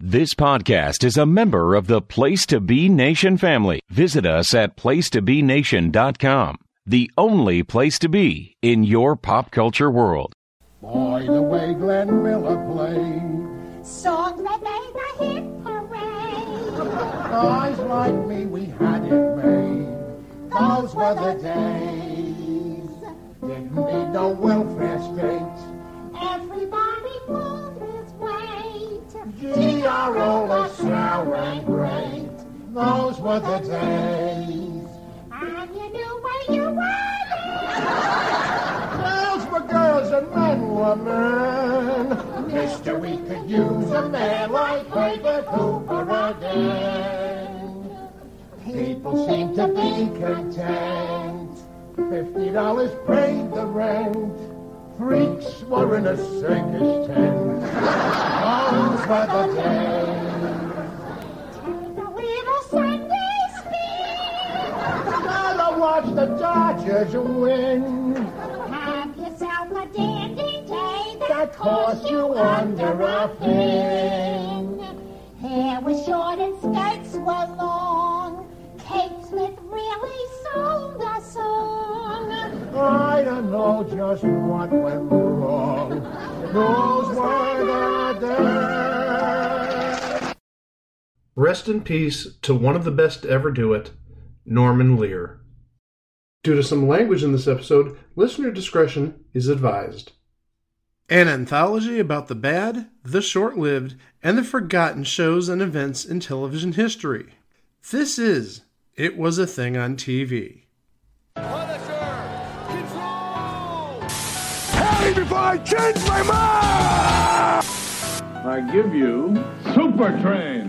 This podcast is a member of the Place to Be Nation family. Visit us at placetobenation.com, the only place to be in your pop culture world. Boy, the way Glenn Miller played. Songs that made the hit parade. Guys like me, we had it made. Those were the days. Didn't need no welfare state. Everybody pulled his weight. G.R.O. sour and great. Those were the days. And you knew where you were. Girls were girls and men were men. Mister, we could use a man like David Hooper again. People seem to be content. Fifty dollars paid the rent. Freaks were in a circus tent. Those were the days. Take a little Sunday speed. Gotta watch the Dodgers win. Have yourself a dandy day that That cost you under a pin. Hair was short and skirts were long. Kate really sold a song. I don't know just what went wrong. Those were the days. Rest in peace to one of the best to ever do it, Norman Lear. Due to some language in this episode, listener discretion is advised. An anthology about the bad, the short lived, and the forgotten shows and events in television history. This is It Was a Thing on TV. Control! Tell me before I give you Super Train.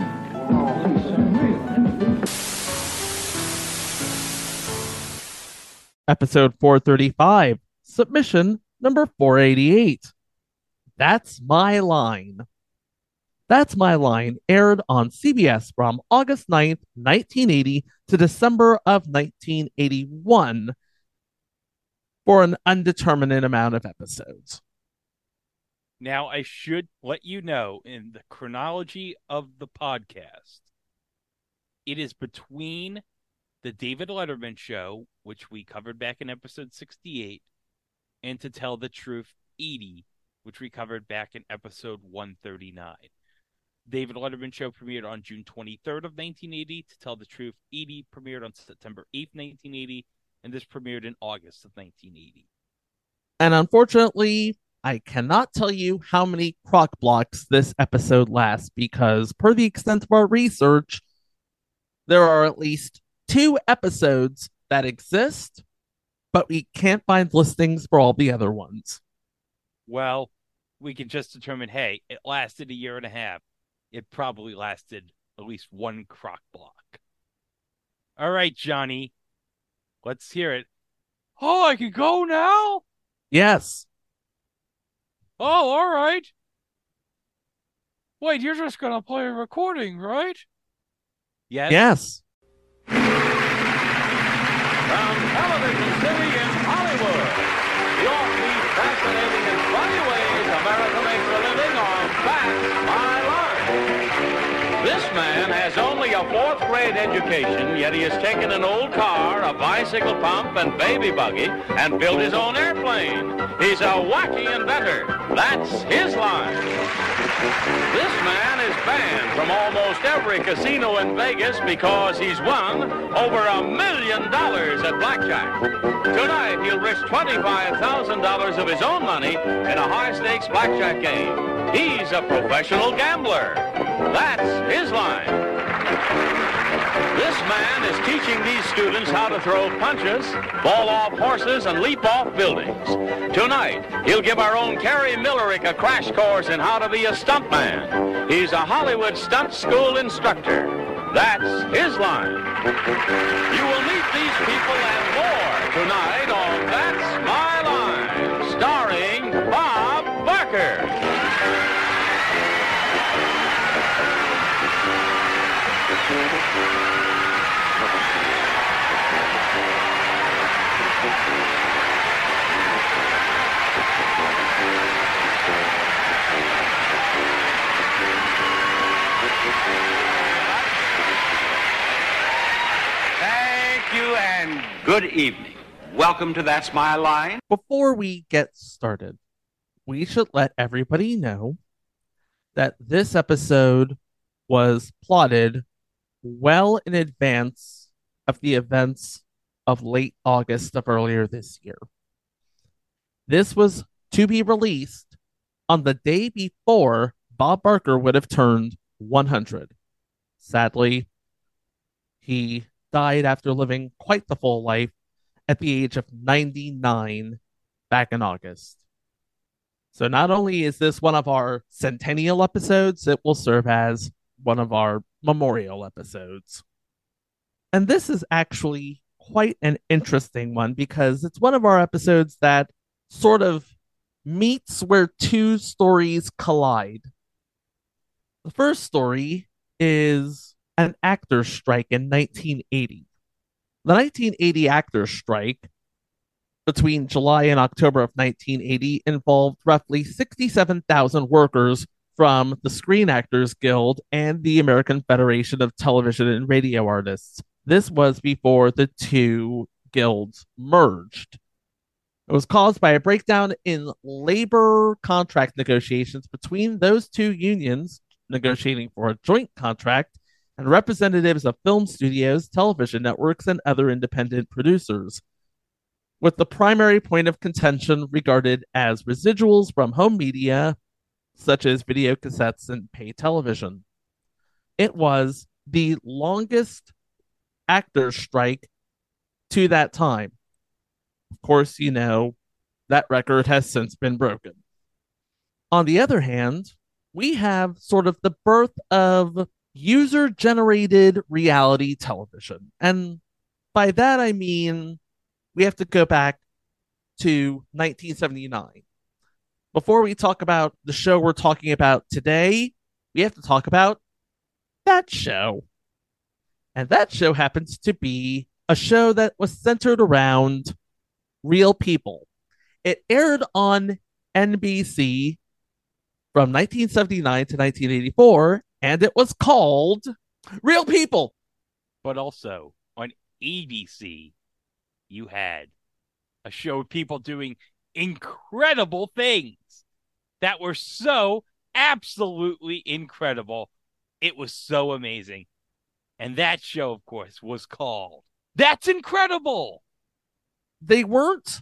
episode 435, submission number 488. That's My Line. That's My Line aired on CBS from August 9th, 1980 to December of 1981 for an undetermined amount of episodes. Now, I should let you know in the chronology of the podcast, it is between the David Letterman show, which we covered back in episode 68, and To Tell the Truth, Edie, which we covered back in episode 139. David Letterman show premiered on June 23rd of 1980. To Tell the Truth, Edie premiered on September 8th, 1980, and this premiered in August of 1980. And unfortunately, I cannot tell you how many crock blocks this episode lasts because, per the extent of our research, there are at least two episodes that exist, but we can't find listings for all the other ones. Well, we can just determine hey, it lasted a year and a half. It probably lasted at least one crock block. All right, Johnny, let's hear it. Oh, I can go now? Yes, Oh, all right. Wait, you're just going to play a recording, right? Yes. yes. From Television grade education, yet he has taken an old car, a bicycle pump, and baby buggy, and built his own airplane. He's a wacky inventor. That's his line. This man is banned from almost every casino in Vegas because he's won over a million dollars at blackjack. Tonight, he'll risk $25,000 of his own money in a high-stakes blackjack game. He's a professional gambler. That's his line. This man is teaching these students how to throw punches, fall off horses, and leap off buildings. Tonight, he'll give our own Kerry Millerick a crash course in how to be a stuntman. He's a Hollywood stunt school instructor. That's his line. You will meet these people and more tonight on good evening. Welcome to That's My Line. Before we get started, we should let everybody know that this episode was plotted well in advance of the events of late August of earlier this year. This was to be released on the day before Bob Barker would have turned 100. Sadly, he died after living quite the full life at the age of 99 back in August. So not only is this one of our centennial episodes, it will serve as one of our memorial episodes. And this is actually quite an interesting one because it's one of our episodes that sort of meets where two stories collide. The first story is an actors' strike in 1980. The 1980 actors' strike between July and October of 1980 involved roughly 67,000 workers from the Screen Actors Guild and the American Federation of Television and Radio Artists. This was before the two guilds merged. It was caused by a breakdown in labor contract negotiations between those two unions negotiating for a joint contract and representatives of film studios, television networks, and other independent producers. With the primary point of contention regarded as residuals from home media, such as video cassettes and pay television. It was the longest actors' strike to that time. Of course, you know, that record has since been broken. On the other hand, we have sort of the birth of user generated reality television. And by that, I mean we have to go back to 1979. Before we talk about the show we're talking about today, we have to talk about that show. And that show happens to be a show that was centered around real people. It aired on NBC from 1979 to 1984, and it was called Real People. But also on ABC, you had a show of people doing incredible things that were so absolutely incredible. It was so amazing. And that show, of course, was called That's Incredible. They weren't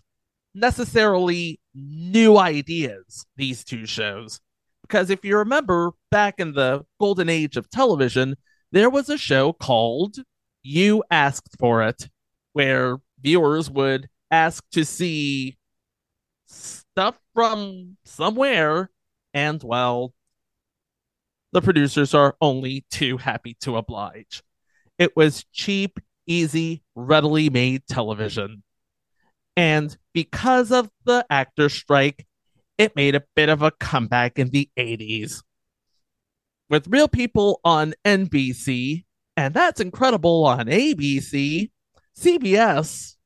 necessarily new ideas, these two shows. Because if you remember back in the golden age of television, there was a show called You Asked for It, where viewers would ask to see stuff from somewhere, and well, the producers are only too happy to oblige. It was cheap, easy, readily made television. And because of the actor strike, it made a bit of a comeback in the 80s. With Real People on NBC, and that's incredible on ABC, CBS,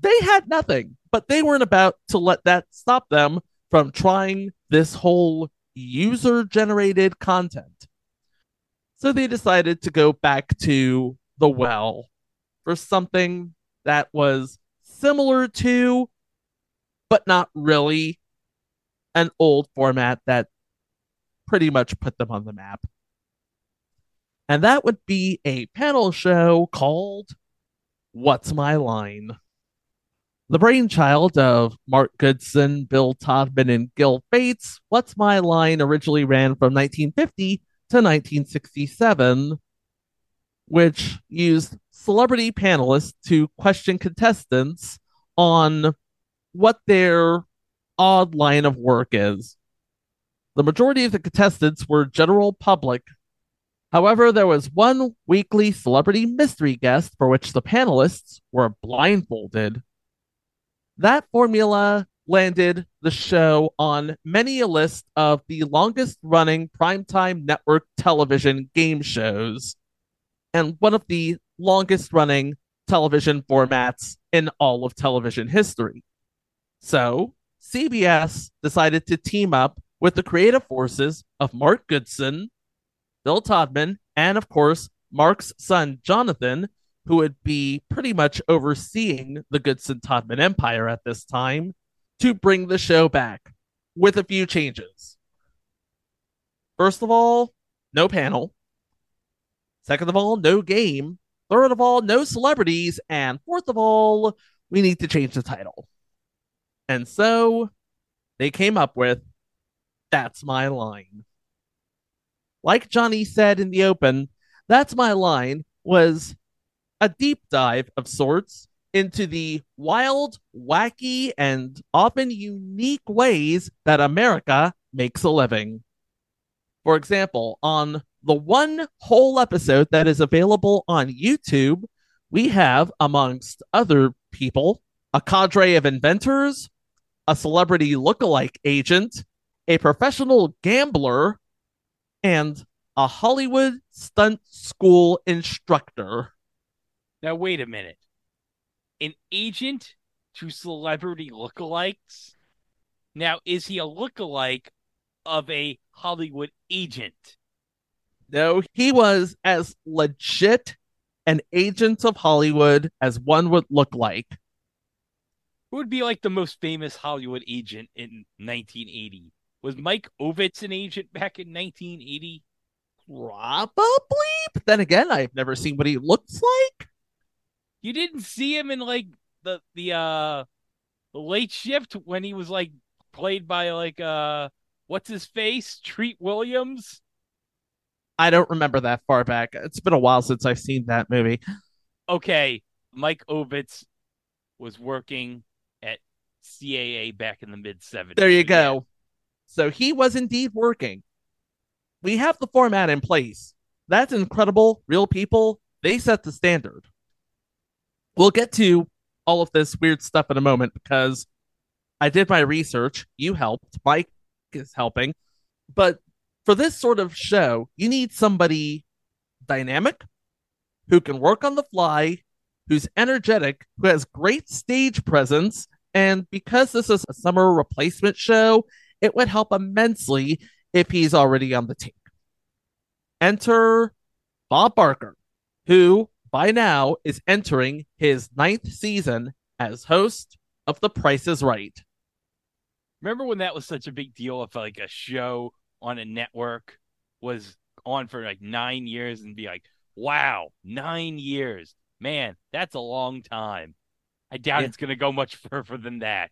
they had nothing, but they weren't about to let that stop them from trying this whole user generated content. So they decided to go back to the well for something that was similar to, but not really, an old format that pretty much put them on the map. And that would be a panel show called What's My Line? The brainchild of Mark Goodson, Bill Todman, and Gil Bates, What's My Line originally ran from 1950 to 1967, which used celebrity panelists to question contestants on what their odd line of work is. The majority of the contestants were general public. However, there was one weekly celebrity mystery guest for which the panelists were blindfolded. That formula landed the show on many a list of the longest running primetime network television game shows and one of the longest running television formats in all of television history. So, CBS decided to team up with the creative forces of Mark Goodson, Bill Todman, and of course, Mark's son Jonathan who would be pretty much overseeing the Goodson Todman Empire at this time, to bring the show back with a few changes. First of all, no panel. Second of all, no game. Third of all, no celebrities. And fourth of all, we need to change the title. And so they came up with That's My Line. Like Johnny said in the open, That's My Line was a deep dive of sorts into the wild, wacky, and often unique ways that America makes a living. For example, on the one whole episode that is available on YouTube, we have, amongst other people, a cadre of inventors, a celebrity look-alike agent, a professional gambler, and a Hollywood stunt school instructor. Now, wait a minute. An agent to celebrity lookalikes? Now, is he a lookalike of a Hollywood agent? No, he was as legit an agent of Hollywood as one would look like. Who would be like the most famous Hollywood agent in 1980? Was Mike Ovitz an agent back in 1980? Probably. But then again, I've never seen what he looks like. You didn't see him in like the the uh the late shift when he was like played by like uh what's his face? Treat Williams? I don't remember that far back. It's been a while since I've seen that movie. Okay, Mike Ovitz was working CAA back in the mid 70s. There you go. So he was indeed working. We have the format in place. That's incredible. Real people, they set the standard. We'll get to all of this weird stuff in a moment because I did my research. You helped. Mike is helping. But for this sort of show, you need somebody dynamic who can work on the fly, who's energetic, who has great stage presence. And because this is a summer replacement show, it would help immensely if he's already on the team. Enter Bob Barker, who by now is entering his ninth season as host of The Price is Right. Remember when that was such a big deal if like a show on a network was on for like nine years and be like, wow, nine years. Man, that's a long time. I doubt Yeah. it's going to go much further than that.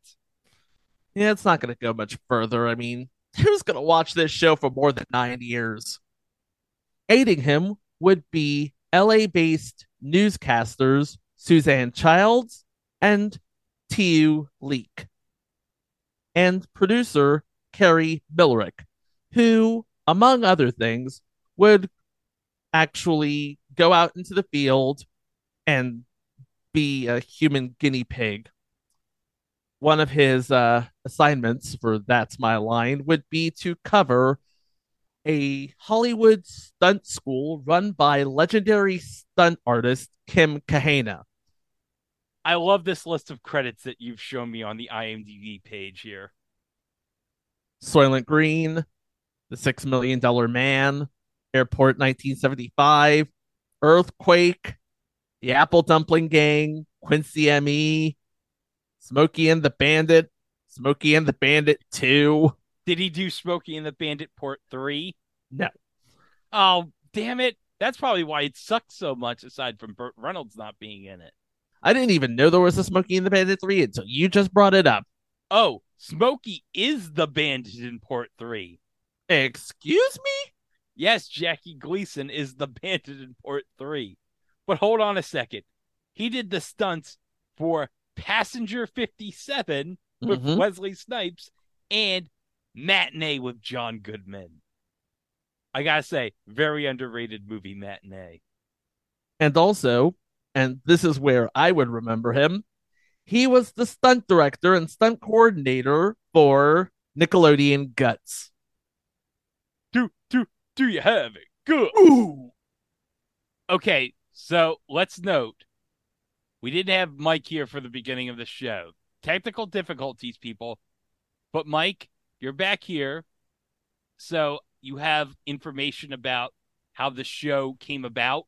Yeah, it's not going to go much further. I mean, who's going to watch this show for more than nine years? Aiding him would be LA based newscasters Suzanne Childs and T.U. Leak, and producer Carrie Millerick, who, among other things, would actually go out into the field and be a human guinea pig one of his uh, assignments for That's My Line would be to cover a Hollywood stunt school run by legendary stunt artist Kim Kahana. I love this list of credits that you've shown me on the IMDb page here. Soylent Green, The Six Million Dollar Man, Airport 1975, Earthquake, The Apple Dumpling Gang, Quincy M.E., Smokey and the Bandit, Smokey and the Bandit 2. Did he do Smokey and the Bandit Port 3? No. Oh, damn it. That's probably why it sucks so much, aside from Burt Reynolds not being in it. I didn't even know there was a Smokey and the Bandit 3 until you just brought it up. Oh, Smokey is the bandit in Port 3. Excuse me? Yes, Jackie Gleason is the bandit in Port 3. But hold on a second. He did the stunts for Passenger 57 with Mhm. Wesley Snipes and Matinee with John Goodman. I gotta say, very underrated movie, Matinee. And also, and this is where I would remember him, he was the stunt director and stunt coordinator for Nickelodeon Guts. Do do do you have it? Good. Ooh. Okay, so let's note we didn't have Mike here for the beginning of the show. Technical difficulties, people. But Mike, you're back here. So you have information about how the show came about.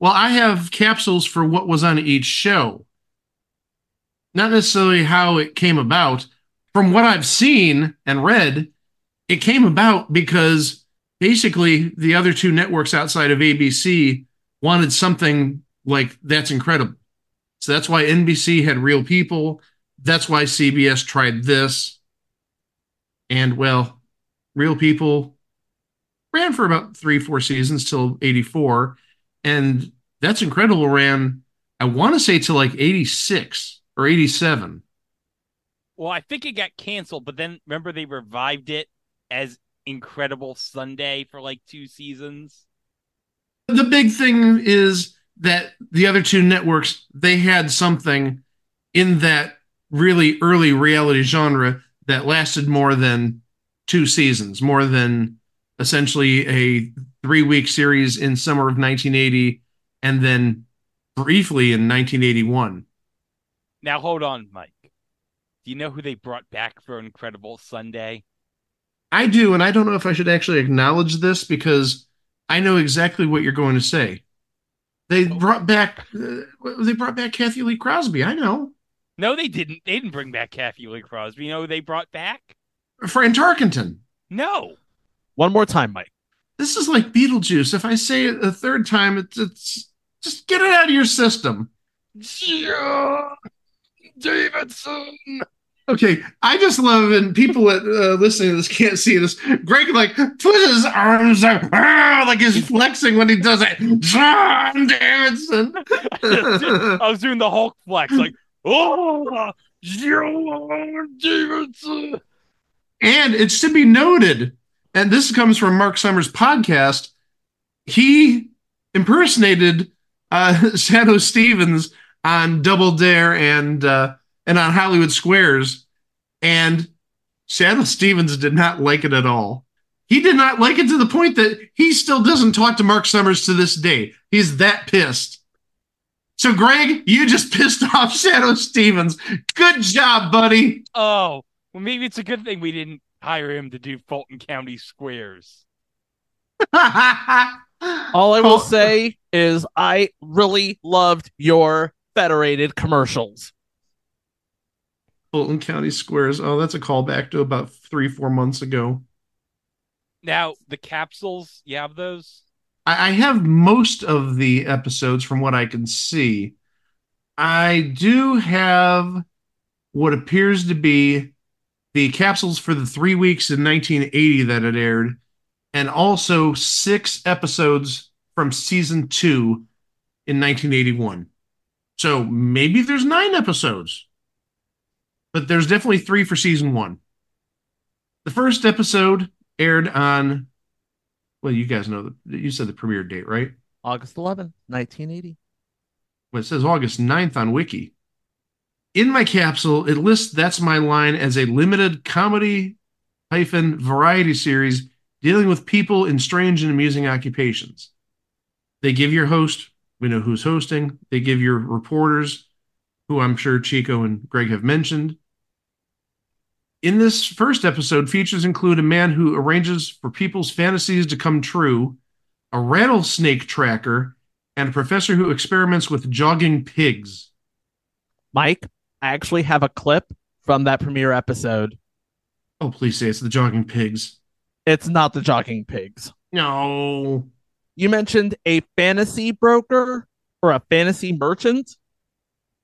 Well, I have capsules for what was on each show. Not necessarily how it came about. From what I've seen and read, it came about because basically the other two networks outside of ABC wanted something like That's Incredible. So that's why NBC had real people. That's why CBS tried this. And well, real people ran for about three, four seasons till 84. And That's Incredible ran, I want to say, to like 86 or 87. Well, I think it got canceled, but then remember they revived it as Incredible Sunday for like two seasons. The big thing is that the other two networks, they had something in that really early reality genre that lasted more than two seasons, more than essentially a three week series in summer of 1980 and then briefly in 1981. Now hold on, Mike. Do you know who they brought back for Incredible Sunday? I do, and I don't know if I should actually acknowledge this because I know exactly what you're going to say. They brought back uh, they brought back Kathy Lee Crosby. I know. No, they didn't. They didn't bring back Kathy Lee Crosby. You know who they brought back? Fran Tarkenton. No. One more time, Mike. This is like Beetlejuice. If I say it a third time, it's it's just get it out of your system. John Davidson. Okay, I just love and people that uh, listening to this can't see this. Greg like puts his arms out ah, like he's flexing when he does it. John Davidson. I was doing the Hulk flex, like, oh, John Davidson. And it should be noted, and this comes from Mark Summers' podcast. He impersonated uh, Shadoe Stevens on Double Dare and uh, and on Hollywood Squares, and Shadoe Stevens did not like it at all. He did not like it to the point that he still doesn't talk to Mark Summers to this day. He's that pissed. So, Greg, you just pissed off Shadow Stevens. Good job, buddy. Oh, well, maybe it's a good thing we didn't hire him to do Fulton County Squares. All I will say is I really loved your Federated commercials. Fulton County Squares. Oh, that's a callback to about three, four months ago. Now, the capsules, you have those? I, I have most of the episodes from what I can see. I do have what appears to be the capsules for the three weeks in 1980 that it aired, and also six episodes from season two in 1981. So maybe there's nine episodes, but there's definitely three for season one. The first episode aired on, well, you guys know the, you said the premiere date, right? August 11th, 1980. Well, it says August 9th on Wiki. In my capsule, it lists That's My Line as a limited comedy hyphen variety series dealing with people in strange and amusing occupations. They give your host, we know who's hosting, they give your reporters, who I'm sure Chico and Greg have mentioned. In this first episode, features include a man who arranges for people's fantasies to come true, a rattlesnake tracker, and a professor who experiments with jogging pigs. Mike, I actually have a clip from that premiere episode. Oh, please say it's the jogging pigs. It's not the jogging pigs. No. You mentioned a fantasy broker or a fantasy merchant.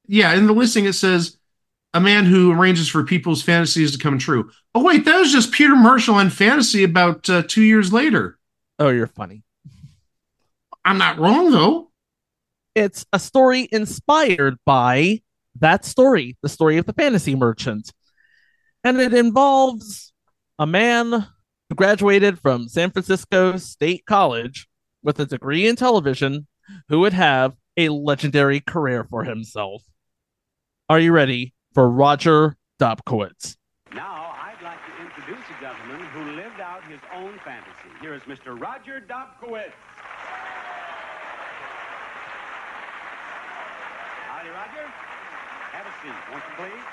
Yeah, in the listing it says a man who arranges for people's fantasies to come true. Oh wait, that was just Peter Marshall on Fantasy about uh, two years later. Oh, you're funny. I'm not wrong though. It's a story inspired by that story, the story of the fantasy merchant. And it involves a man who graduated from San Francisco State College with a degree in television who would have a legendary career for himself. Are you ready for Roger Dobkowitz? Now, I'd like to introduce a gentleman who lived out his own fantasy. Here is Mr. Roger Dobkowitz. Howdy, Roger. Have a seat, won't you, please?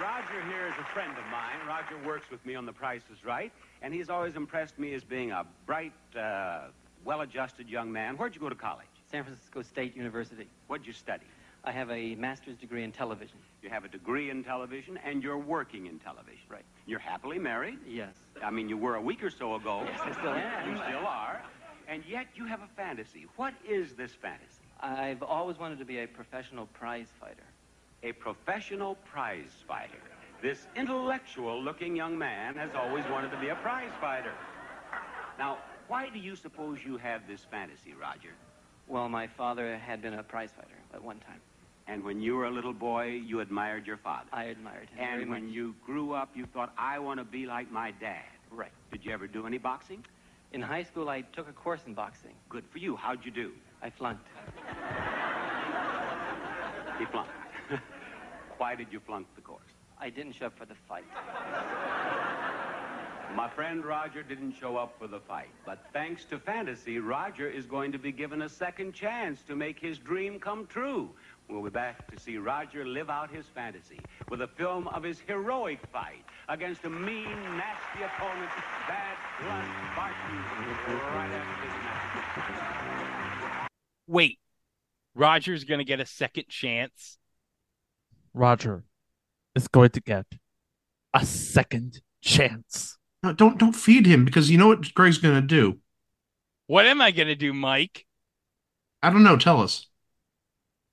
Roger here is a friend of mine. Roger works with me on The Price is Right, and he's always impressed me as being a bright, uh, well-adjusted young man. Where'd you go to college? San Francisco State University. What'd you study? I have a master's degree in television. You have a degree in television, and you're working in television. Right. You're happily married. Yes. I mean, you were a week or so ago. Yes, I still am. You still are. And yet you have a fantasy. What is this fantasy? I've always wanted to be a professional prize fighter. A professional prize fighter. This intellectual-looking young man has always wanted to be a prize fighter. Now, why do you suppose you have this fantasy, Roger? Well, my father had been a prize fighter at one time. And when you were a little boy, you admired your father. I admired him And when much. you grew up, you thought, I want to be like my dad. Right. Did you ever do any boxing? In high school, I took a course in boxing. Good for you. How'd you do? I flunked. He flunked. Why did you flunk the course? I didn't show up for the fight. My friend Roger didn't show up for the fight, but thanks to fantasy, Roger is going to be given a second chance to make his dream come true. We'll be back to see Roger live out his fantasy with a film of his heroic fight against a mean, nasty opponent, Bad Blood Barton, right after this match. Wait, Roger's gonna get a second chance. Roger is going to get a second chance. No, don't don't feed him because you know what Greg's going to do. What am I gonna do, Mike? I don't know. Tell us.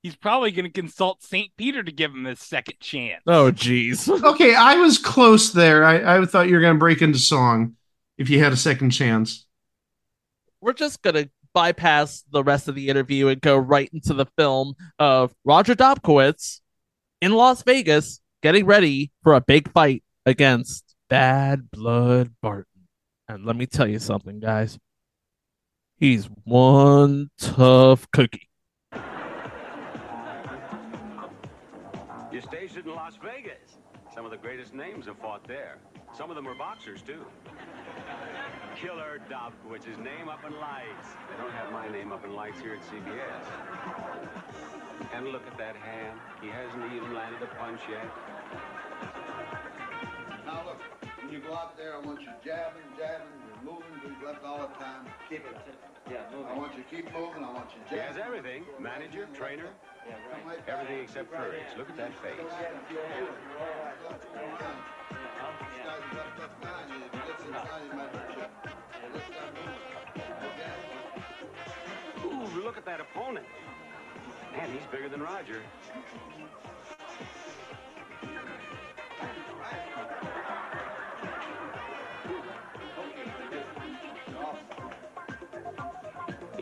He's probably gonna consult Saint Peter to give him a second chance. Oh, jeez. Okay, I was close there. I, I thought you were going to break into song if you had a second chance. We're just going to bypass the rest of the interview and go right into the film of Roger Dobkowitz in Las Vegas getting ready for a big fight against Bad Blood Barton. And let me tell you something, guys. He's one tough cookie. You're stationed in Las Vegas. Some of the greatest names have fought there. Some of them were boxers, too. Killer Dobkowitz, his name up in lights. They don't have my name up in lights here at CBS. And look at that hand. He hasn't even landed a punch yet. Now look, when you go out there, I want you jabbing, jabbing, you're moving, we've left all the time. Keep it. Yeah, moving. I want you to keep moving, I want you He has everything. Manager, trainer, Yeah, right. Come everything except courage. Look at that face. This guy's left left behind you. If he gets inside, he might hurt you. This time, okay? Ooh, look at that opponent. Man, he's bigger than Roger.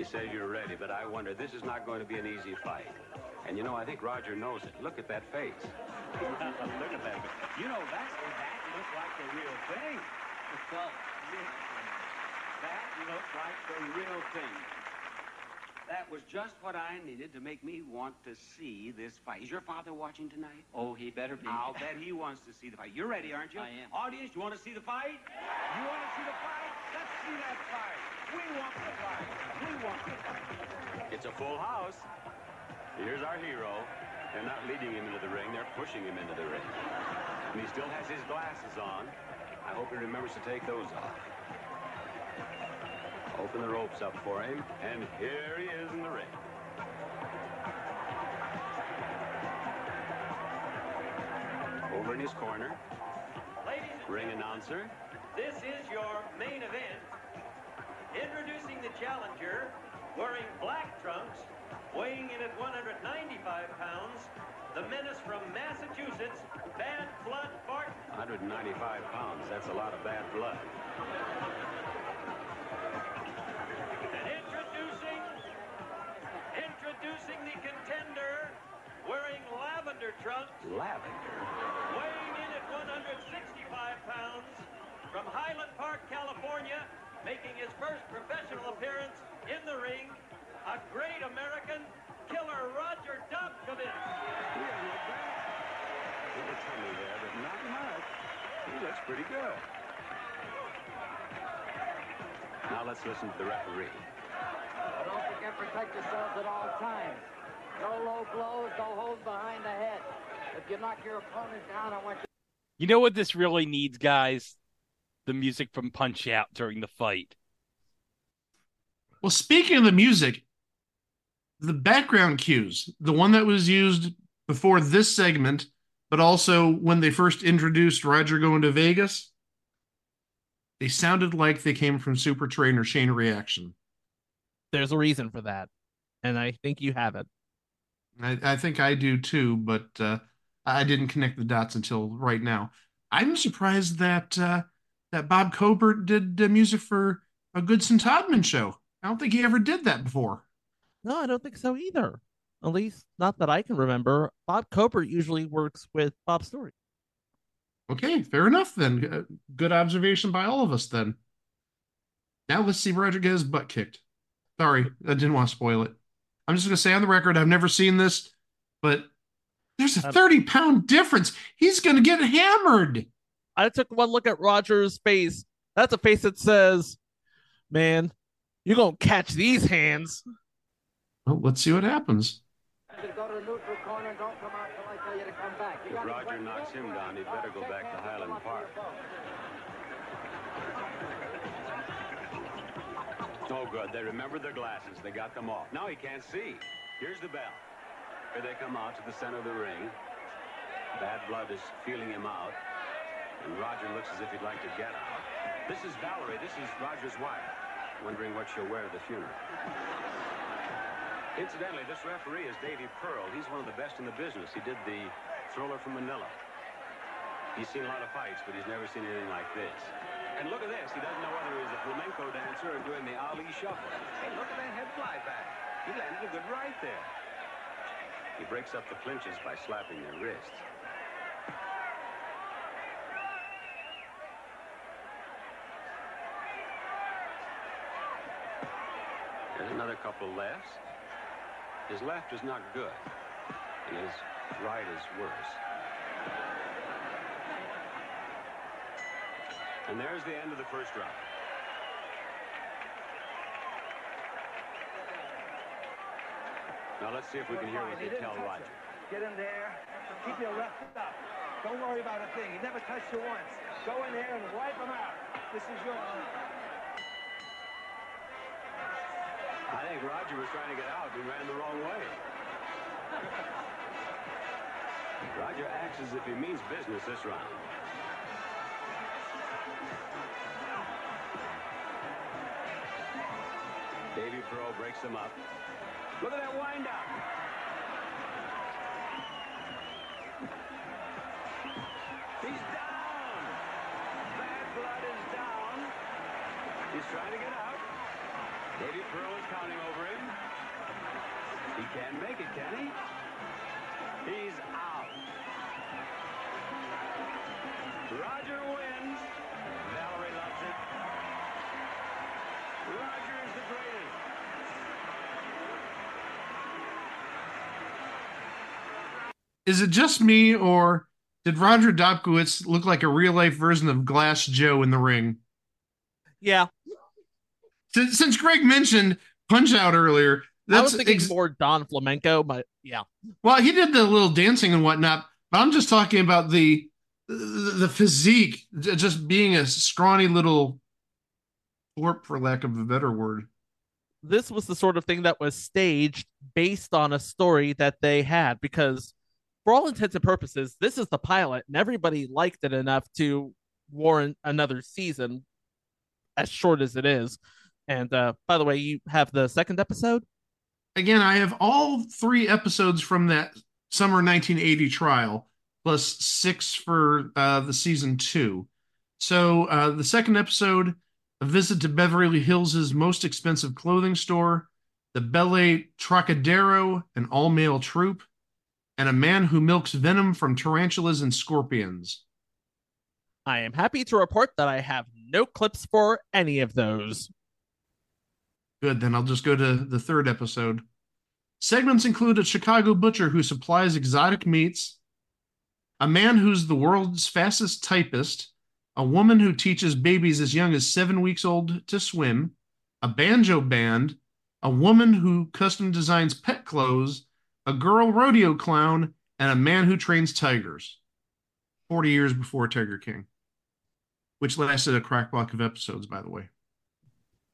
Says you're ready, but I wonder, this is not going to be an easy fight. And you know, I think Roger knows it. Look at that face. Look at that. You know, that, that looks like the real thing. That looks like the real thing. That was just what I needed to make me want to see this fight. Is your father watching tonight? Oh, he better be. I'll bet he wants to see the fight. You're ready, aren't you? I am. Audience, you want to see the fight? You want to see the fight? Let's see that fight. We want the fight. We want the fight. It's a full house. Here's our hero. They're not leading him into the ring. They're pushing him into the ring. And he still has his glasses on. I hope he remembers to take those off. Open the ropes up for him, and here he is in the ring. Over in his corner, Ladies and ring announcer. This is your main event. Introducing the challenger, wearing black trunks, weighing in at 195 pounds, the menace from Massachusetts, Bad Blood Barton. 195 pounds. That's a lot of bad blood. And introducing, introducing the contender, wearing lavender trunks, Lavender. weighing in at 165 pounds, from Highland Park, California, making his first professional appearance in the ring, a great American, killer Roger Dobkovich. Doesn't look bad. A little tummy there, but not much. He looks pretty good. Now let's listen to the referee. Don't forget to protect yourselves at all times. No low blows, no holds behind the head. If you knock your opponent down, I want you. You know what this really needs, guys? The music from Punch Out during the fight. Well, speaking of the music, the background cues, the one that was used before this segment, but also when they first introduced Roger going to Vegas, they sounded like they came from Super Train or Chain Reaction. There's a reason for that, and I think you have it. I, I think I do too, but uh, I didn't connect the dots until right now. I'm surprised that uh, that Bob Cobert did uh, music for a Goodson Todman show. I don't think he ever did that before. No, I don't think so either. At least not that I can remember. Bob Cobert usually works with Bob Story. Okay, fair enough then. Uh, Good observation by all of us then. Now let's see Roger get his butt kicked. Sorry, I didn't want to spoil it. I'm just going to say on the record, I've never seen this, but there's a um, 30 pound difference. He's going to get hammered. I took one look at Roger's face. That's a face that says, "Man, you're gonna catch these hands." Well, let's see what happens. Go to corner don't come out till I tell you to come back. You If gotta Roger knocks him down, he'd better go back Oh, good. They remembered their glasses. They got them off. Now he can't see. Here's the bell. Here they come out to the center of the ring. Bad Blood is feeling him out. And Roger looks as if he'd like to get out. This is Valerie. This is Roger's wife. Wondering what she'll wear to the funeral. Incidentally, this referee is Davy Pearl. He's one of the best in the business. He did the thriller from Manila. He's seen a lot of fights, but he's never seen anything like this. And look at this. He doesn't know whether he's a flamenco dancer or doing the Ali shuffle. Hey, look at that head fly back. He landed a good right there. He breaks up the clinches by slapping their wrists. There's another couple lefts. His left is not good. And his right is worse. And there's the end of the first round. Now let's see if we can hear what they tell Roger. Get in there. Keep your left up. Don't worry about a thing. He never touched you once. Go in there and wipe him out. This is your I think Roger was trying to get out and ran the wrong way. Roger acts as if he means business this round. Pearl breaks him up. Look at that windup. He's down. Bad blood is down. He's trying to get out. Davy Pearl is counting over him. He can't make it, can he? He's out. Roger wins. Is it just me, or did Roger Dobkowitz look like a real life version of Glass Joe in the ring? Yeah, Since, since Greg mentioned Punch Out earlier, I was that's thinking ex- more Don Flamenco, but yeah, well, he did the little dancing and whatnot, but I'm just talking about the the, physique, just being a scrawny little twerp, for lack of a better word. this was the sort of thing that was staged based on a story that they had because for all intents and purposes this is the pilot and everybody liked it enough to warrant another season as short as it is and uh by the way you have the second episode Again, I have all three episodes from that summer 1980 trial, plus six for uh, the season two. So uh, the second episode, a visit to Beverly Hills' most expensive clothing store, the Belle Trocadero, an all-male troupe, and a man who milks venom from tarantulas and scorpions. i am happy to report that i have no clips for any of those Good, then I'll just go to the third episode. Segments include a Chicago butcher who supplies exotic meats, a man who's the world's fastest typist, a woman who teaches babies as young as seven weeks old to swim, a banjo band, a woman who custom designs pet clothes, a girl rodeo clown, and a man who trains tigers. 40 years before Tiger King, which lasted a crack block of episodes, by the way.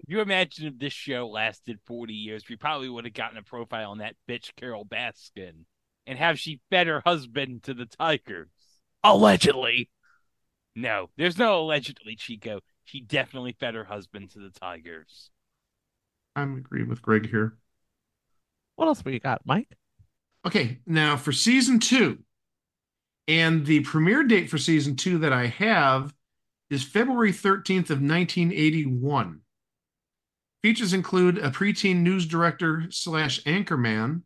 you imagine if this show lasted 40 years, we probably would have gotten a profile on that bitch Carol Baskin and have she fed her husband to the Tigers. Allegedly. No, there's no allegedly, Chico. She definitely fed her husband to the Tigers. I'm agreeing with Greg here. What else we got, Mike? Okay, now for season two, and the premiere date for season two that I have is February 13th of 1981. Features include a preteen news director slash anchorman,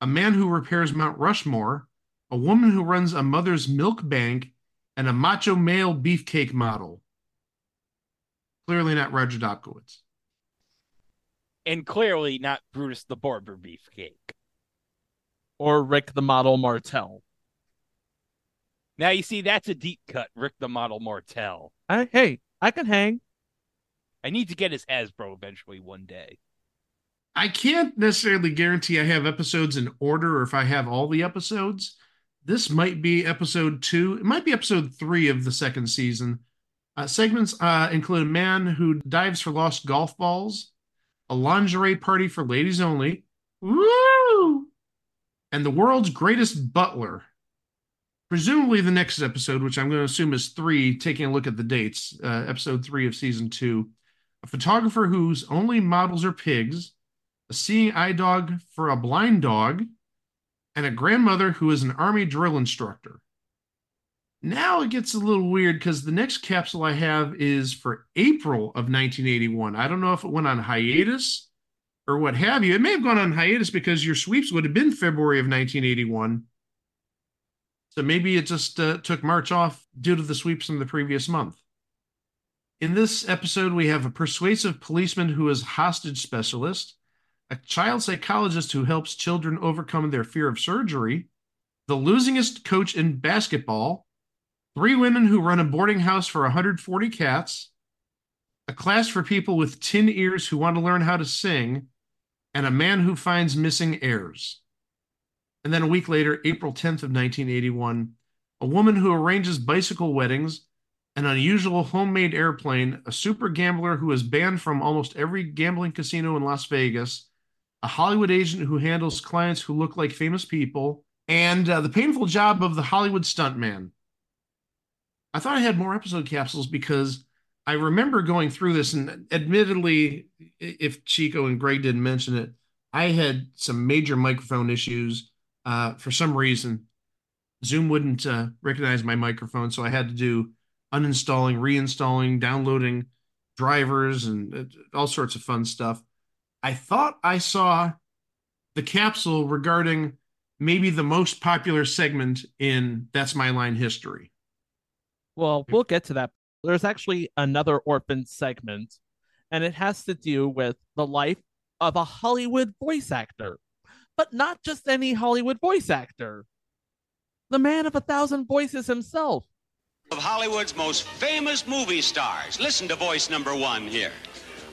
a man who repairs Mount Rushmore, a woman who runs a mother's milk bank, and a macho male beefcake model. Clearly not Roger Dobkowitz. And clearly not Brutus the Barber Beefcake. Or Rick the Model Martel. Now you see that's a deep cut, Rick the Model Martel. I, hey, I can hang. I need to get his Hasbro eventually one day. I can't necessarily guarantee I have episodes in order or if I have all the episodes. This might be episode two. It might be episode three of the second season. Uh, segments uh, include a man who dives for lost golf balls, a lingerie party for ladies only, woo, and the world's greatest butler. Presumably, the next episode, which I'm going to assume is three, taking a look at the dates, uh, episode three of season two. A photographer whose only models are pigs, a seeing eye dog for a blind dog, and a grandmother who is an army drill instructor. Now it gets a little weird because the next capsule I have is for April of 1981. I don't know if it went on hiatus or what have you. It may have gone on hiatus because your sweeps would have been February of 1981. So maybe it just uh, took March off due to the sweeps from the previous month. In this episode, we have a persuasive policeman who is hostage specialist, a child psychologist who helps children overcome their fear of surgery, the losingest coach in basketball, three women who run a boarding house for 140 cats, a class for people with tin ears who want to learn how to sing, and a man who finds missing heirs. And then a week later, April 10th of 1981, a woman who arranges bicycle weddings, an unusual homemade airplane, a super gambler who is banned from almost every gambling casino in Las Vegas, a Hollywood agent who handles clients who look like famous people, and uh, the painful job of the Hollywood stuntman. I thought I had more episode capsules because I remember going through this, and admittedly, if Chico and Greg didn't mention it, I had some major microphone issues. Uh, for some reason, Zoom wouldn't uh, recognize my microphone, so I had to do uninstalling, reinstalling, downloading drivers, and uh, all sorts of fun stuff. I thought I saw the capsule regarding maybe the most popular segment in That's My Line history. Well, we'll get to that. There's actually another orphan segment, and it has to do with the life of a Hollywood voice actor, but not just any Hollywood voice actor. The man of a thousand voices himself. Of Hollywood's most famous movie stars. Listen to voice number one here.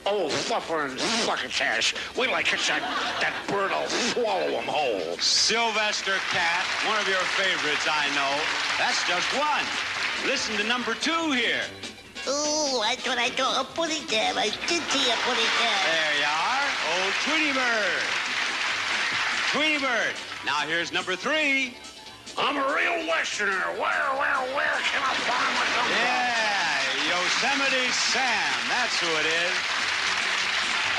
Oh, fluffer and succotash. Wait till I catch that, that bird, I'll swallow him whole. Sylvester Cat, one of your favorites, I know. That's just one. Listen to number two here. Oh, I thought I saw a pudding there. I did see a pudding there. There you are. Old Tweety Bird. Tweety Bird. Now here's number three. I'm a real Westerner. Where, where, where can I find myself? Yeah, Yosemite Sam. That's who it is.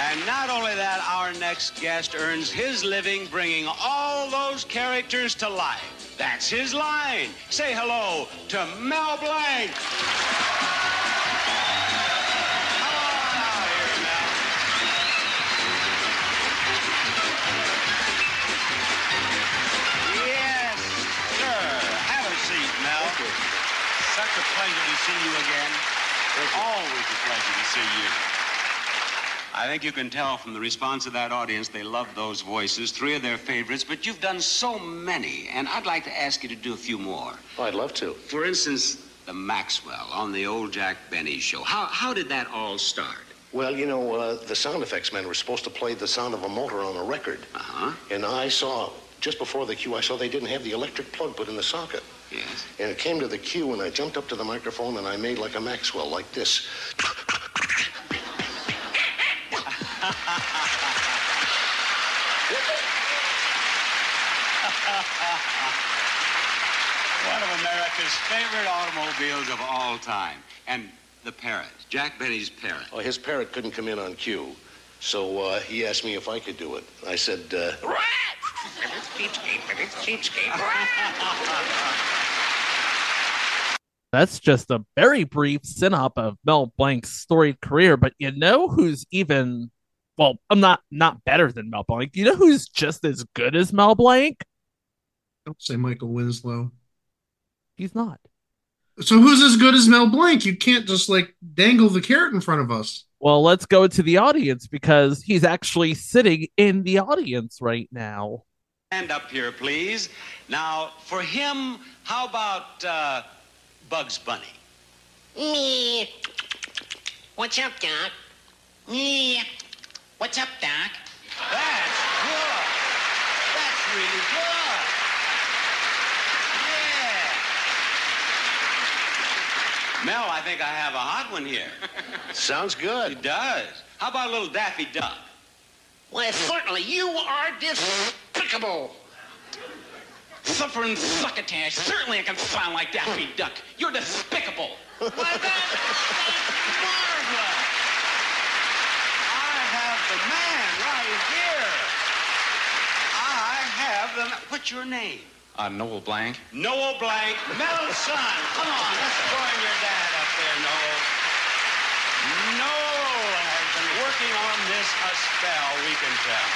And not only that, our next guest earns his living bringing all those characters to life. That's his line. Say hello to Mel Blanc. Yes, sir. Have a seat, Mel. Such a pleasure to see you again. It's always a pleasure to see you. I think you can tell from the response of that audience they love those voices, three of their favorites, but you've done so many, and I'd like to ask you to do a few more. Oh, I'd love to. For instance, the Maxwell on the old Jack Benny show. How, how did that all start? Well, you know, uh, the sound effects men were supposed to play the sound of a motor on a record. Uh-huh. And I saw, just before the cue, I saw they didn't have the electric plug put in the socket. Yes. And it came to the cue, and I jumped up to the microphone, and I made like a Maxwell, like this. America's favorite automobiles of all time. And the parrot, Jack Benny's parrot. Well, his parrot couldn't come in on cue, so uh, he asked me if I could do it. I said, uh, That's just a very brief synop of Mel Blanc's storied career, but you know who's even well, I'm not not better than Mel Blanc. You know who's just as good as Mel Blanc? Don't say Michael Winslow. He's not. So who's as good as Mel Blanc? You can't just like dangle the carrot in front of us. Well, let's go to the audience because he's actually sitting in the audience right now. Stand up here, please. Now, for him, how about uh, Bugs Bunny? Me. What's up, Doc? Me. What's up, Doc? That's good. That's really good. Yeah. Mel, I think I have a hot one here. Sounds good. It does. How about a little Daffy Duck? Well, certainly, you are despicable. Suffering succotash. Certainly I can sound like Daffy Duck. You're despicable. Why, that, that's marvelous. I have the man right here. I have the ma- What's your name? Uh, Noel Blanc. Noel Blanc, Mel's son. Come on, let's join your dad up there, Noel. Noel has been working on this a spell, we can tell.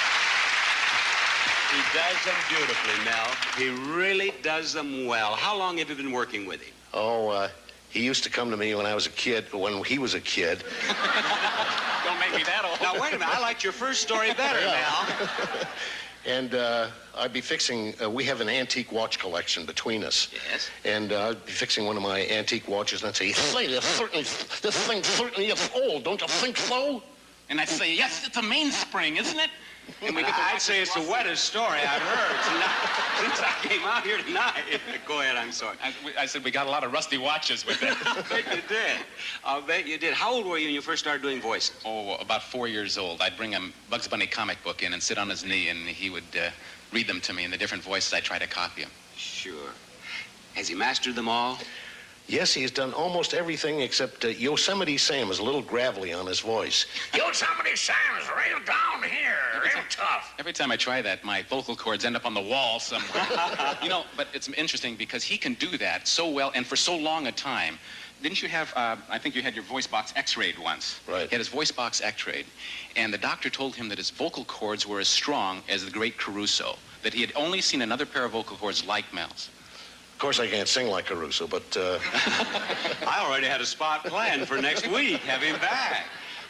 He does them beautifully, Mel. He really does them well. How long have you been working with him? oh, uh, he used to come to me when I was a kid, when he was a kid. Don't make me that old. Now, wait a minute. I liked your first story better, Mel. And uh, I'd be fixing, uh, we have an antique watch collection between us. Yes. And uh, I'd be fixing one of my antique watches, and I'd say, say, this, certainly, this thing certainly is old, don't you think so? And I'd say, yes, it's a mainspring, isn't it? And we get I'd say it's the wettest story I've heard tonight, since I came out here tonight. Go ahead, I'm sorry. I, we- I said we got a lot of rusty watches with it. I bet you did. I'll bet you did. How old were you when you first started doing voices? oh, about four years old. I'd bring a Bugs Bunny comic book in and sit on his knee, and he would uh, read them to me in the different voices. I try to copy him. Sure. Has he mastered them all? Yes, he's done almost everything except uh, Yosemite Sam is a little gravelly on his voice. Yosemite Sam Sam's real down here, real tough. Every time I try that, my vocal cords end up on the wall somewhere. you know, but it's interesting because he can do that so well and for so long a time. Didn't you have, uh, I think you had your voice box x-rayed once. Right. He had his voice box x-rayed. And the doctor told him that his vocal cords were as strong as the great Caruso, that he had only seen another pair of vocal cords like Mel's. Of course, I can't sing like Caruso, but uh, I already had a spot planned for next week. Have him back.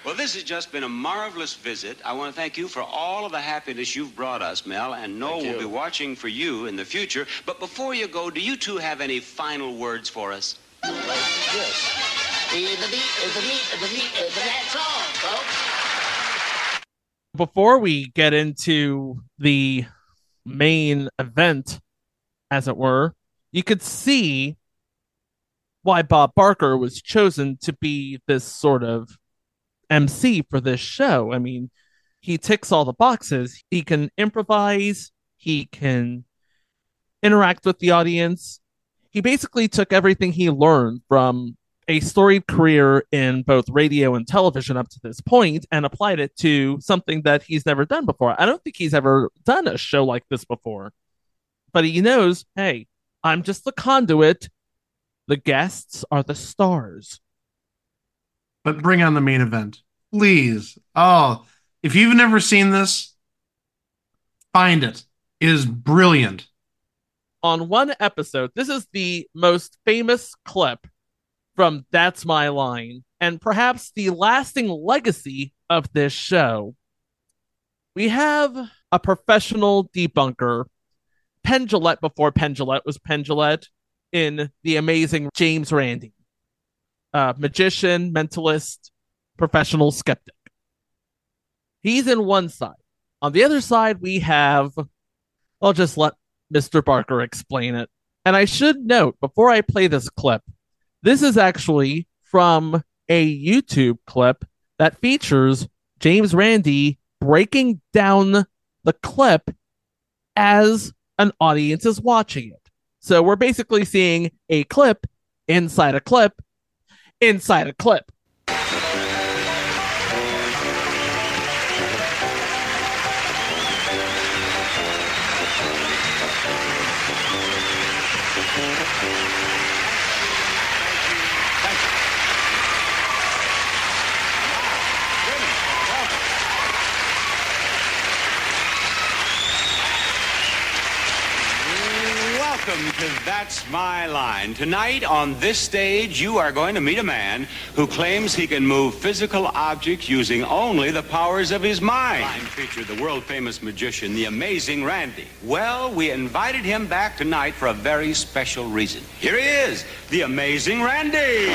Well, this has just been a marvelous visit. I want to thank you for all of the happiness you've brought us, Mel, and Noel Thank will be watching for you in the future. But before you go, do you two have any final words for us? yes. The, the, the, the, the, the, that's all, folks. Before we get into the main event, as it were, you could see why Bob Barker was chosen to be this sort of MC for this show. I mean, he ticks all the boxes. He can improvise, he can interact with the audience. He basically took everything he learned from a storied career in both radio and television up to this point and applied it to something that he's never done before. I don't think he's ever done a show like this before. But he knows, hey, I'm just the conduit. The guests are the stars. But bring on the main event, please. Oh, if you've never seen this, find it. It is brilliant. on one episode, this is the most famous clip from That's My Line, and perhaps the lasting legacy of this show. We have a professional debunker, Penn Jillette before Penn Jillette was Penn Jillette, in the amazing James Randi, uh, magician, mentalist, professional skeptic. He's in one side. On the other side, we have, I'll just let Mr. Barker explain it. And I should note before I play this clip, this is actually from a YouTube clip that features James Randi breaking down the clip as an audience is watching it. So we're basically seeing a clip inside a clip inside a clip. That's My Line. Tonight on this stage, you are going to meet a man who claims he can move physical objects using only the powers of his mind. Line featured the world famous magician, the amazing Randi. Well, we invited him back tonight for a very special reason. Here he is, the amazing Randi.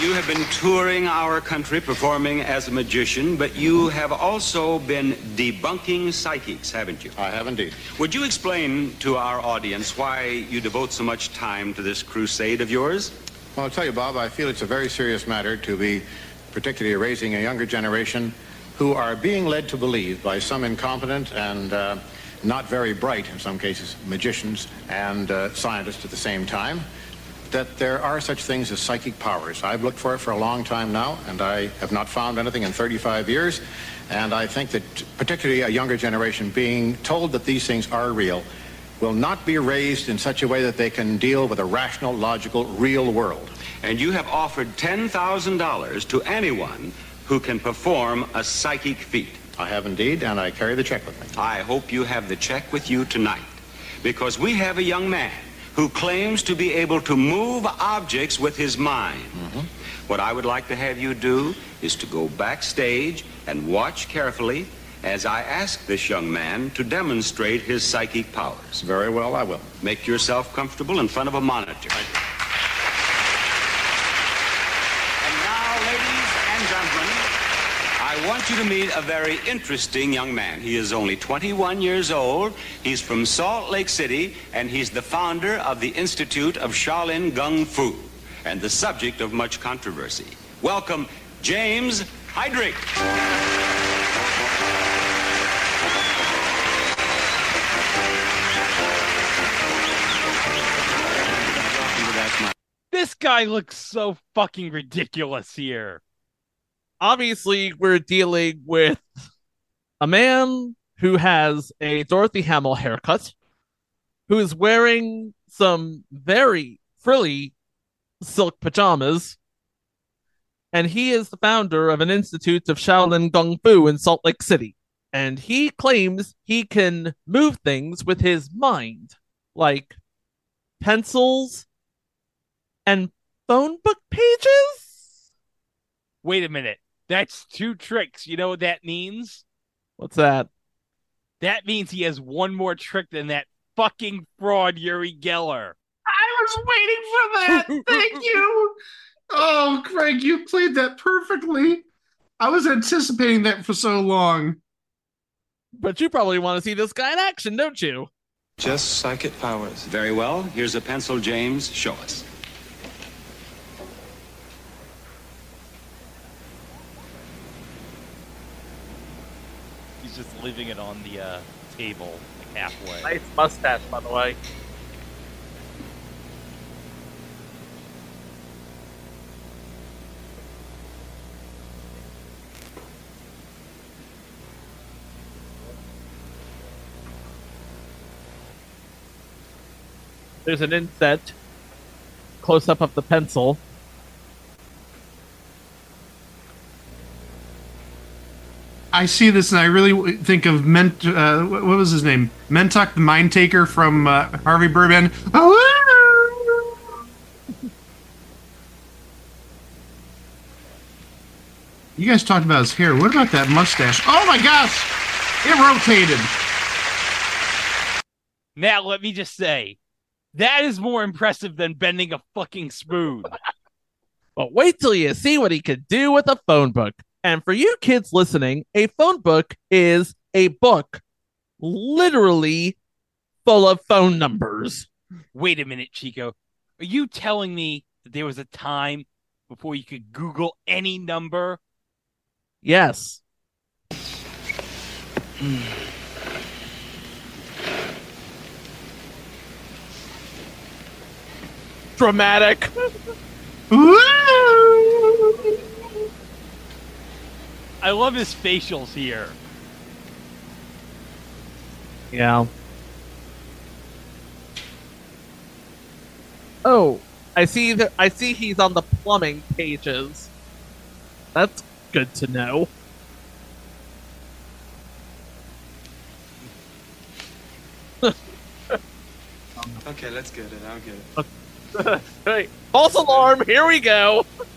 You have been touring our country performing as a magician, but you have also been debunking psychics, haven't you? I have indeed. Would you explain to our audience why you devote so much time to this crusade of yours? Well, I'll tell you, Bob, I feel it's a very serious matter to be particularly raising a younger generation who are being led to believe by some incompetent and uh, not very bright, in some cases, magicians and uh, scientists at the same time, that there are such things as psychic powers. I've looked for it for a long time now, and I have not found anything in 35 years. And I think that particularly a younger generation being told that these things are real will not be raised in such a way that they can deal with a rational, logical, real world. And you have offered $10,000 to anyone who can perform a psychic feat. I have indeed, and I carry the check with me. I hope you have the check with you tonight, because we have a young man who claims to be able to move objects with his mind. Mm-hmm. What I would like to have you do is to go backstage and watch carefully as I ask this young man to demonstrate his psychic powers. Very well, I will. Make yourself comfortable in front of a monitor. And now, ladies and gentlemen, I want you to meet a very interesting young man. He is only 21 years old. He's from Salt Lake City, and he's the founder of the Institute of Shaolin Gung Fu, and the subject of much controversy. Welcome, James Hydrick. This guy looks so fucking ridiculous here. Obviously, we're dealing with a man who has a Dorothy Hamill haircut, who is wearing some very frilly silk pajamas, and he is the founder of an institute of Shaolin Kung Fu in Salt Lake City. And he claims he can move things with his mind, like pencils and phone book pages. Wait a minute. That's two tricks. You know what that means? What's that? That means he has one more trick than that fucking fraud Uri Geller. I was waiting for that. Thank you. Oh, Craig, you played that perfectly. I was anticipating that for so long. But you probably want to see this guy in action, don't you? Just psychic powers. Very well. Here's a pencil, James. Show us. Just leaving it on the uh, table like halfway. Nice mustache, by the way. There's an inset close up of the pencil. I see this and I really think of Ment. Uh, what what was his name? Mentok, the Mind Taker from uh, Harvey Birdman. You guys talked about his hair. What about that mustache? Oh my gosh! It rotated. Now, let me just say, that is more impressive than bending a fucking spoon. But wait till you see what he could do with a phone book. And for you kids listening, a phone book is a book literally full of phone numbers. Wait a minute, Chico. Are you telling me that there was a time before you could Google any number? Yes. Dramatic. I love his facials here. Yeah. Oh, I see that. I see he's on the plumbing pages. That's good to know. Okay, let's get it. I'll get it. hey, false alarm! Here we go.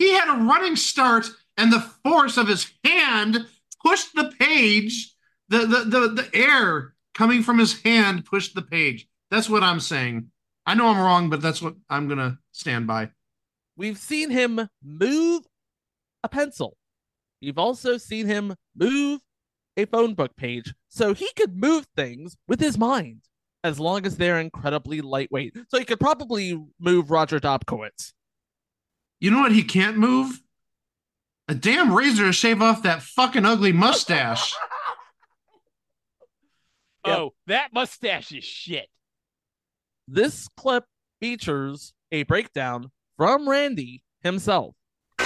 He had a running start, and the force of his hand pushed the page. The, the, the, the air coming from his hand pushed the page. That's what I'm saying. I know I'm wrong, but that's what I'm to stand by. We've seen him move a pencil. We've also seen him move a phone book page. So he could move things with his mind as long as they're incredibly lightweight. So he could probably move Roger Dobkowitz. You know what he can't move? A damn razor to shave off that fucking ugly mustache. Oh, that mustache is shit. This clip features a breakdown from Randi himself. You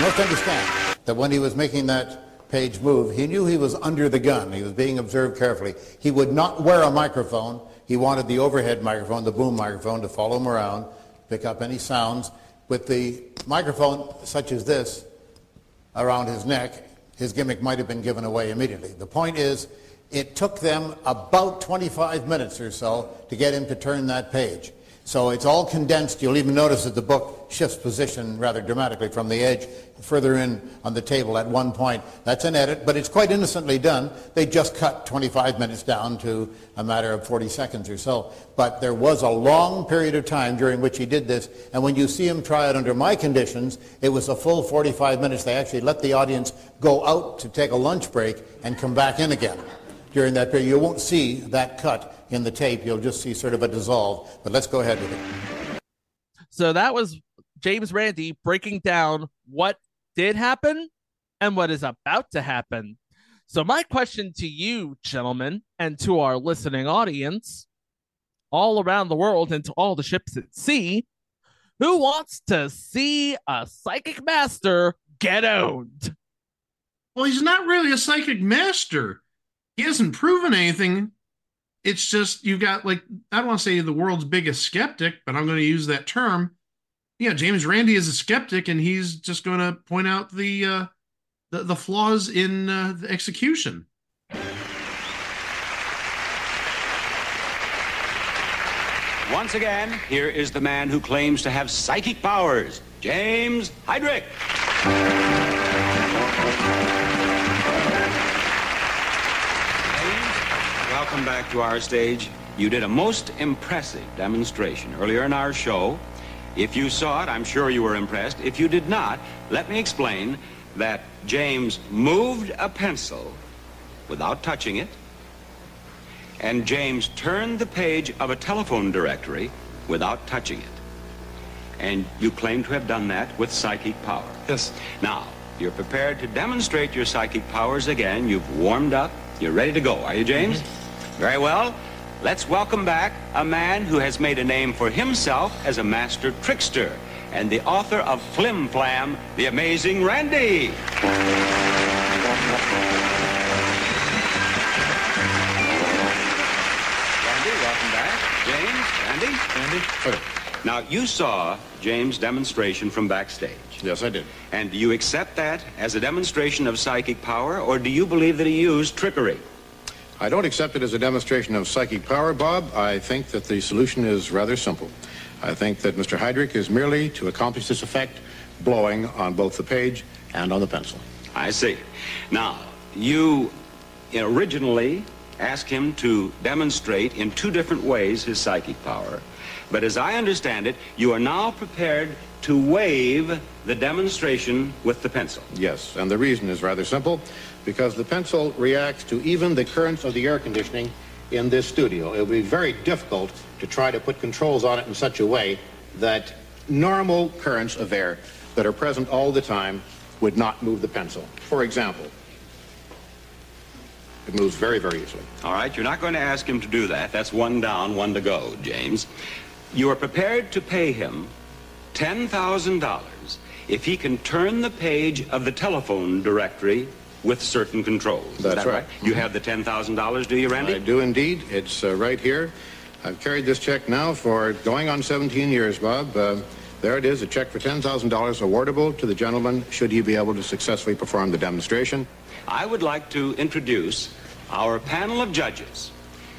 must understand that when he was making that page move, he knew he was under the gun. He was being observed carefully. He would not wear a microphone. He wanted the overhead microphone, the boom microphone, to follow him around, pick up any sounds. With the microphone such as this around his neck, his gimmick might have been given away immediately. The point is, it took them about 25 minutes or so to get him to turn that page. So it's all condensed. You'll even notice that the book shifts position rather dramatically from the edge further in on the table at one point. That's an edit, but it's quite innocently done. They just cut 25 minutes down to a matter of 40 seconds or so. But there was a long period of time during which he did this, and when you see him try it under my conditions, it was a full 45 minutes. They actually let the audience go out to take a lunch break and come back in again during that period. You won't see that cut in the tape. You'll just see sort of a dissolve. But let's go ahead with it. So that was James Randi breaking down what did happen and what is about to happen. So, my question to you, gentlemen, and to our listening audience all around the world and to all the ships at sea who wants to see a psychic master get owned? Well, he's not really a psychic master. He hasn't proven anything. It's just you've got like I don't want to say the world's biggest skeptic, but I'm going to use that term. Yeah, James Randi is a skeptic, and he's just going to point out the uh, the, the flaws in uh, the execution. Once again, here is the man who claims to have psychic powers, James Hydrick. James, welcome back to our stage. You did a most impressive demonstration earlier in our show. If you saw it, I'm sure you were impressed. If you did not, let me explain that James moved a pencil without touching it, and James turned the page of a telephone directory without touching it. And you claim to have done that with psychic power. Yes. Now, you're prepared to demonstrate your psychic powers again. You've warmed up. You're ready to go, are you, James? Mm-hmm. Very well. Let's welcome back a man who has made a name for himself as a master trickster and the author of Flim Flam, The Amazing Randi. Randi, welcome back. James, Randi. Randi? Now, you saw James' demonstration from backstage. Yes, I did. And do you accept that as a demonstration of psychic power, or do you believe that he used trickery? I don't accept it as a demonstration of psychic power, Bob. I think that the solution is rather simple. I think that Mr. Hydrick is merely to accomplish this effect blowing on both the page and on the pencil. I see. Now, you originally asked him to demonstrate in two different ways his psychic power. But as I understand it, you are now prepared to waive the demonstration with the pencil. Yes, and the reason is rather simple, because the pencil reacts to even the currents of the air conditioning in this studio. It will be very difficult to try to put controls on it in such a way that normal currents of air that are present all the time would not move the pencil. For example, it moves very, very easily. All right, you're not going to ask him to do that. That's one down, one to go, James. You are prepared to pay him $10,000 if he can turn the page of the telephone directory with certain controls. That's that right. You have the $10,000, do you, Randi? I do indeed. It's uh, right here. I've carried this check now for going on 17 years, Bob. Uh, there it is, a check for $10,000 awardable to the gentleman should he be able to successfully perform the demonstration. I would like to introduce our panel of judges.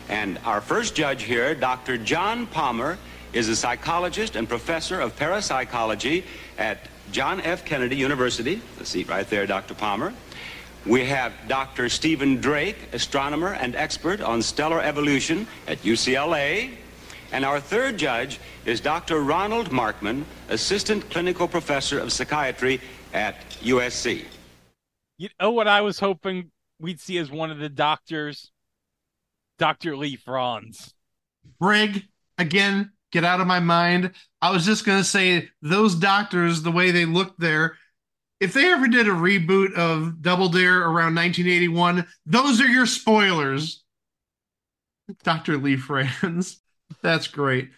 And our first judge here, Dr. John Palmer, is a psychologist and professor of parapsychology at John F. Kennedy University. The seat right there, Dr. Palmer. We have Dr. Stephen Drake, astronomer and expert on stellar evolution at UCLA. And our third judge is Dr. Ronald Markman, assistant clinical professor of psychiatry at USC. You know what I was hoping we'd see as one of the doctors? Dr. Lee Franz. Brig, again, get out of my mind. I was just going to say those doctors, the way they looked there, if they ever did a reboot of Double Dare around 1981, those are your spoilers. Dr. Lee Franz. That's great.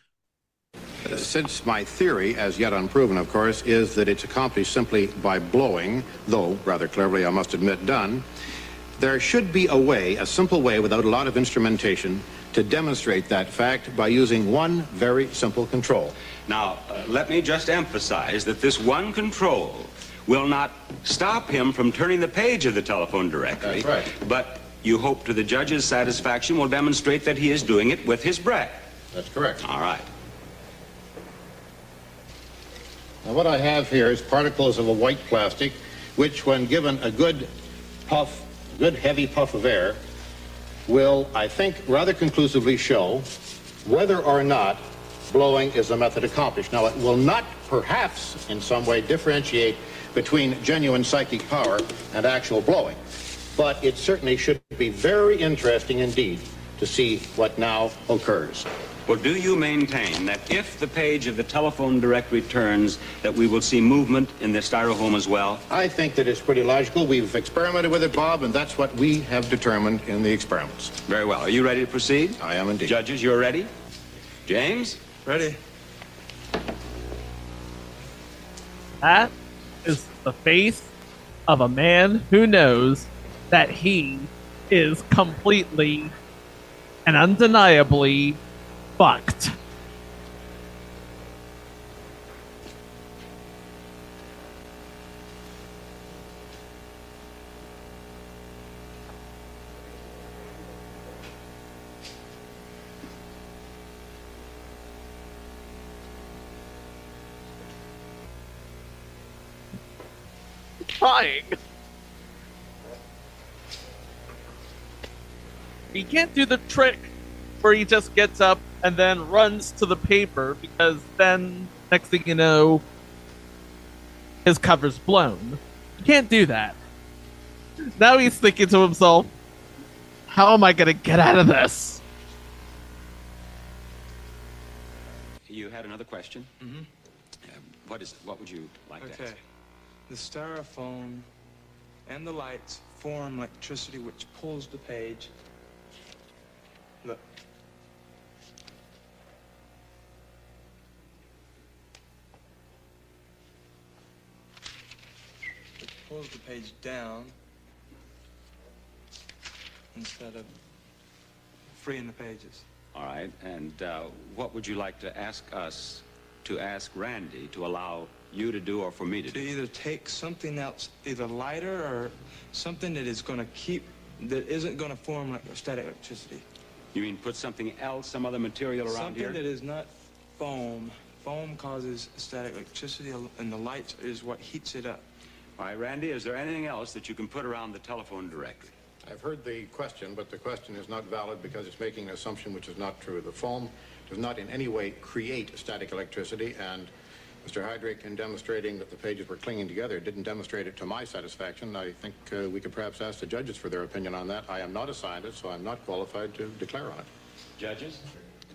Since my theory, as yet unproven, of course, is that it's accomplished simply by blowing, though rather cleverly, I must admit, done, there should be a way, a simple way, without a lot of instrumentation, to demonstrate that fact by using one very simple control. Now, uh, let me just emphasize that this one control will not stop him from turning the page of the telephone directory. That's right. But you hope to the judge's satisfaction will demonstrate that he is doing it with his breath. That's correct. All right. Now, what I have here is particles of a white plastic, which, when given a good puff, good heavy puff of air, will, I think, rather conclusively show whether or not blowing is the method accomplished. Now, it will not, perhaps, in some way differentiate between genuine psychic power and actual blowing, but it certainly should be very interesting indeed to see what now occurs. Well, do you maintain that if the page of the telephone directory turns, that we will see movement in the styrofoam as well? I think that it's pretty logical. We've experimented with it, Bob, and that's what we have determined in the experiments. Very well. Are you ready to proceed? I am indeed. Judges, you're ready? James? Ready. That is the face of a man who knows that he is completely and undeniably fucked. Trying. He can't do the trick where he just gets up and then runs to the paper because then next thing you know his cover's blown. You can't do that. Now he's thinking to himself, how am I gonna get out of this? You had another question? Mm-hmm. Uh, what is it? What would you like to Okay. ask? The styrofoam and the lights form electricity which pulls the page. Look. It pulls the page down instead of freeing the pages. All right. And uh, what would you like to ask us to ask Randy to allow you to do or for me to to do? either take something else, either lighter or something that is going to keep, that isn't going to form like static electricity. You mean put something else, some other material around something here? that is not foam. Foam causes static electricity, and the light is what heats it up. All right, Randi, is there anything else that you can put around the telephone directory? I've heard the question, but the question is not valid because it's making an assumption which is not true. The foam, to does not in any way create static electricity, and Mr. Hydrick, in demonstrating that the pages were clinging together, didn't demonstrate it to my satisfaction. I think uh, we could perhaps ask the judges for their opinion on that. I am not a scientist, so I'm not qualified to declare on it. Judges?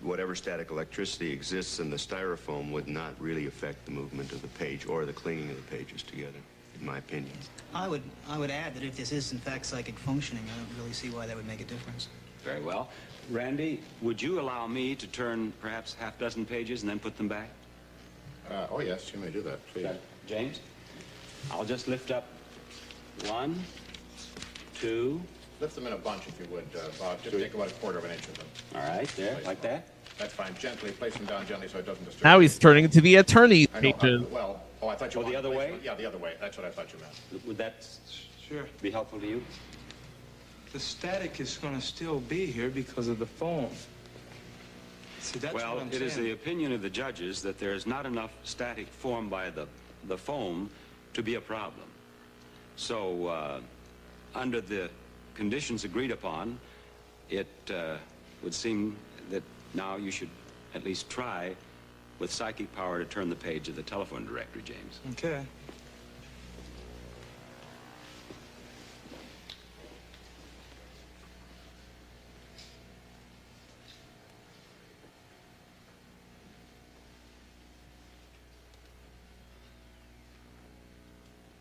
Whatever static electricity exists in the styrofoam would not really affect the movement of the page or the clinging of the pages together, in my opinion. I would, I would add that if this is in fact psychic functioning, I don't really see why that would make a difference. Very well. Randi, would you allow me to turn perhaps half dozen pages and then put them back? Uh, oh, yes, you may do that, please. James? I'll just lift up one, two. Lift them in a bunch, if you would, uh, Bob. Just take about a quarter of an inch of them. All right, there, like that? That's fine. Gently, place them down gently so it doesn't disturb. Now he's turning to the attorney I know, uh, well, oh, I thought you Oh, the other way? them- Yeah, the other way. That's what I thought you meant. Would that Sure. be helpful to you? The static is going to still be here because of the foam. See, well, it is saying. the opinion of the judges that there is not enough static formed by the, the foam to be a problem. So, uh, under the conditions agreed upon, it uh, would seem that now you should at least try with psychic power to turn the page of the telephone directory, James. Okay.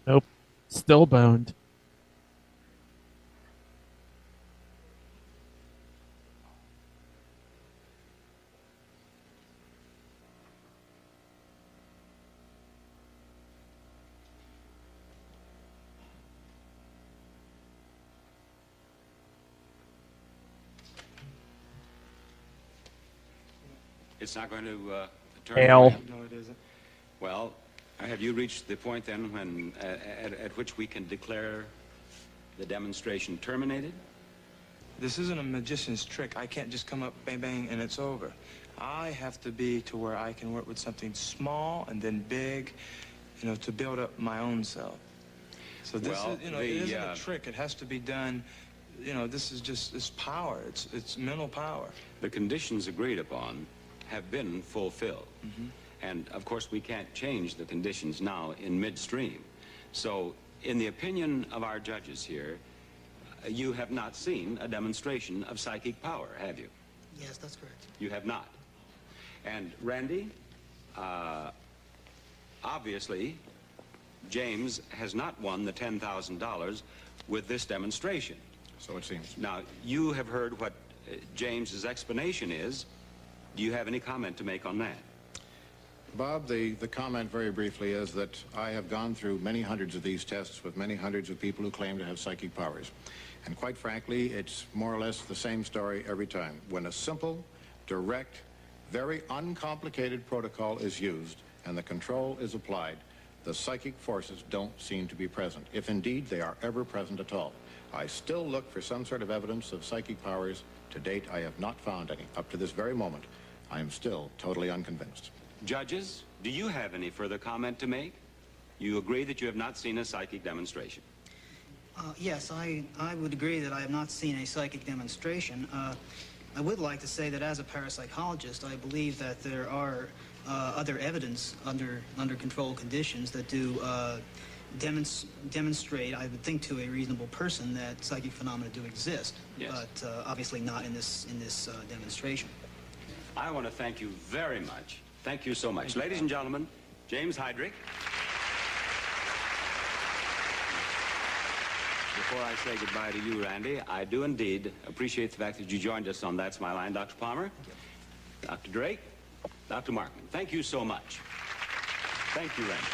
Nope. Still boned. It's not going to uh, turn. Fail. around. No, it isn't. Well, have you reached the point then when, uh, at, at which we can declare the demonstration terminated? This isn't a magician's trick. I can't just come up, bang, bang, and it's over. I have to be to where I can work with something small and then big, you know, to build up my own self. So this Well, is, you know, the, it isn't uh, a trick. It has to be done. You know, this is just it's power. It's it's mental power. The conditions agreed upon have been fulfilled. And of course, we can't change the conditions now in midstream. So, in the opinion of our judges here, uh, you have not seen a demonstration of psychic power, have you? Yes, that's correct. You have not. And Randi, uh, obviously, James has not won the $10,000 with this demonstration. So it seems. Now, you have heard what uh, James's explanation is. Do you have any comment to make on that? Bob, the, the comment very briefly is that I have gone through many hundreds of these tests with many hundreds of people who claim to have psychic powers. And quite frankly, it's more or less the same story every time. When a simple, direct, very uncomplicated protocol is used and the control is applied, the psychic forces don't seem to be present, if indeed they are ever present at all. I still look for some sort of evidence of psychic powers. To date, I have not found any. Up to this very moment, I am still totally unconvinced. Judges, do you have any further comment to make? You agree that you have not seen a psychic demonstration. Uh, yes, I, I would agree that I have not seen a psychic demonstration. Uh, I would like to say that as a parapsychologist, I believe that there are uh, other evidence under, under controlled conditions that do uh, demons- demonstrate, I would think to a reasonable person, that psychic phenomena do exist, Yes. but uh, obviously not in this, in this uh, demonstration. I want to thank you very much. Thank you so much. Ladies and gentlemen, James Hydrick. Before I say goodbye to you, Randi, I do indeed appreciate the fact that you joined us on That's My Line, Dr. Palmer, Dr. Drake, Dr. Markman. Thank you so much. Thank you, Randi.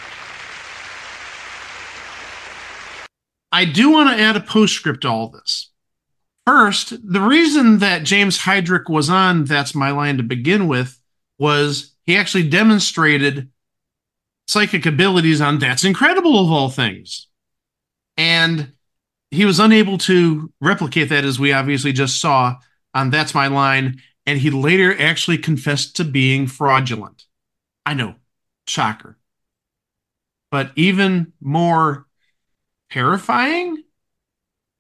I do want to add a postscript to all this. First, the reason that James Hydrick was on That's My Line to begin with was he actually demonstrated psychic abilities on That's Incredible of all things. And he was unable to replicate that, as we obviously just saw on That's My Line. And he later actually confessed to being fraudulent. I know, shocker. But even more terrifying,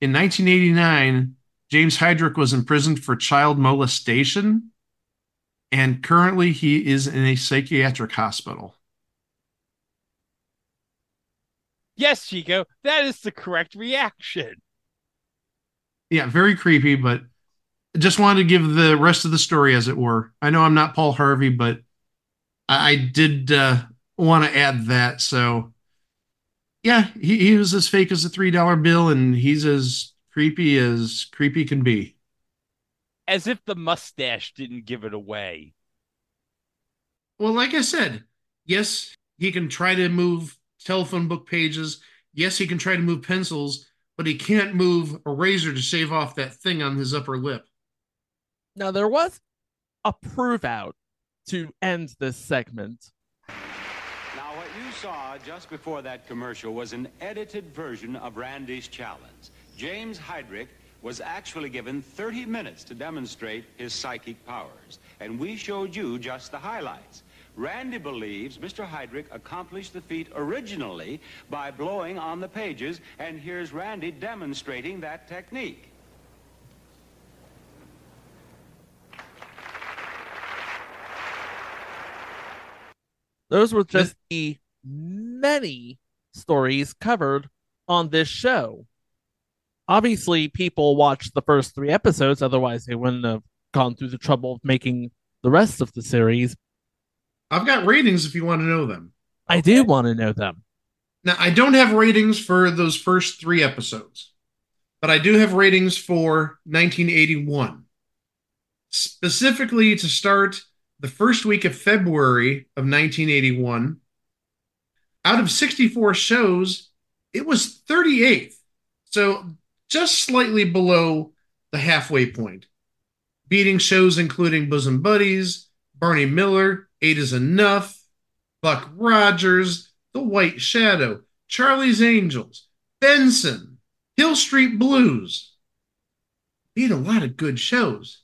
in 1989, James Hydrick was imprisoned for child molestation. And currently he is in a psychiatric hospital. Yes, Chico, that is the correct reaction. Yeah, very creepy, but just wanted to give the rest of the story, as it were. I know I'm not Paul Harvey, but I I did uh, want to add that. So, yeah, he, he was as fake as a $3 bill, and he's as creepy as creepy can be. As if the mustache didn't give it away. Well, like I said, yes, he can try to move telephone book pages. Yes, he can try to move pencils, but he can't move a razor to shave off that thing on his upper lip. Now there was a prove out to end this segment. Now, what you saw just before that commercial was an edited version of Randi's challenge. James Hydrick was actually given 30 minutes to demonstrate his psychic powers, and we showed you just the highlights. Randi believes Mr. Hydrick accomplished the feat originally by blowing on the pages, and here's Randi demonstrating that technique. Those were just the many stories covered on this show. Obviously, people watched the first three episodes, otherwise, they wouldn't have gone through the trouble of making the rest of the series. I've got ratings if you want to know them. I do want to know them. Now, I don't have ratings for those first three episodes, but I do have ratings for 1981. Specifically, to start the first week of February of 1981, out of 64 shows, it was 38th. So just slightly below the halfway point, beating shows including Bosom Buddies, Barney Miller, Eight is Enough, Buck Rogers, The White Shadow, Charlie's Angels, Benson, Hill Street Blues. Beat a lot of good shows.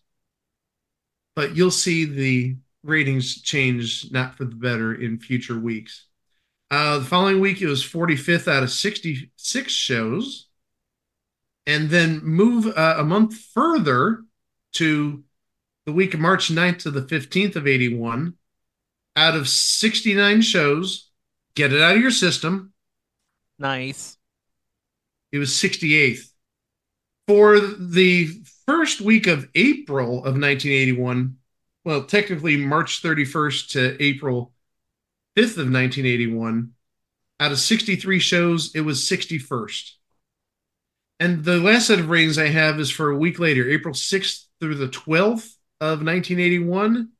But you'll see the ratings change not for the better in future weeks. Uh, the following week, it was 45th out of 66 shows. And then move uh, a month further to the week of March 9th to the 15th of 81. Out of 69 shows, get it out of your system. Nice. It was 68th. For the first week of April of 1981, well, technically March 31st to April 5th of 1981, out of 63 shows, it was 61st. And the last set of ratings I have is for a week later, April 6th through the 12th of 1981.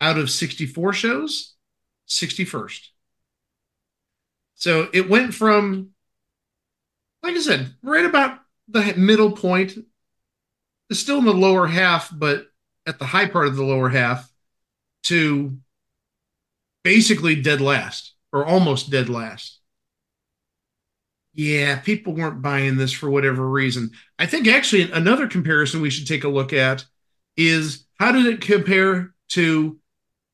Out of 64 shows, 61st. So it went from, like I said, right about the middle point. It's still in the lower half, but at the high part of the lower half to basically dead last or almost dead last. Yeah, people weren't buying this for whatever reason. I think actually another comparison we should take a look at is how did it compare to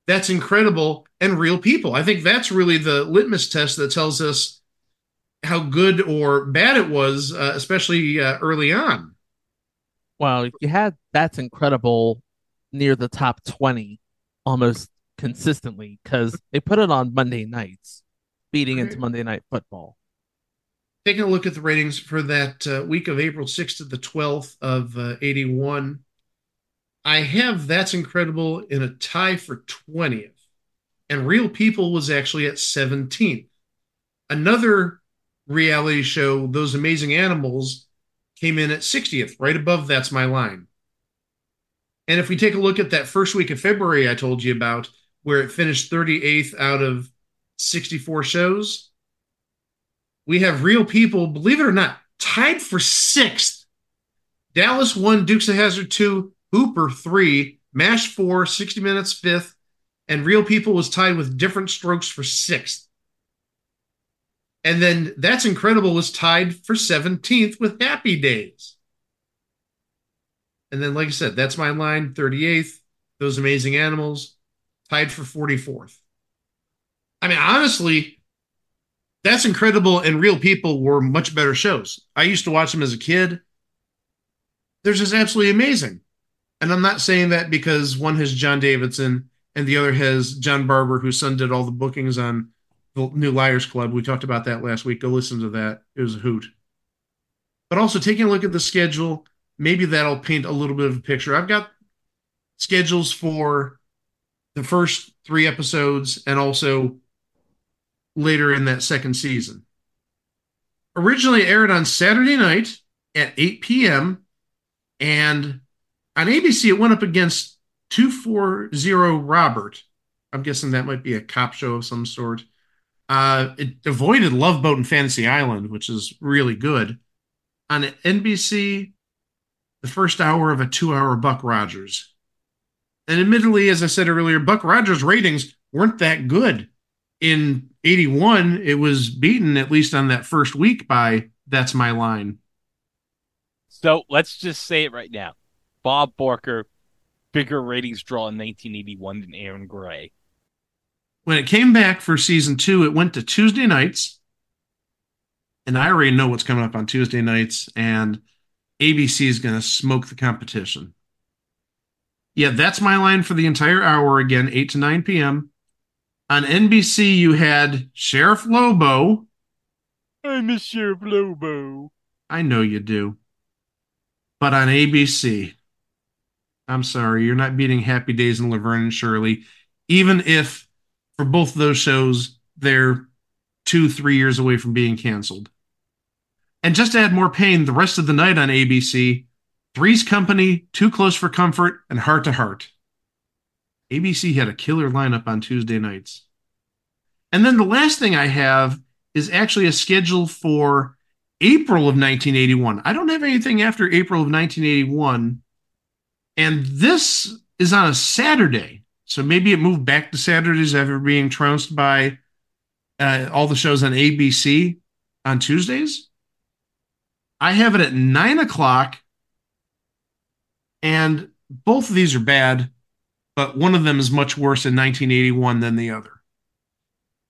That's Incredible and Real People? I think that's really the litmus test that tells us how good or bad it was, uh, especially uh, early on. Well, you had That's Incredible near the top 20 almost consistently because they put it on Monday nights, feeding into Monday Night Football. Taking a look at the ratings for that uh, week of April 6th to the 12th of uh, 81, I have That's Incredible in a tie for 20th, and Real People was actually at 17th. Another reality show, Those Amazing Animals, came in at 60th, right above That's My Line. And if we take a look at that first week of February I told you about, where it finished 38th out of 64 shows, we have real people, believe it or not, tied for sixth. Dallas one, Dukes of Hazzard two, Hooper three, MASH four, 60 Minutes fifth, and Real People was tied with different strokes for sixth. And then That's Incredible was tied for 17th with Happy Days. And then, like I said, That's My Line, 38th. Those Amazing Animals, tied for 44th. I mean, honestly, That's Incredible and Real People were much better shows. I used to watch them as a kid. They're just absolutely amazing. And I'm not saying that because one has John Davidson and the other has John Barbour, whose son did all the bookings on the New Liars Club. We talked about that last week. Go listen to that. It was a hoot. But also taking a look at the schedule, maybe that'll paint a little bit of a picture. I've got schedules for the first three episodes and also later in that second season. Originally aired on Saturday night at 8 p.m. and on ABC it went up against 240 Robert. I'm guessing that might be a cop show of some sort. Uh, it avoided Love Boat and Fantasy Island, which is really good. On NBC, the first hour of a two hour Buck Rogers. And admittedly, as I said earlier, Buck Rogers ratings weren't that good. In 81, it was beaten, at least on that first week, by That's My Line. So let's just say it right now. Bob Barker, bigger ratings draw in 1981 than Erin Gray. When it came back for season two, it went to Tuesday nights. And I already know what's coming up on Tuesday nights, and ABC is going to smoke the competition. Yeah, that's my line for the entire hour again, 8 to 9 p.m. On NBC, you had Sheriff Lobo. I miss Sheriff Lobo. I know you do. But on ABC, I'm sorry, you're not beating Happy Days and Laverne and Shirley, even if for both those shows, they're two, three years away from being canceled. And just to add more pain, the rest of the night on ABC, Three's Company, Too Close for Comfort, and Heart to Heart. ABC had a killer lineup on Tuesday nights. And then the last thing I have is actually a schedule for April of 1981. I don't have anything after April of 1981. And this is on a Saturday. So maybe it moved back to Saturdays after being trounced by uh, all the shows on ABC on Tuesdays. I have it at nine o'clock. And both of these are bad, but one of them is much worse in 1981 than the other.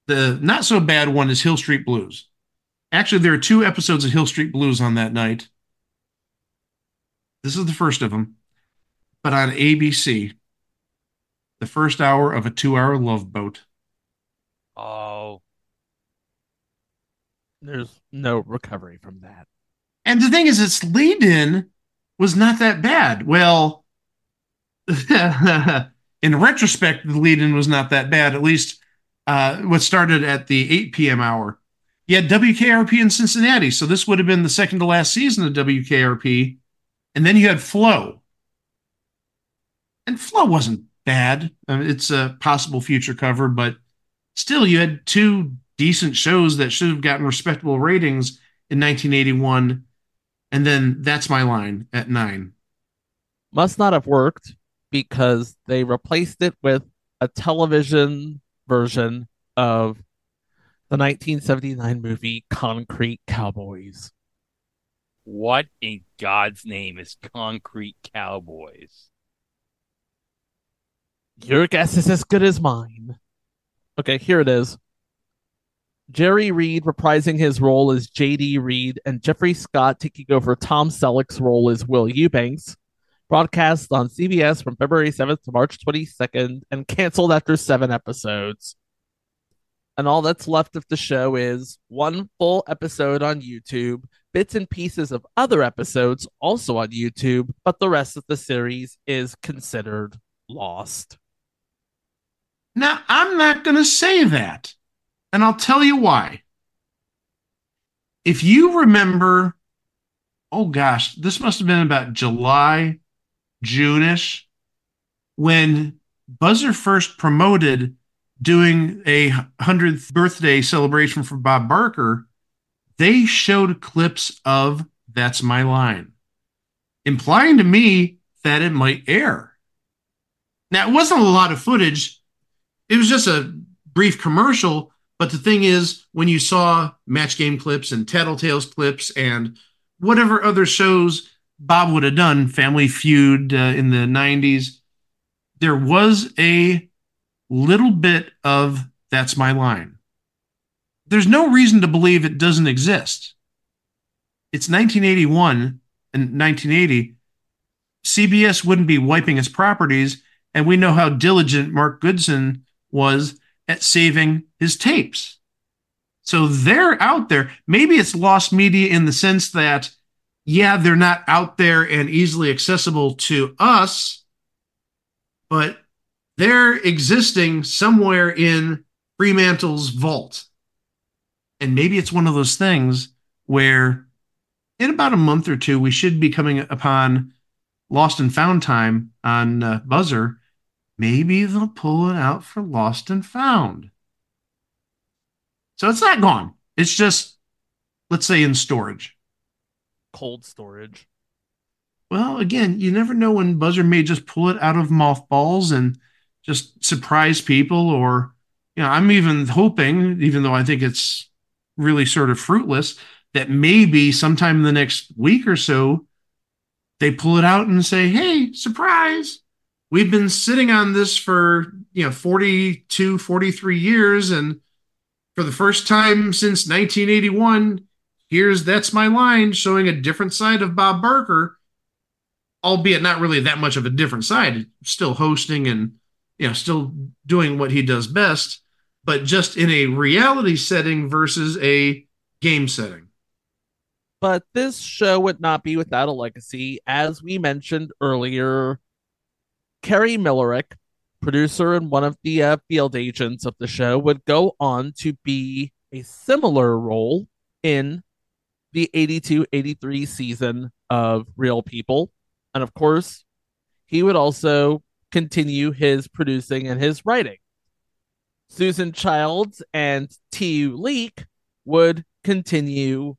The not so bad one is Hill Street Blues. Actually, there are two episodes of Hill Street Blues on that night. This is the first of them. But on ABC, the first hour of a two hour love boat. Oh. There's no recovery from that. And the thing is, its lead in was not that bad. Well, in retrospect, the lead in was not that bad, at least uh, what started at the 8 p.m. hour. You had WKRP in Cincinnati, so this would have been the second to last season of WKRP. And then you had Flo. And Flo wasn't bad. I mean, it's a possible future cover, but still, you had two decent shows that should have gotten respectable ratings in 1981. And then that's my line at nine. Must not have worked because they replaced it with a television version of the 1979 movie Concrete Cowboys. What in God's name is Concrete Cowboys? Your guess is as good as mine. Okay, here it is. Jerry Reed reprising his role as J.D. Reed and Geoffrey Scott taking over Tom Selleck's role as Will Eubanks. Broadcast on CBS from February 7th to March 22nd and canceled after seven episodes. And all that's left of the show is one full episode on YouTube, bits and pieces of other episodes also on YouTube, but the rest of the series is considered lost. Now, I'm not going to say that. And I'll tell you why. If you remember, oh gosh, this must have been about July, June-ish, when Buzzr first promoted doing a 100th birthday celebration for Bob Barker, they showed clips of That's My Line, implying to me that it might air. Now, it wasn't a lot of footage, it was just a brief commercial. But the thing is, when you saw Match Game clips and Tattletales clips and whatever other shows Bob would have done, Family Feud uh, in the 90s, there was a little bit of That's My Line. There's no reason to believe it doesn't exist. It's 1981 and 1980. CBS wouldn't be wiping its properties, and we know how diligent Mark Goodson was at saving his tapes. So they're out there. Maybe it's lost media in the sense that, yeah, they're not out there and easily accessible to us, but they're existing somewhere in Fremantle's vault. And maybe it's one of those things where in about a month or two, we should be coming upon Lost and Found time on uh, Buzzr. Maybe they'll pull it out for Lost and Found. So it's not gone. It's just, let's say, in storage. Cold storage. Well, again, you never know when Buzzr may just pull it out of mothballs and just surprise people. Or, you know, I'm even hoping, even though I think it's really sort of fruitless, that maybe sometime in the next week or so, they pull it out and say, hey, surprise. We've been sitting on this for, you know, 42, 43 years. And for the first time since 1981, here's That's My Line showing a different side of Bob Barker, albeit not really that much of a different side, still hosting and, you know, still doing what he does best, but just in a reality setting versus a game setting. But this show would not be without a legacy. As we mentioned earlier, Kerry Millerick, producer and one of the uh, field agents of the show, would go on to be a similar role in the 82 83 season of Real People. And of course, he would also continue his producing and his writing. Susan Childs and T.U. Leak would continue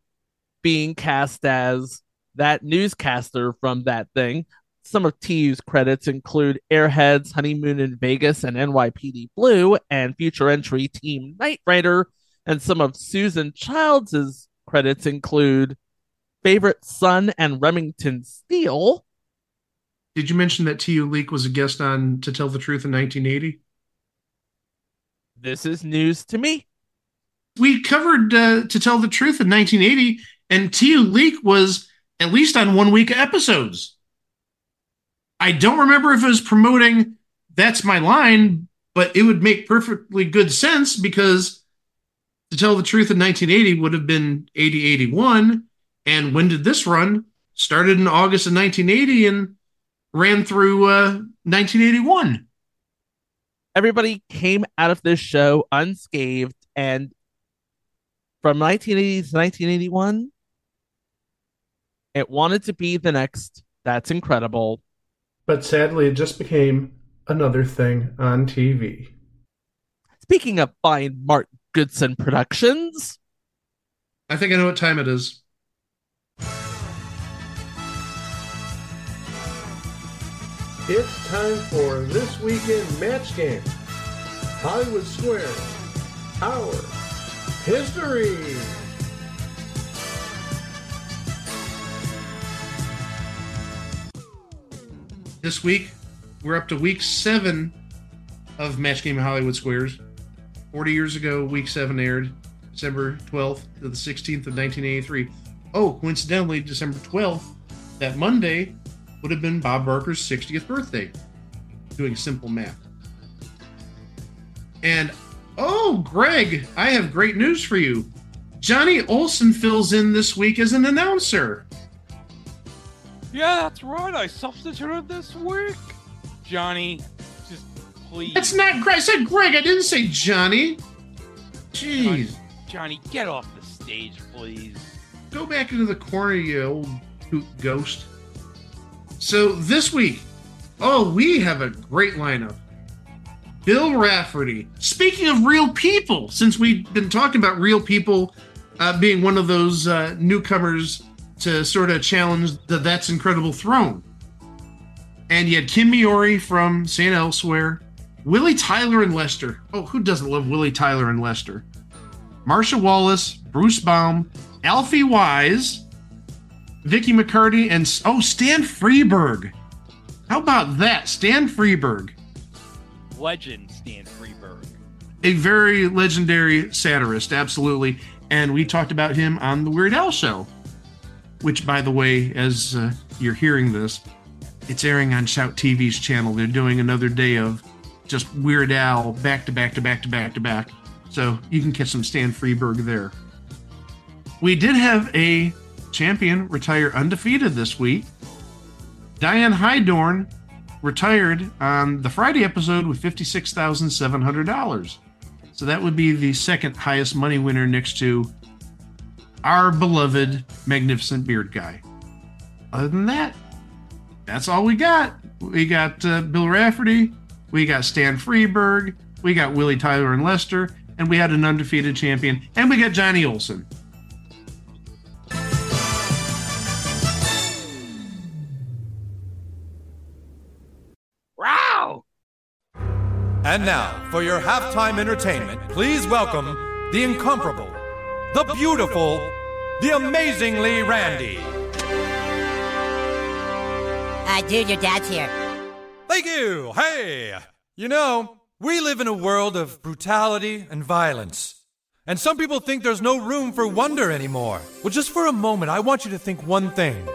being cast as that newscaster from that thing. Some of TU's credits include Airheads, Honeymoon in Vegas, and NYPD Blue, and future entry Team Knight Rider. And some of Susan Childs' credits include Favorite Son and Remington Steele. Did you mention that T.U. Leek was a guest on To Tell the Truth in 1980? This is news to me. We covered uh, To Tell the Truth in 1980, and T.U. Leek was at least on one week episodes. I don't remember if it was promoting That's My Line, but it would make perfectly good sense because to tell the truth, in 1980 would have been 80 81. And when did this run? Started in August of 1980 and ran through uh, 1981. Everybody came out of this show unscathed, and from 1980 to 1981, it wanted to be the next That's Incredible. But sadly, it just became another thing on TV. Speaking of fine Mark Goodson Productions, I think I know what time it is. It's time for this weekend match game. Hollywood Square. Our history. This week, we're up to week seven of Match Game Hollywood Squares. 40 years ago, week seven aired December 12th to the 16th of 1983. Oh, coincidentally, December 12th, that Monday, would have been Bob Barker's 60th birthday. Doing simple math. And oh, Greg, I have great news for you. Johnny Olson fills in this week as an announcer. Yeah, that's right. I substituted this week. Johnny, please. That's not Greg. I said Greg. I didn't say Johnny. Jeez. Johnny, Johnny, get off the stage, please. Go back into the corner, you old hoot ghost. So this week, oh, we have a great lineup. Bill Rafferty. Speaking of real people, since we've been talking about real people uh, being one of those uh, newcomers to sort of challenge the That's Incredible throne. And you had Kim Miyori from St. Elsewhere, Willie Tyler and Lester. Oh, who doesn't love Willie Tyler and Lester? Marcia Wallace, Bruce Baum, Alfie Wise, Vicky McCarty, and oh, Stan Freberg. How about that? Stan Freberg, Legend Stan Freberg. a very legendary satirist, absolutely. And we talked about him on the Weird Al show, which, by the way, as uh, you're hearing this, It's airing on Shout TV's channel. They're doing another day of just Weird Al back to back to back to back to back. So you can catch some Stan Freberg there. We did have a champion retire undefeated this week. Diane Hydorn retired on the Friday episode with $56,700. So that would be the second highest money winner next to our beloved Magnificent Beard Guy. Other than that, that's all we got. We got uh, Bill Rafferty, we got Stan Freberg, we got Willie Tyler and Lester, and we had an undefeated champion, and we got Johnny Olson. Wow! And now, for your halftime entertainment, please welcome the incomparable, the beautiful, the amazingly Randi. Uh, dude, your dad's here. Thank you. Hey, you know, we live in a world of brutality and violence. And some people think there's no room for wonder anymore. Well, just for a moment, I want you to think one thing.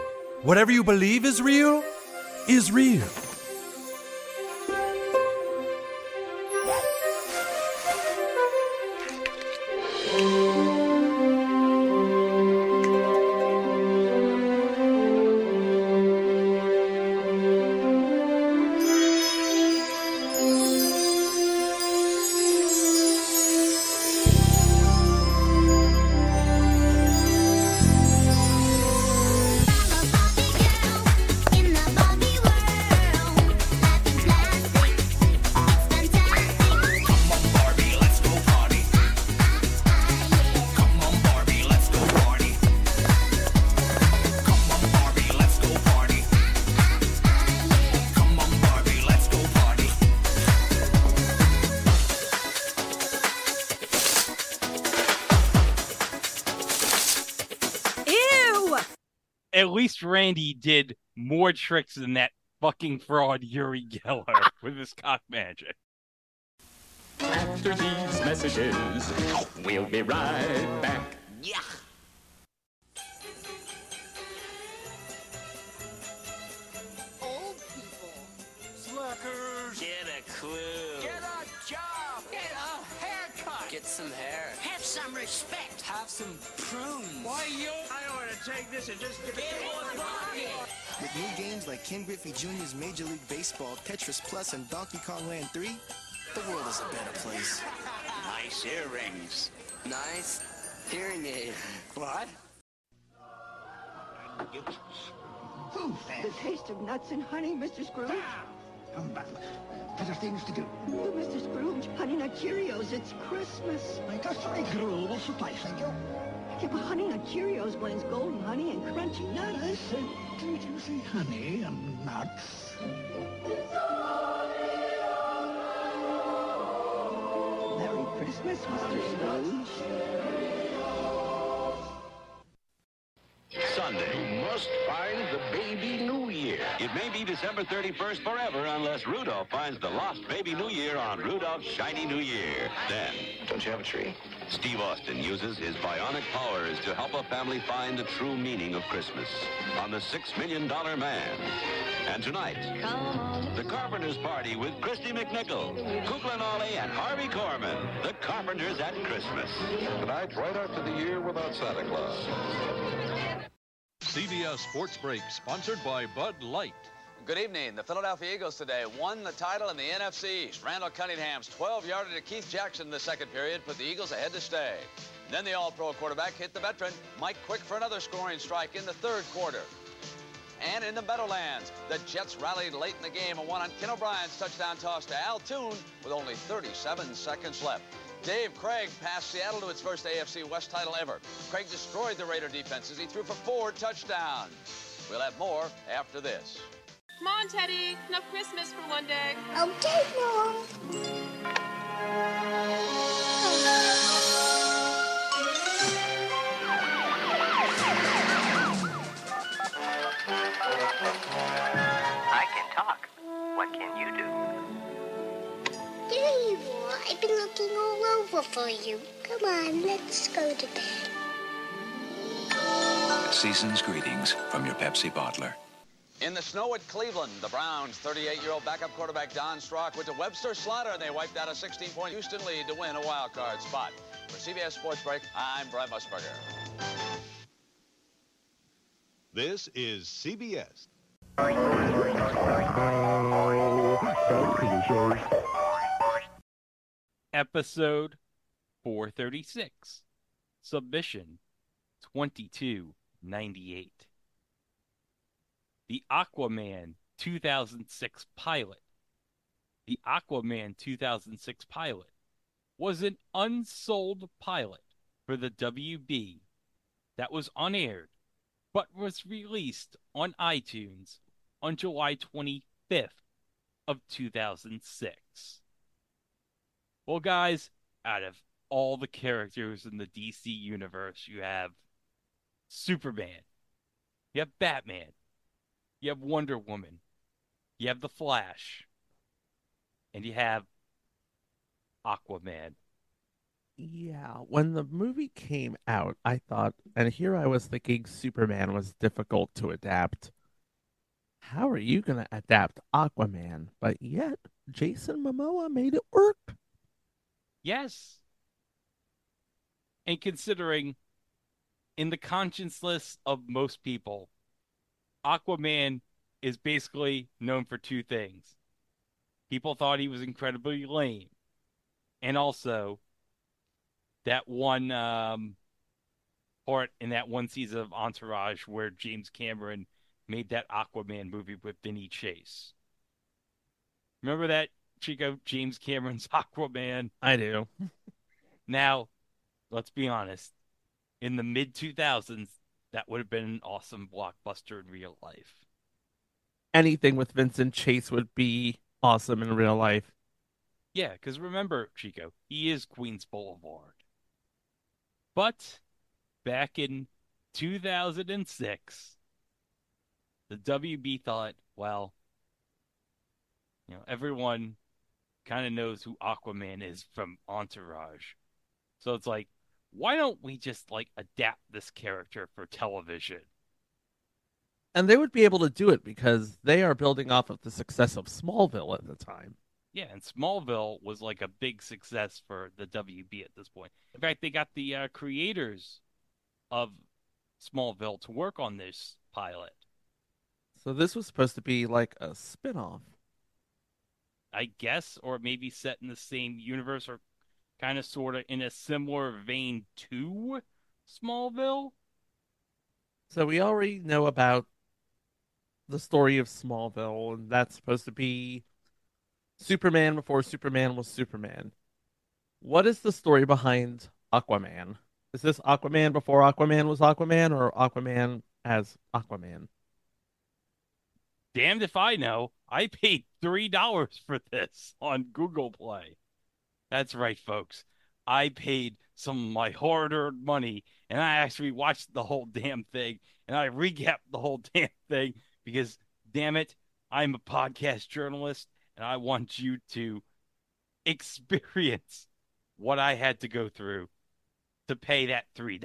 Whatever you believe is real, is real. Randi did more tricks than that fucking fraud Uri Geller with his cock magic. After these messages, we'll be right back. Yeah. Old people. Slackers. Get a clue. Get a job. Get a haircut. Get some hair. Have some respect. Have some prunes. Why, you? I ought to take this and just give it to one With new games like Ken Griffey Jr.'s Major League Baseball, Tetris Plus, and Donkey Kong Land 3, the world is a better place. Nice earrings. Nice hearing aid. What? The taste of nuts and honey, Mr. Scrooge. Come back. Better things to do. Oh, Mr. Scrooge, Honey Nut Cheerios, it's Christmas. I got three gruel will suffice, thank you. Yeah, but Honey Nut Cheerios blends golden honey and crunchy nuts. Said, didn't you say honey and nuts? Merry Christmas, Mr. Scrooge. Sunday. You must find the baby New Year. It may be December 31st forever unless Rudolph finds the lost baby New Year on Rudolph's Shiny New Year. Then, don't you have a tree? Steve Austin uses his bionic powers to help a family find the true meaning of Christmas on the Six Million Dollar Man. And tonight, the Carpenters Party with Kristy McNichol, Kukla and Ollie, and Harvey Korman. The Carpenters at Christmas. Tonight, right after the year without Santa Claus. CBS Sports Break, sponsored by Bud Light. Good evening. The Philadelphia Eagles today won the title in the NFC East. Randall Cunningham's 12-yarder to Keith Jackson in the second period put the Eagles ahead to stay. Then the All-Pro quarterback hit the veteran Mike Quick for another scoring strike in the third quarter. And in the Meadowlands, the Jets rallied late in the game and won on Ken O'Brien's touchdown toss to Al Toon with only 37 seconds left. Dave Krieg passed Seattle to its first AFC West title ever. Krieg destroyed the Raider defenses. he threw for four touchdowns. We'll have more after this. Come on, Teddy. Enough Christmas for one day. Okay, Mom. I can talk. What can you do? There you are. I've been looking all over for you. Come on, let's go to bed. Season's greetings from your Pepsi bottler. In the snow at Cleveland, the Browns' 38-year-old backup quarterback Don Strock went to Webster Slaughter, and they wiped out a 16-point Houston lead to win a wild card spot. For CBS Sports Break, I'm Brent Musburger. This is CBS. Episode 436. Submission 2298. The Aquaman 2006 pilot. The Aquaman 2006 pilot was an unsold pilot for the WB that was unaired but was released on iTunes on July 25th of 2006. Well, guys, out of all the characters in the DC universe, you have Superman, you have Batman, you have Wonder Woman, you have The Flash, and you have Aquaman. Yeah, when the movie came out, I thought, and here I was thinking Superman was difficult to adapt. How are you going to adapt Aquaman? But yet, Jason Momoa made it work. Yes. And considering, in the conscience list of most people, Aquaman is basically known for two things. People thought he was incredibly lame. And also, that one um, part in that one season of Entourage where James Cameron made that Aquaman movie with Vinny Chase. Remember that, Chico? James Cameron's Aquaman? I do. now, let's be honest. In the mid 2000s, that would have been an awesome blockbuster in real life. Anything with Vincent Chase would be awesome in real life. Yeah, because remember, Chico, he is Queens Boulevard. But back in 2006, the WB thought, well, you know, everyone kind of knows who Aquaman is from Entourage. So it's like, why don't we just like adapt this character for television? And they would be able to do it because they are building off of the success of Smallville at the time. Yeah, and Smallville was like a big success for the WB at this point. In fact, they got the uh, creators of Smallville to work on this pilot. So this was supposed to be like a spin-off. I guess, or maybe set in the same universe or kind of sort of in a similar vein to Smallville. So we already know about the story of Smallville, and that's supposed to be Superman before Superman was Superman. What is the story behind Aquaman? Is this Aquaman before Aquaman was Aquaman, or Aquaman as Aquaman? Damned if I know. I paid $3 for this on Google Play. That's right, folks. I paid some of my hard earned money and I actually watched the whole damn thing and I recapped the whole damn thing because, damn it, I'm a podcast journalist and I want you to experience what I had to go through to pay that $3.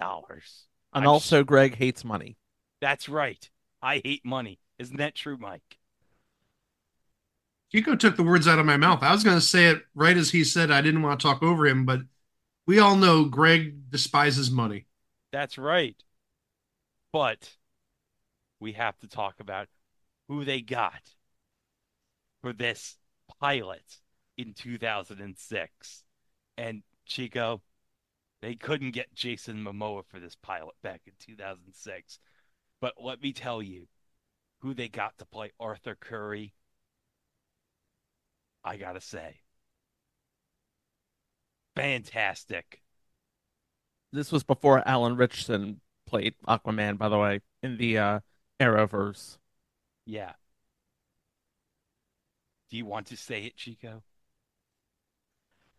And I'm also, Greg hates money. That's right. I hate money. Isn't that true, Mike? Chico took the words out of my mouth. I was going to say it right as he said. I didn't want to talk over him, but we all know Greg despises money. That's right. But we have to talk about who they got for this pilot in 2006. And Chico, they couldn't get Jason Momoa for this pilot back in 2006. But let me tell you who they got to play Arthur Curry. I got to say, fantastic. This was before Alan Ritchson played Aquaman, by the way, in the uh, Arrowverse. Yeah. Do you want to say it, Chico?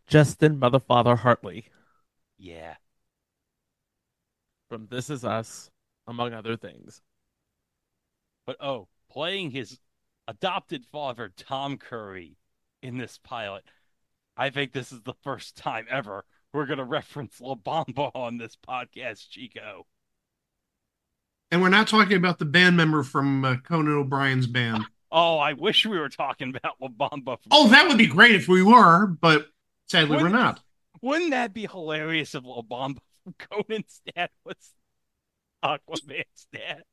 Justin Motherfather Hartley Yeah. from This Is Us, among other things. But oh, playing his adopted father, Tom Curry, in this pilot, I think this is the first time ever we're going to reference La Bamba on this podcast, Chico. And we're not talking about the band member from uh, Conan O'Brien's band. Oh, I wish we were talking about La Bamba. From Oh, that would be great if we were, but sadly we're Wouldn't- not. Wouldn't that be hilarious if La Bamba from Conan's dad was Aquaman's dad?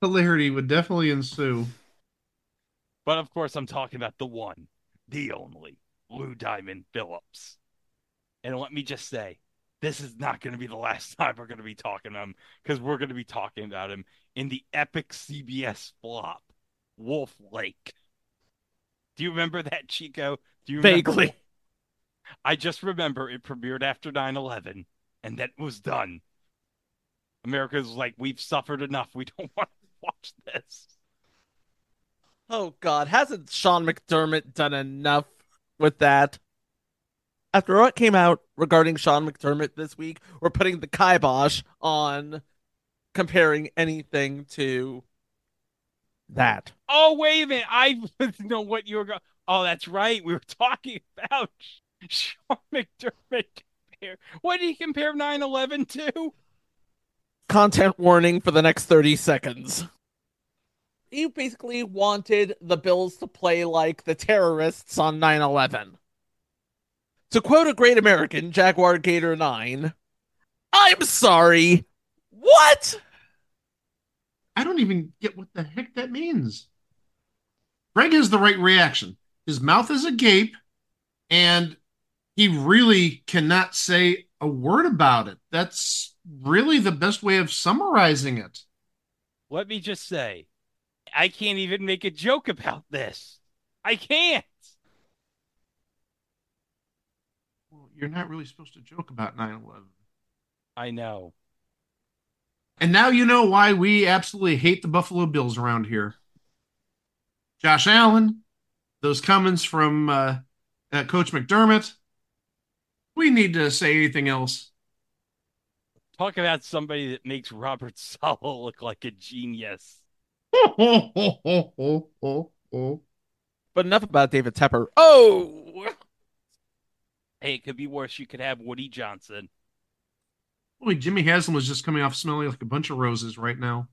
Hilarity would definitely ensue. But of course, I'm talking about the one, the only, Lou Diamond Phillips. And let me just say, this is not going to be the last time we're going to be talking about him because we're going to be talking about him in the epic CBS flop, Wolf Lake. Do you remember that, Chico? Do you remember- Vaguely. I just remember it premiered after 9 11 and that was done. America's like, we've suffered enough. We don't want to watch this. Oh God, hasn't Sean McDermott done enough with that? After what came out regarding Sean McDermott this week, we're putting the kibosh on comparing anything to that. Oh, wait a minute. I know what you were going. Oh, that's right. We were talking about Sean McDermott. Compare. What did he compare 9 11 to? Content warning for the next 30 seconds. You basically wanted the Bills to play like the terrorists on 9 11. To quote a great American, Jaguar Gator 9, I'm sorry. What? I don't even get what the heck that means. Greg has the right reaction. His mouth is agape, and he really cannot say a word about it. That's really the best way of summarizing it. Let me just say, I can't even make a joke about this. I can't. Well, you're not really supposed to joke about 9 11. I know. And now you know why we absolutely hate the Buffalo Bills around here. Josh Allen, those comments from uh, uh, Coach McDermott. We need to say anything else. Talk about somebody that makes Robert Saleh look like a genius. But enough about David Tepper. Oh! Hey, it could be worse. You could have Woody Johnson. Boy, Jimmy Haslam was just coming off smelling like a bunch of roses right now.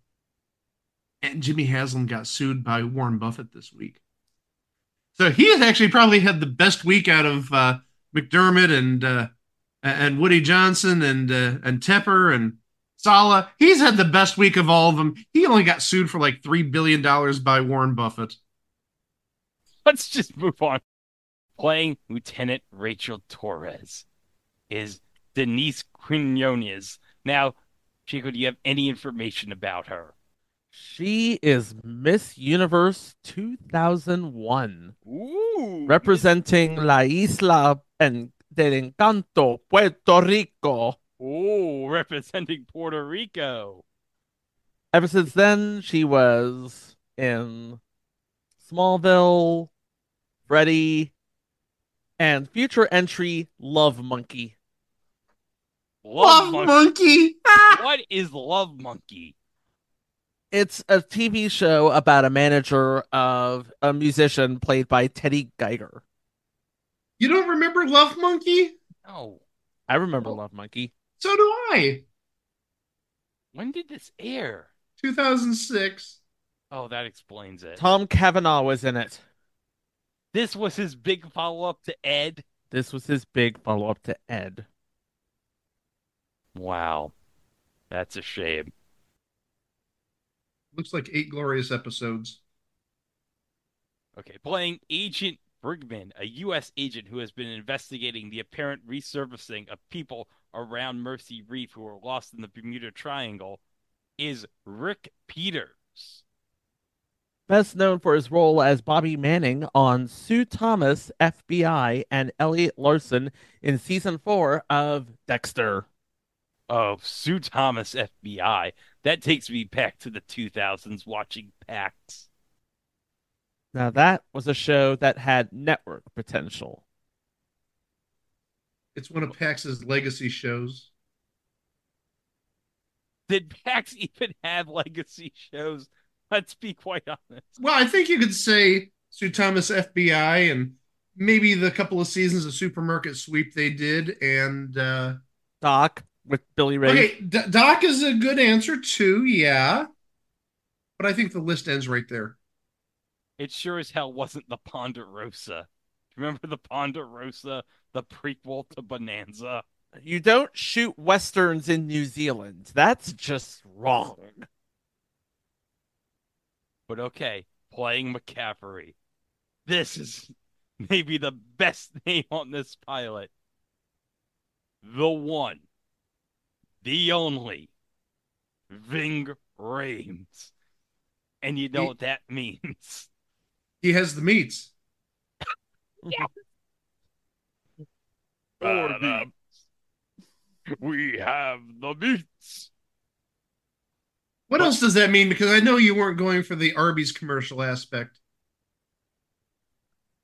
And Jimmy Haslam got sued by Warren Buffett this week. So he has actually probably had the best week out of uh, McDermott and uh, and Woody Johnson and uh, and Tepper and Saleh. He's had the best week of all of them. He only got sued for like three billion dollars by Warren Buffett. Let's just move on. Playing Lieutenant Rachel Torres is Denise Quinones. Now, Chico, do you have any information about her? She is Miss Universe 2001. Ooh. Representing La Isla en- del Encanto, Puerto Rico. Ooh, representing Puerto Rico. Ever since then, she was in Smallville, Freddy, and future entry Love Monkey. Love, Love Monkey. Monkey. what is Love Monkey? It's a TV show about a manager of a musician played by Teddy Geiger. You don't remember Love Monkey? No. I remember Love Monkey. So do I. When did this air? 2006. Oh, that explains it. Tom Cavanagh was in it. This was his big follow up to Ed. This was his big follow up to Ed. Wow. That's a shame. Looks like eight glorious episodes. Okay, playing Agent Brigman, a U.S. agent who has been investigating the apparent resurfacing of people around Mercy Reef who were lost in the Bermuda Triangle, is Rick Peters. Best known for his role as Bobby Manning on Sue Thomas, FBI, and Elliot Larson in season four of Dexter. Oh, Sue Thomas, FBI. That takes me back to the 2000s watching PAX. Now, that was a show that had network potential. It's one of Pax's legacy shows. Did PAX even have legacy shows? Let's be quite honest. Well, I think you could say Sue Thomas FBI and maybe the couple of seasons of Supermarket Sweep they did, and uh, Doc. with Billy Ray. Okay, D- Doc is a good answer too. Yeah, but I think the list ends right there. It sure as hell wasn't the Ponderosa. Remember the Ponderosa, the prequel to Bonanza? You don't shoot westerns in New Zealand. That's just wrong. But okay, playing McCaffrey. This is maybe the best name on this pilot. The one, the only, Ving Rhames. And you know He- what that means. He has the meats. Ba-dum. We have the meats. What else does that mean? Because I know you weren't going for the Arby's commercial aspect.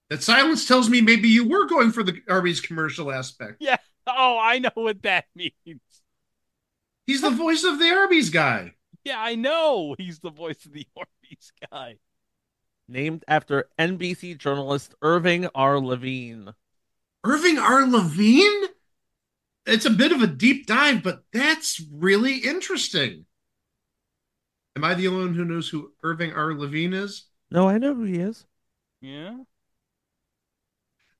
That silence tells me maybe you were going for the Arby's commercial aspect. Yeah. Oh, I know what that means. He's the voice of the Arby's guy. Yeah, I know. He's the voice of the Arby's guy. Named after NBC journalist Irving R. Levine. Irving R. Levine? It's a bit of a deep dive, but that's really interesting. Am I the only one who knows who Irving R. Levine is? No, I know who he is. Yeah.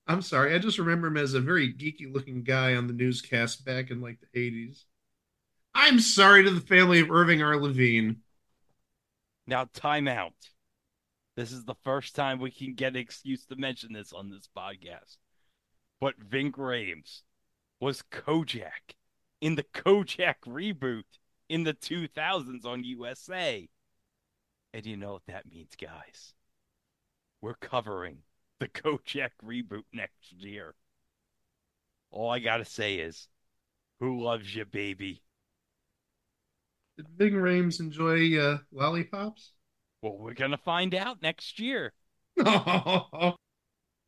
I'm sorry, I just remember him as a very geeky looking guy on the newscast back in like the 80s. I'm sorry to the family of Irving R. Levine. Now, time out. This is the first time we can get an excuse to mention this on this podcast. But Ving Rhames was Kojak in the Kojak reboot in the 2000s on USA. And you know what that means, guys. We're covering the Kojak reboot next year. All I gotta say is, who loves you, baby? Did Ving Rhames enjoy uh, lollipops? Well, we're gonna find out next year.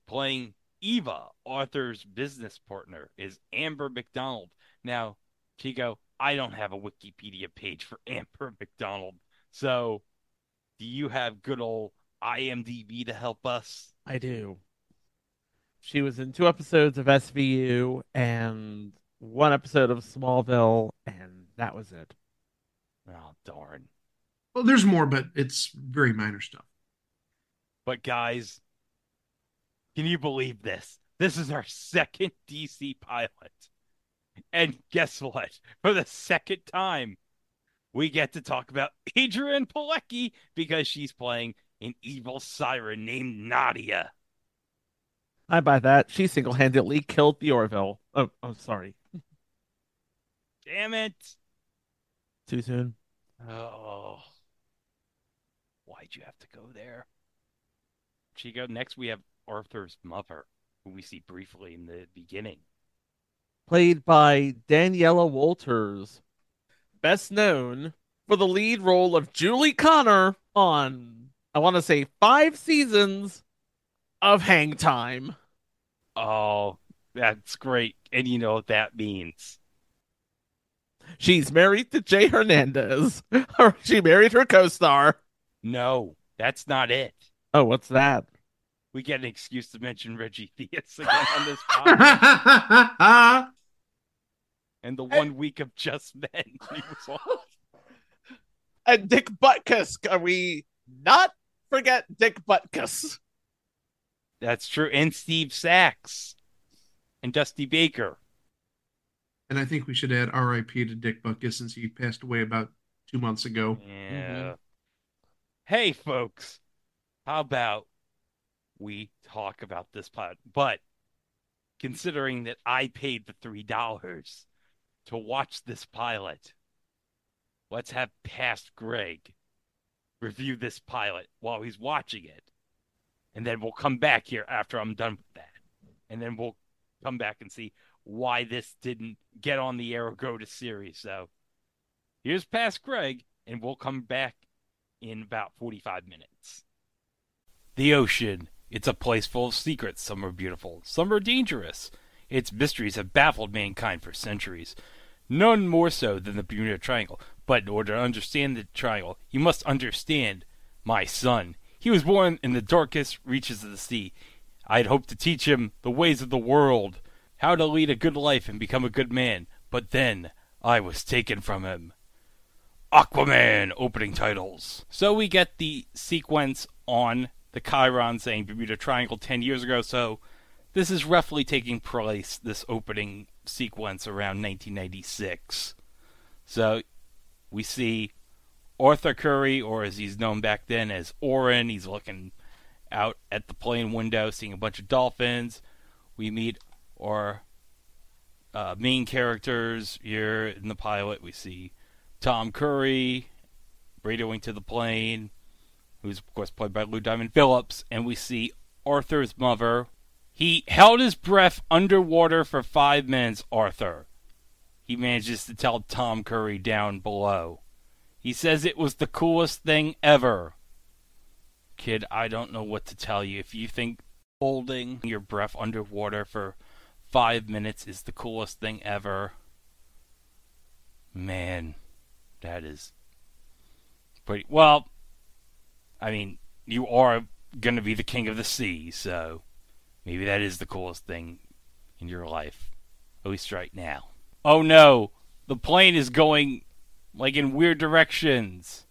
Playing Eva, Arthur's business partner, is Amber McDonald. Now, Chico, I don't have a Wikipedia page for Amber McDonald. So, do you have good old IMDb to help us? I do. She was in two episodes of SVU and one episode of Smallville, and that was it. Oh, darn. well, there's more, but it's very minor stuff. But, guys, can you believe this? This is our second DC pilot. And guess what? For the second time, we get to talk about Adrianne Palicki because she's playing an evil siren named Nadia. I buy that. She single handedly killed the Orville. Oh, oh, sorry. Damn it. Too soon. Oh. Why'd you have to go there? Chico, next we have Arthur's mother, who we see briefly in the beginning. Played by Daniela Walters. Best known for the lead role of Julie Connor on, I want to say, five seasons of Hang Time. Oh, that's great. And you know what that means. She's married to Jay Hernandez. She married her co star. No, that's not it. Oh, what's that? We get an excuse to mention Reggie Theus again on this podcast. and the one week of Just Men. He was on. And Dick Butkus. Are we not forget Dick Butkus? That's true. And Steve Sax. And Dusty Baker. And I think we should add RIP to Dick Butkus since he passed away about two months ago. Yeah. Hey, folks, how about we talk about this pod? But considering that I paid the three dollars to watch this pilot, let's have past Greg review this pilot while he's watching it, and then we'll come back here after I'm done with that, and then we'll come back and see why this didn't get on the air or go to series. So here's past Greg, and we'll come back in about 45 minutes. The ocean. It's a place full of secrets. Some are beautiful, some are dangerous. Its mysteries have baffled mankind for centuries. None more so than the Bermuda Triangle. But in order to understand the triangle, you must understand my son. He was born in the darkest reaches of the sea. I had hoped to teach him the ways of the world, how to lead a good life and become a good man. But then I was taken from him. Aquaman opening titles. So we get the sequence on the Chiron saying Bermuda Triangle 10 years ago. So this is roughly taking place, this opening sequence around 1996. So we see Arthur Curry, or as he's known back then as Orin, he's looking out at the plane window, seeing a bunch of dolphins. We meet our uh, main characters here in the pilot. We see Tom Curry radioing to the plane, who's of course played by Lou Diamond Phillips, and we see Arthur's mother. He held his breath underwater for five minutes, Arthur. He manages to tell Tom Curry down below. He says it was the coolest thing ever. Kid, I don't know what to tell you. If you think holding your breath underwater for five minutes is the coolest thing ever, man, that is pretty. Well, I mean, you are going to be the king of the sea, so maybe that is the coolest thing in your life, at least right now. Oh no, the plane is going like in weird directions.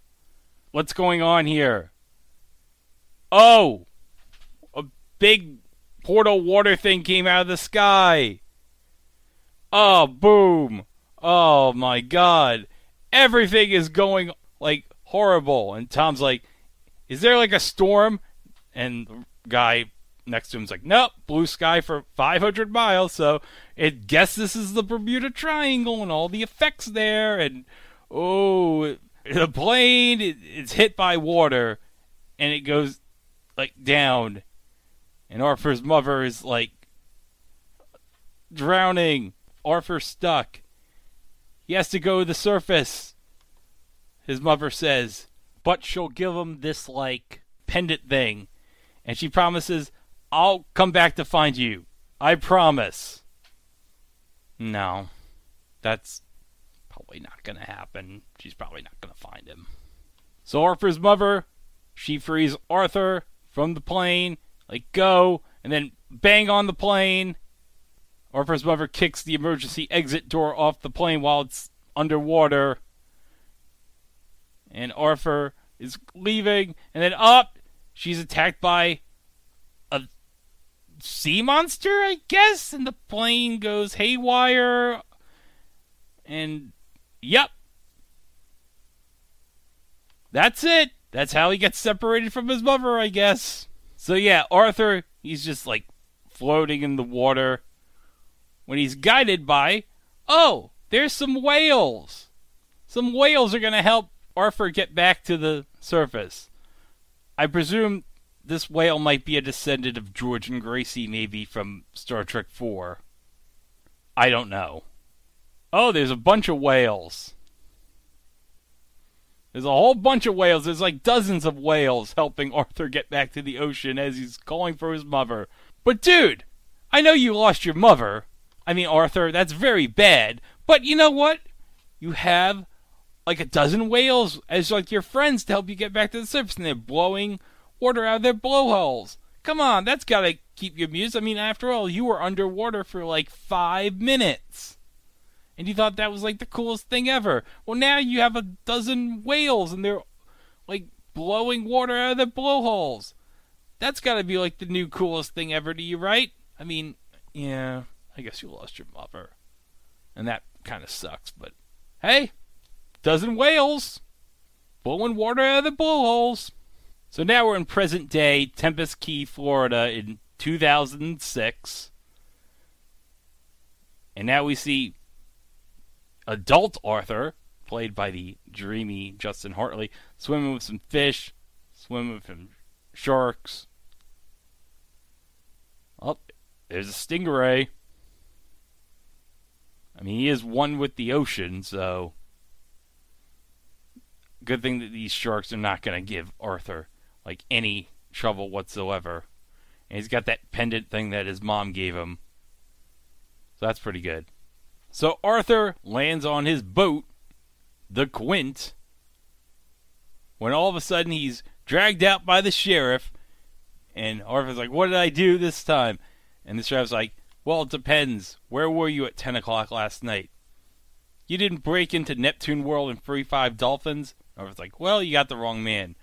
What's going on here? Oh, a big portal water thing came out of the sky. Oh, boom. Oh my god. Everything is going like horrible. And Tom's like, Is there like a storm? And the guy next to him's like, Nope, blue sky for 500 miles. So it guess this is the Bermuda Triangle and all the effects there. And oh, the plane it, it's hit by water and it goes like down. And Arthur's mother is like drowning. Arthur's stuck. He has to go to the surface. His mother says, but she'll give him this like pendant thing. And she promises, I'll come back to find you. I promise. No. That's probably not going to happen. She's probably not going to find him. So Arthur's mother, she frees Arthur from the plane, like go, and then bang on the plane. Arthur's mother kicks the emergency exit door off the plane while it's underwater. And Arthur is leaving, and then up, she's attacked by a sea monster, I guess, and the plane goes haywire. And yep. That's it. That's how he gets separated from his mother, I guess. So yeah, Arthur, he's just like floating in the water when he's guided by, oh, there's some whales. Some whales are going to help Arthur get back to the surface. I presume this whale might be a descendant of George and Gracie, maybe from Star Trek 4. I don't know. Oh, there's a bunch of whales. There's a whole bunch of whales. There's like dozens of whales helping Arthur get back to the ocean as he's calling for his mother. But dude, I know you lost your mother. I mean, Arthur, that's very bad. But you know what? You have like a dozen whales as like your friends to help you get back to the surface, and they're blowing water out of their blowholes. Come on, that's gotta keep you amused. I mean, after all, you were underwater for like five minutes. And you thought that was like the coolest thing ever. Well, now you have a dozen whales and they're like blowing water out of their blowholes. That's gotta be like the new coolest thing ever to you, right? I mean, yeah, I guess you lost your mother. And that kind of sucks, but hey, dozen whales blowing water out of the blowholes. So now we're in present day Tempest Key, Florida in 2006. And now we see adult Arthur, played by the dreamy Justin Hartley, swimming with some fish, swimming with some sharks. Oh, there's a stingray. I mean, he is one with the ocean, so good thing that these sharks are not going to give Arthur like any trouble whatsoever. And he's got that pendant thing that his mom gave him. So that's pretty good. So Arthur lands on his boat, the Quint, when all of a sudden he's dragged out by the sheriff. And Arthur's like, What did I do this time? And the sheriff's like, Well, it depends. Where were you at 10 o'clock last night? you didn't break into Neptune World and free five dolphins. I was like, well, you got the wrong man.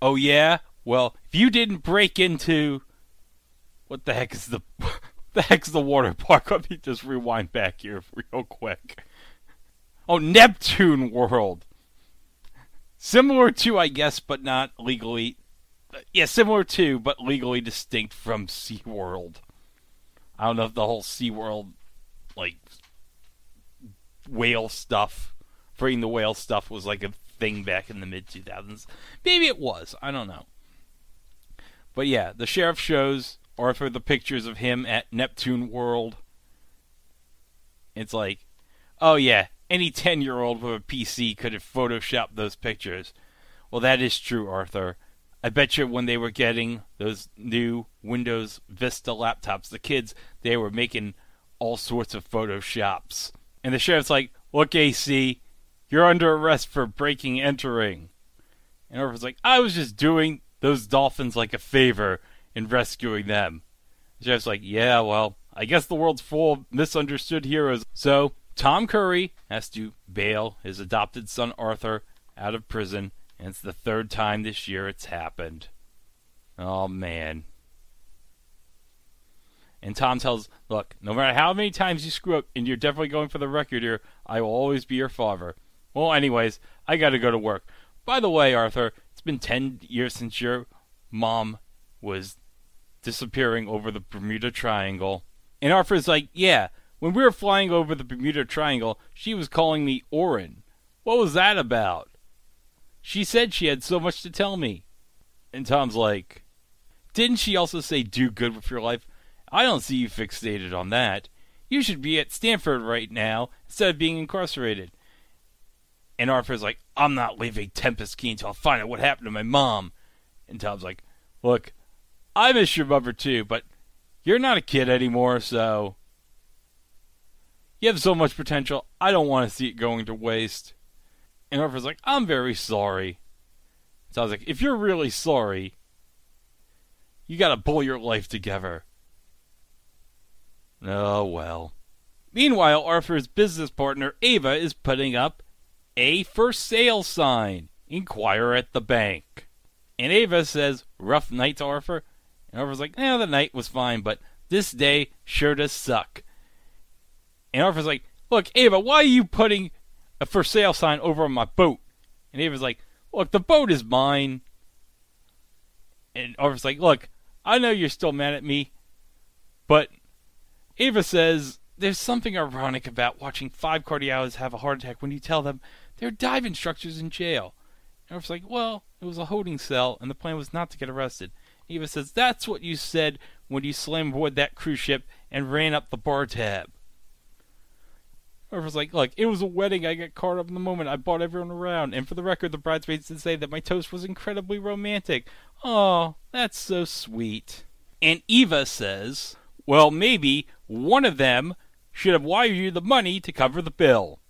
Oh yeah, well, if you didn't break into what the heck is the the heck's the water park? Let me just rewind back here real quick. Oh, Neptune World. Similar to, I guess, but not legally. Yeah, similar to, but legally distinct from SeaWorld. I don't know if the whole SeaWorld, like, whale stuff, freeing the whale stuff was like a thing back in the mid 2000s. Maybe it was. I don't know. But yeah, the sheriff shows Arthur the pictures of him at Neptune World. It's like, oh yeah, any 10 year old with a PC could have photoshopped those pictures. Well, that is true, Arthur. I bet you when they were getting those new Windows Vista laptops, the kids, they were making all sorts of photoshops. And the sheriff's like, Look, AC, you're under arrest for breaking entering. And Arthur's like, I was just doing those dolphins like a favor in rescuing them. The sheriff's like, Yeah, well, I guess the world's full of misunderstood heroes. So Tom Curry has to bail his adopted son Arthur out of prison, and it's the third time this year it's happened. Oh man. And Tom tells, Look, no matter how many times you screw up, and you're definitely going for the record here, I will always be your father. Well, anyways, I gotta go to work. By the way, Arthur, it's been 10 years since your mom was disappearing over the Bermuda Triangle. And Arthur's like, Yeah, when we were flying over the Bermuda Triangle, she was calling me Orin. What was that about? She said she had so much to tell me. And Tom's like, Didn't she also say do good with your life? I don't see you fixated on that. You should be at Stanford right now instead of being incarcerated. And Arthur's like, I'm not leaving Tempest Key until I find out what happened to my mom. And Tom's like, Look, I miss your mother too, but you're not a kid anymore, so. You have so much potential, I don't want to see it going to waste. And Arthur's like, I'm very sorry. So I was like, if you're really sorry, you gotta pull your life together. Oh well. Meanwhile, Arthur's business partner Ava is putting up a for sale sign. Inquire at the bank. And Ava says, rough night to Arthur. And Arthur's like, eh, the night was fine, but this day sure does suck. And Arthur's like, look, Ava, why are you putting a for sale sign over on my boat? And Ava's like, look, the boat is mine. And Arthur's like, look, I know you're still mad at me, but Ava says there's something ironic about watching five cardiologists have a heart attack when you tell them they're dive instructors in jail. And Arthur's like, well, it was a holding cell, and the plan was not to get arrested. Eva says, that's what you said when you slammed aboard that cruise ship and ran up the bar tab. Arthur's like, look, it was a wedding. I got caught up in the moment. I bought everyone around. And for the record, the bridesmaids did say that my toast was incredibly romantic. Oh, that's so sweet. And Eva says, well, maybe one of them should have wired you the money to cover the bill.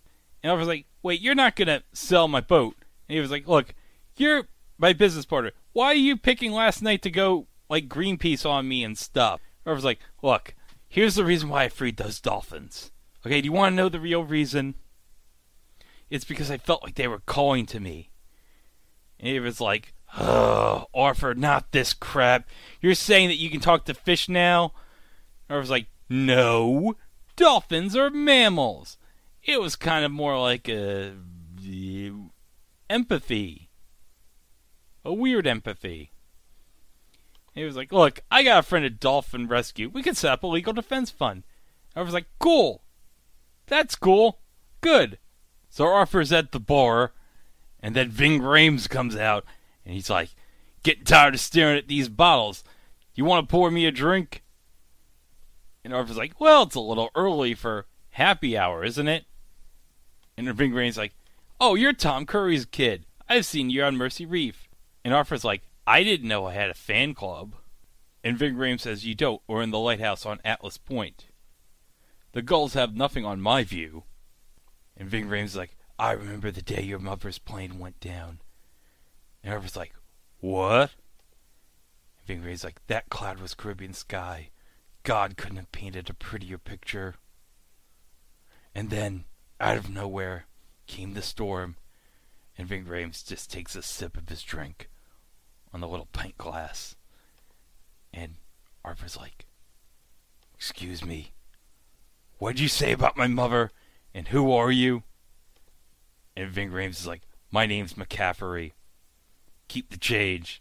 And I was like, wait, you're not going to sell my boat. And he was like, look, you're my business partner. Why are you picking last night to go like Greenpeace on me and stuff? I was like, look, here's the reason why I freed those dolphins. Okay, do you want to know the real reason? It's because I felt like they were calling to me. And it was like, oh, Arthur, not this crap. You're saying that you can talk to fish now? I was like, no, dolphins are mammals. It was kind of more like a empathy, a weird empathy. He was like, look, I got a friend at Dolphin Rescue. We could set up a legal defense fund. I was like, cool. That's cool. Good. So Arthur's at the bar, and then Ving Rhames comes out, and he's like, getting tired of staring at these bottles. You want to pour me a drink? And Arthur's like, well, it's a little early for happy hour, isn't it? And Ving Rhames like, oh, you're Tom Curry's kid. I've seen you on Mercy Reef. And Arthur's like, I didn't know I had a fan club. And Ving Rhames says, you don't. We're in the lighthouse on Atlas Point. The gulls have nothing on my view. And Ving is like, I remember the day your mother's plane went down. And Arthur's like, what? And Ving is like, that cloud was Caribbean sky. God couldn't have painted a prettier picture. And then out of nowhere came the storm, and Ving Rhames just takes a sip of his drink on the little pint glass. And Arthur's like, Excuse me, what'd you say about my mother? And who are you? And Ving Rhames is like, My name's McCaffrey. Keep the change.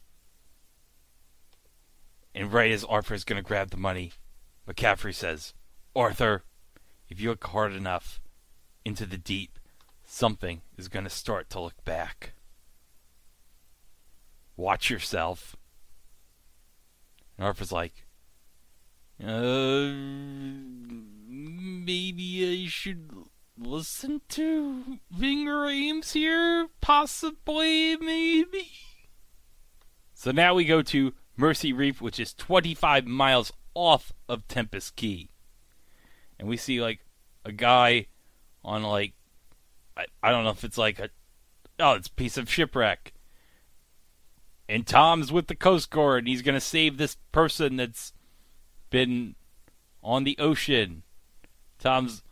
And right as Arthur's gonna grab the money, McCaffrey says, Arthur, if you look hard enough into the deep, something is gonna start to look back. Watch yourself. And Arthur's like, uh, maybe I should listen to Ving Rhames here? Possibly, maybe? So now we go to Mercy Reef, which is 25 miles off of Tempest Key. And we see, like, a guy on, like, I, I don't know if it's like a, oh, it's a piece of shipwreck. And Tom's with the Coast Guard, and he's to save this person that's been on the ocean. Tom's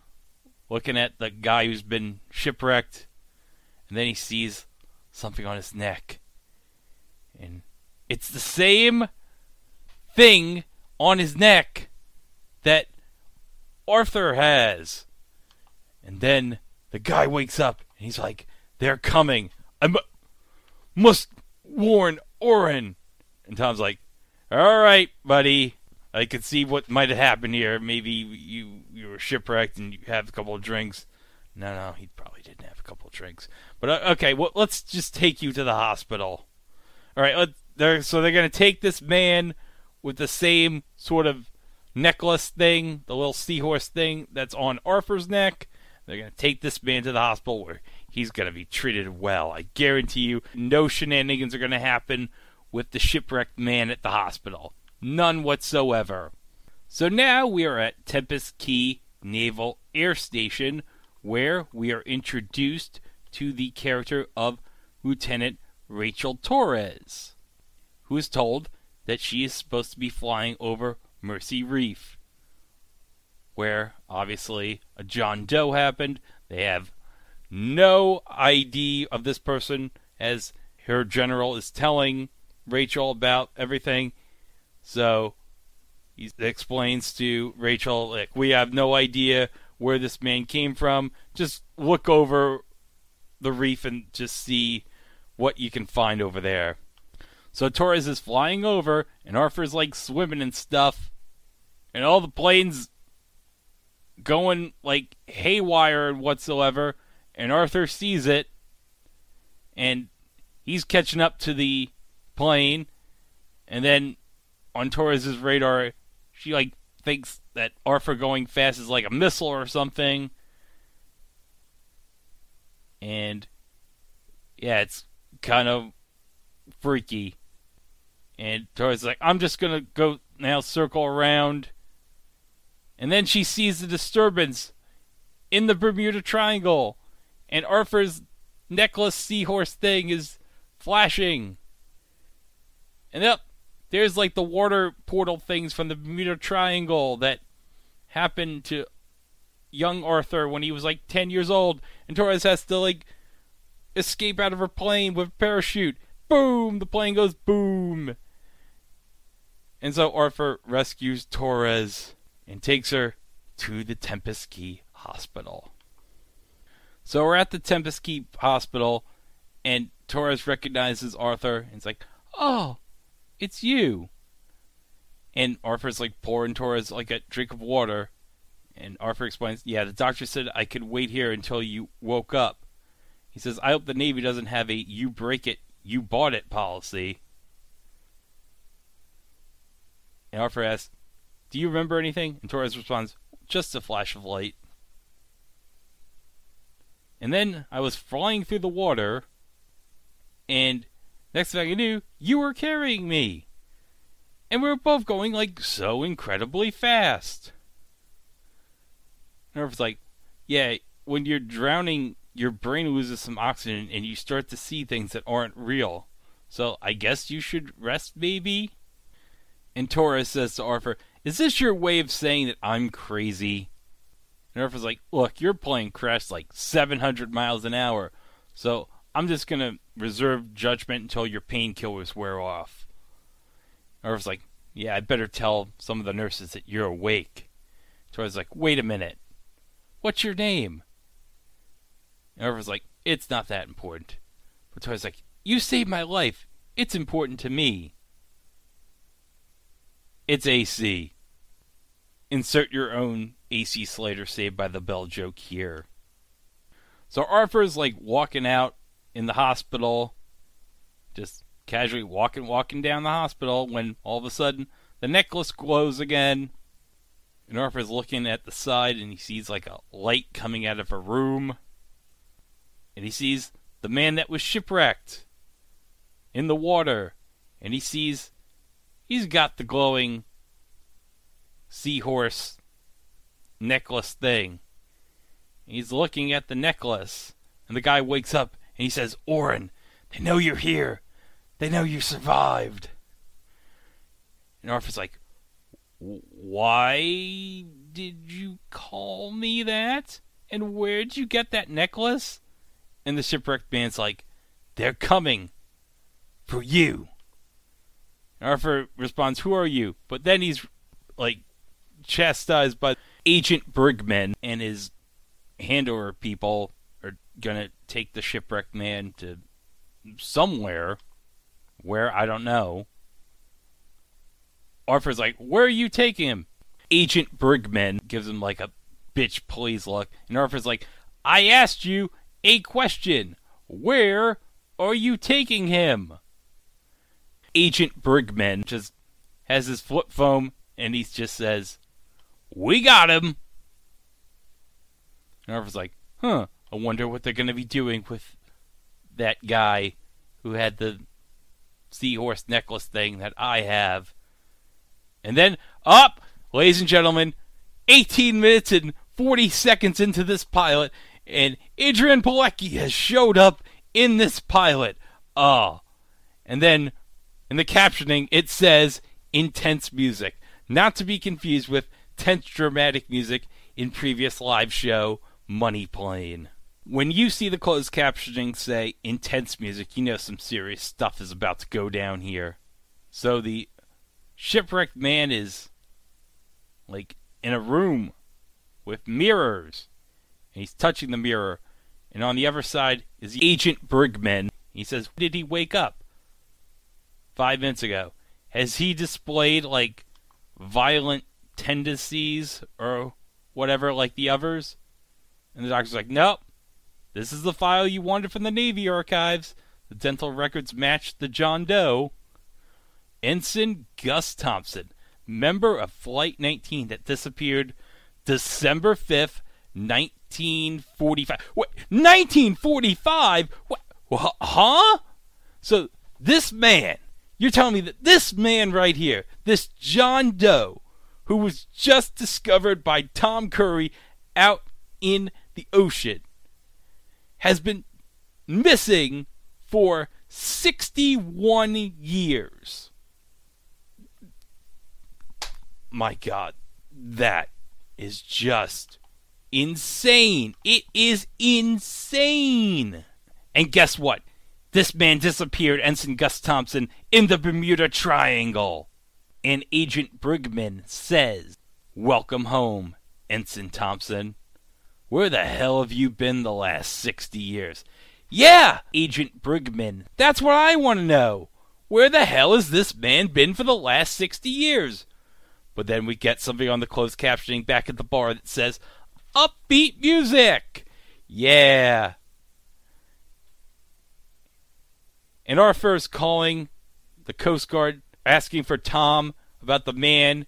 looking at the guy who's been shipwrecked, and then he sees something on his neck. And it's the same thing on his neck that Arthur has. And then the guy wakes up and he's like, They're coming. I mu- must warn Orin. And Tom's like, All right, buddy. I could see what might have happened here. Maybe you you were shipwrecked and you have a couple of drinks. No, no, he probably didn't have a couple of drinks. But uh, okay, well, let's just take you to the hospital. All right, let, they're, so they're going to take this man with the same sort of necklace thing, the little seahorse thing that's on Arthur's neck. They're going to take this man to the hospital where he's going to be treated well. I guarantee you, no shenanigans are going to happen with the shipwrecked man at the hospital. None whatsoever. So now we are at Tempest Key Naval Air Station, where we are introduced to the character of Lieutenant Rachel Torres, who is told that she is supposed to be flying over Mercy Reef, where obviously a John Doe happened. They have no ID of this person, as her general is telling Rachel about everything. So he explains to Rachel, like, we have no idea where this man came from. Just look over the reef and just see what you can find over there. So Torres is flying over, and Arthur's like swimming and stuff, and all the planes going like haywire whatsoever. And Arthur sees it, and he's catching up to the plane, and then on Torres's radar, she like thinks that Arthur going fast is like a missile or something. And yeah, it's kind of freaky. And Torres is like, I'm just gonna go now circle around. And then she sees the disturbance in the Bermuda Triangle. And Arthur's necklace seahorse thing is flashing. And up there's like the water portal things from the Bermuda Triangle that happened to young Arthur when he was like 10 years old, and Torres has to like escape out of her plane with a parachute. Boom! The plane goes boom. And so Arthur rescues Torres and takes her to the Tempest Key Hospital. So we're at the Tempest Key Hospital, and Torres recognizes Arthur and it's like, "Oh, it's you." And Arthur's like pouring Torres like a drink of water, and Arthur explains, "Yeah, the doctor said I could wait here until you woke up." He says, "I hope the Navy doesn't have a you break it, you bought it policy." And Arthur asks, Do you remember anything? And Torres responds, Just a flash of light. And then I was flying through the water, and next thing I knew, you were carrying me. And we were both going like so incredibly fast. And Arthur's like, Yeah, when you're drowning, your brain loses some oxygen and you start to see things that aren't real. So I guess you should rest, maybe? And Torres says to Arthur, Is this your way of saying that I'm crazy? And And Arthur's like, look, your plane crashed like 700 miles an hour, so I'm just going to reserve judgment until your painkillers wear off. Arthur's like, yeah, I better tell some of the nurses that you're awake. Troy's like, wait a minute. What's your name? And Arthur's like, it's not that important. But Troy's like, you saved my life. It's important to me. It's AC. Insert your own AC Slater Saved by the Bell joke here. So Arthur's like walking out in the hospital, just casually walking, walking down the hospital when all of a sudden the necklace glows again. And Arthur's looking at the side and he sees like a light coming out of a room. And he sees the man that was shipwrecked in the water. And he sees he's got the glowing seahorse necklace thing. He's looking at the necklace, and the guy wakes up and he says, Orin, they know you're here. They know you survived. And Arthur's like, Why did you call me that? And where'd you get that necklace? And the shipwrecked man's like, They're coming for you. Arthur responds, Who are you? But then he's like chastised by Agent Brigman and his handover people are gonna take the shipwrecked man to somewhere where I don't know. Arthur's like, Where are you taking him? Agent Brigman gives him like a bitch please look, and Arthur's like, I asked you a question. Where are you taking him? Agent Brigman just has his flip phone and he just says, We got him. And Arthur's like, Huh, I wonder what they're going to be doing with that guy who had the seahorse necklace thing that I have. And then, up, ladies and gentlemen, 18 minutes and 40 seconds into this pilot, and Adrianne Palicki has showed up in this pilot. Oh. And then in the captioning, it says intense music. Not to be confused with tense dramatic music in previous live show Money Plane. When you see the closed captioning say intense music, you know some serious stuff is about to go down here. So the shipwrecked man is like in a room with mirrors. And he's touching the mirror. And on the other side is the Agent Brigman. He says, Did he wake up? Five minutes ago. Has he displayed like violent tendencies or whatever like the others? And the doctor's like, Nope. This is the file you wanted from the Navy archives. The dental records match the John Doe. Ensign Gus Thompson, member of Flight 19 that disappeared December 5th, 1945. What? 1945? What? Huh? So this man, you're telling me that this man right here, this John Doe, who was just discovered by Tom Curry out in the ocean, has been missing for 61 years. My God, that is just insane. It is insane. And guess what? This man disappeared, Ensign Gus Thompson, in the Bermuda Triangle. And Agent Brigman says, Welcome home, Ensign Thompson. Where the hell have you been the last 60 years? Yeah, Agent Brigman, that's what I want to know. Where the hell has this man been for the last 60 years? But then we get something on the closed captioning back at the bar that says, Upbeat music! Yeah. And first calling the Coast Guard, asking for Tom about the man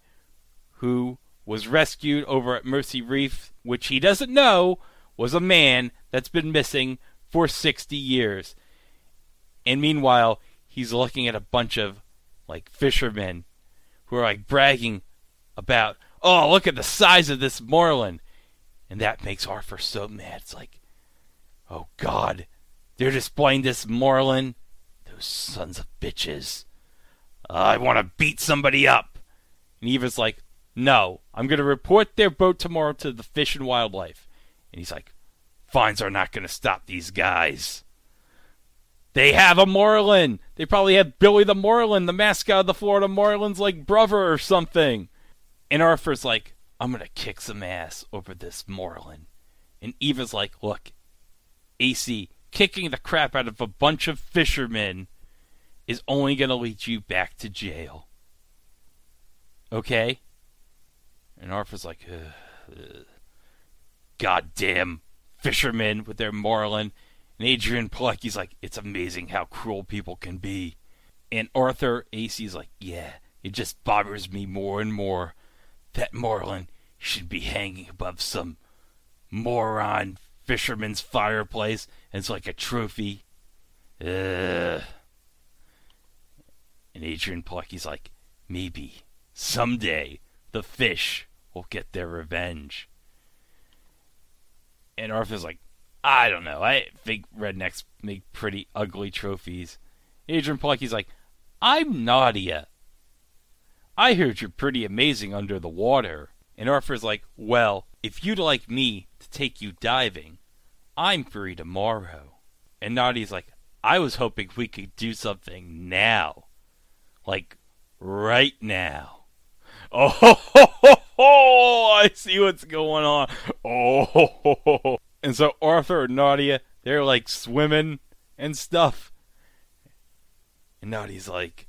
who was rescued over at Mercy Reef, which he doesn't know was a man that's been missing for 60 years. And meanwhile, he's looking at a bunch of like fishermen who are like bragging about, oh, look at the size of this marlin. And that makes Arthur so mad. It's like, oh God, they're displaying this marlin. Those sons of bitches. Uh, I want to beat somebody up. And Eva's like, No, I'm going to report their boat tomorrow to the Fish and Wildlife. And he's like, Fines are not going to stop these guys. They have a Marlin. They probably have Billy the Marlin, the mascot of the Florida Marlins, like brother or something. And Arthur's like, I'm going to kick some ass over this Marlin. And Eva's like, Look, AC, kicking the crap out of a bunch of fishermen is only going to lead you back to jail. Okay? And Arthur's like, ugh, ugh. goddamn fishermen with their marlin. And Adrianne Palicki's like, it's amazing how cruel people can be. And Arthur AC's like, yeah, it just bothers me more and more. That marlin should be hanging above some moron fisherman's fireplace. It's like a trophy. Ugh. And Adrianne Palicki's like, maybe someday the fish will get their revenge. And Arthur's like, I don't know. I think rednecks make pretty ugly trophies. Adrianne Palicki's like, I'm Nadia. I heard you're pretty amazing under the water. And Arthur's like, Well, if you'd like me to take you diving, I'm free tomorrow. And Nadia's like, I was hoping we could do something now. Like, right now. Oh, ho, ho, ho, I see what's going on. Oh, and so Arthur and Nadia, they're like swimming and stuff. And Nadia's like,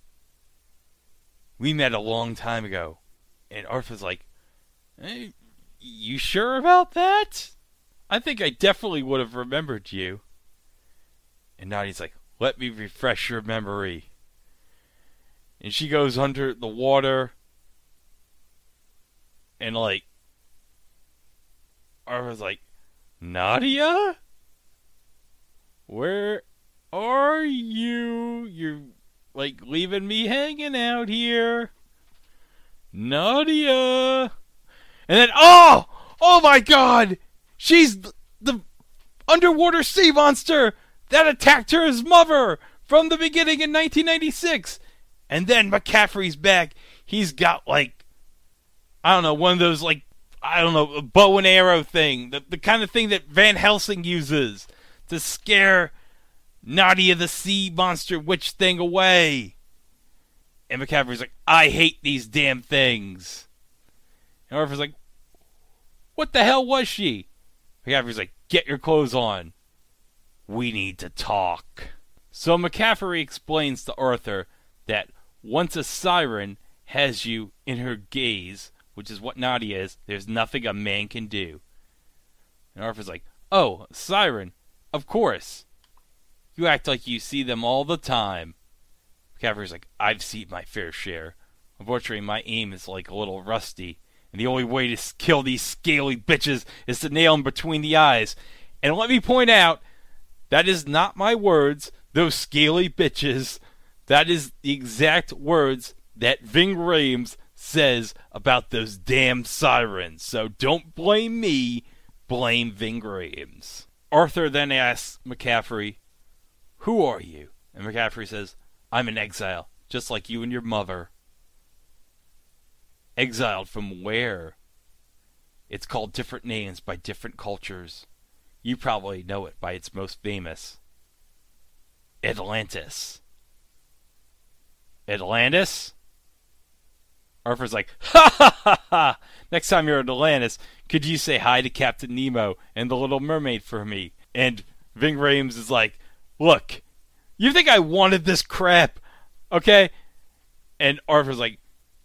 we met a long time ago. And Arthur's like, hey, you sure about that? I think I definitely would have remembered you. And Nadia's like, let me refresh your memory. And she goes under the water and like I was like, Nadia? Where are you? You're like leaving me hanging out here. Nadia. And then oh, oh my god. She's the underwater sea monster that attacked her as mother from the beginning in 1996. And then McCaffrey's back. He's got like I don't know, one of those like I don't know, a bow and arrow thing, the the kind of thing that Van Helsing uses to scare Nadia the sea monster witch thing away. And McCaffrey's like, I hate these damn things. And Arthur's like, What the hell was she? McCaffrey's like, Get your clothes on. We need to talk. So McCaffrey explains to Arthur that once a siren has you in her gaze, which is what Nadia is, there's nothing a man can do. And Arthur's like, Oh, siren, of course. You act like you see them all the time. McCaffrey's like, I've seen my fair share. Unfortunately, my aim is like a little rusty, and the only way to kill these scaly bitches is to nail them between the eyes. And let me point out, that is not my words, those scaly bitches. That is the exact words that Ving Rhames says about those damn sirens. So don't blame me, blame Ving Rhames. Arthur then asks McCaffrey, Who are you? And McCaffrey says, I'm an exile, just like you and your mother. Exiled from where? It's called different names by different cultures. You probably know it by its most famous Atlantis. Atlantis? Arthur's like, ha ha ha ha! Next time you're at Atlantis, could you say hi to Captain Nemo and the Little Mermaid for me? And Ving Rhames is like, look, you think I wanted this crap, okay? And Arthur's like,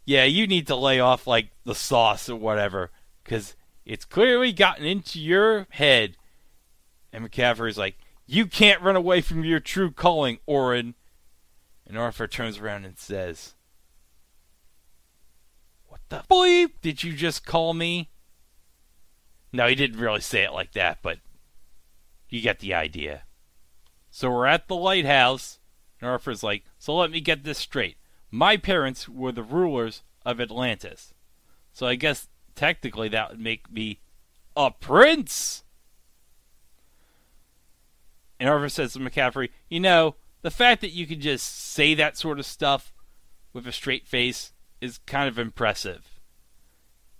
yeah, you need to lay off like the sauce or whatever, because it's clearly gotten into your head. And McCaffrey's like, you can't run away from your true calling, Orin. And Arthur turns around and says, What the bleep did you just call me? No, he didn't really say it like that, but you get the idea. So we're at the lighthouse, and Arthur's like, So let me get this straight. My parents were the rulers of Atlantis. So I guess technically that would make me a prince. And Arthur says to McCaffrey, You know, the fact that you can just say that sort of stuff with a straight face is kind of impressive.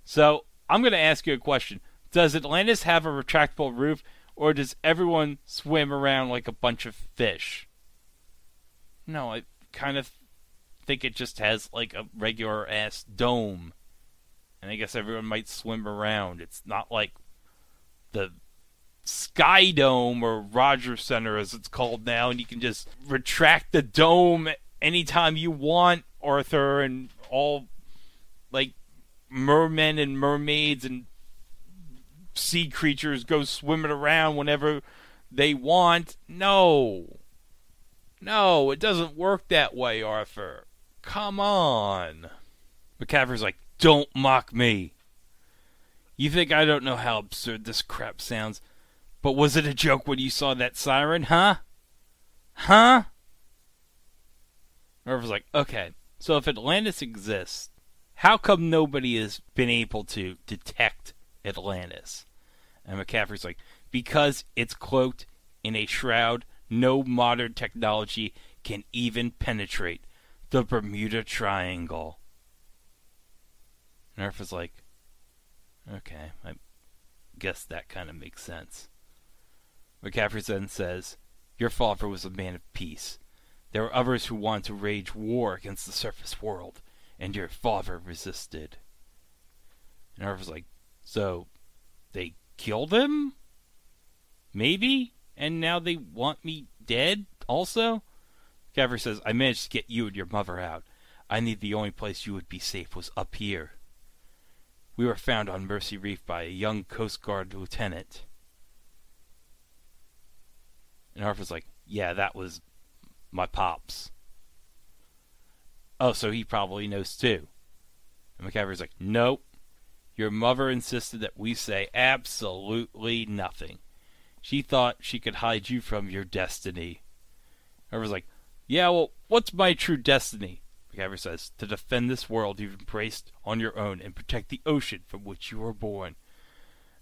So I'm going to ask you a question. Does Atlantis have a retractable roof, or does everyone swim around like a bunch of fish? No, I kind of think it just has like a regular ass dome. And I guess everyone might swim around. It's not like the Sky Dome or Rogers Center as it's called now, and you can just retract the dome anytime you want, Arthur, and all like mermen and mermaids and sea creatures go swimming around whenever they want. No. No, it doesn't work that way, Arthur. Come on. McCaffrey's like, don't mock me. You think I don't know how absurd this crap sounds, but was it a joke when you saw that siren, huh? Huh? Arthur's like, okay, so if Atlantis exists, how come nobody has been able to detect Atlantis? And McCaffrey's like, because it's cloaked in a shroud no modern technology can even penetrate the Bermuda Triangle. Nerf is like, okay, I guess that kind of makes sense. McCaffrey then says, Your father was a man of peace. There were others who wanted to wage war against the surface world, and your father resisted. And is like, So, they killed him? Maybe? And now they want me dead also? Gavry says, I managed to get you and your mother out. I knew the only place you would be safe was up here. We were found on Mercy Reef by a young Coast Guard lieutenant. And Harper's like, Yeah, that was my pops. Oh, so he probably knows too. And McCaffrey's like, Nope. Your mother insisted that we say absolutely nothing. She thought she could hide you from your destiny. Harper's like, Yeah, well, what's my true destiny? McCaffrey says, To defend this world you've embraced on your own and protect the ocean from which you were born.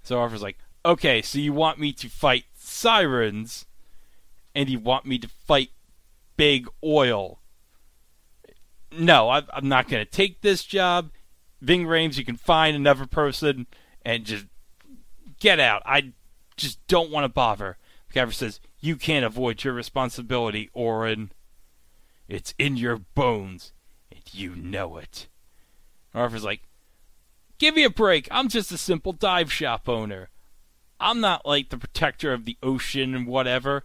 So Harper's like, Okay, so you want me to fight sirens, and you want me to fight big oil. No, I, I'm not going to take this job. Ving Rhames, you can find another person and just get out. I just don't want to bother. McCaffrey says, You can't avoid your responsibility, Orin. It's in your bones, and you know it. Arthur's like, Give me a break. I'm just a simple dive shop owner. I'm not like the protector of the ocean and whatever.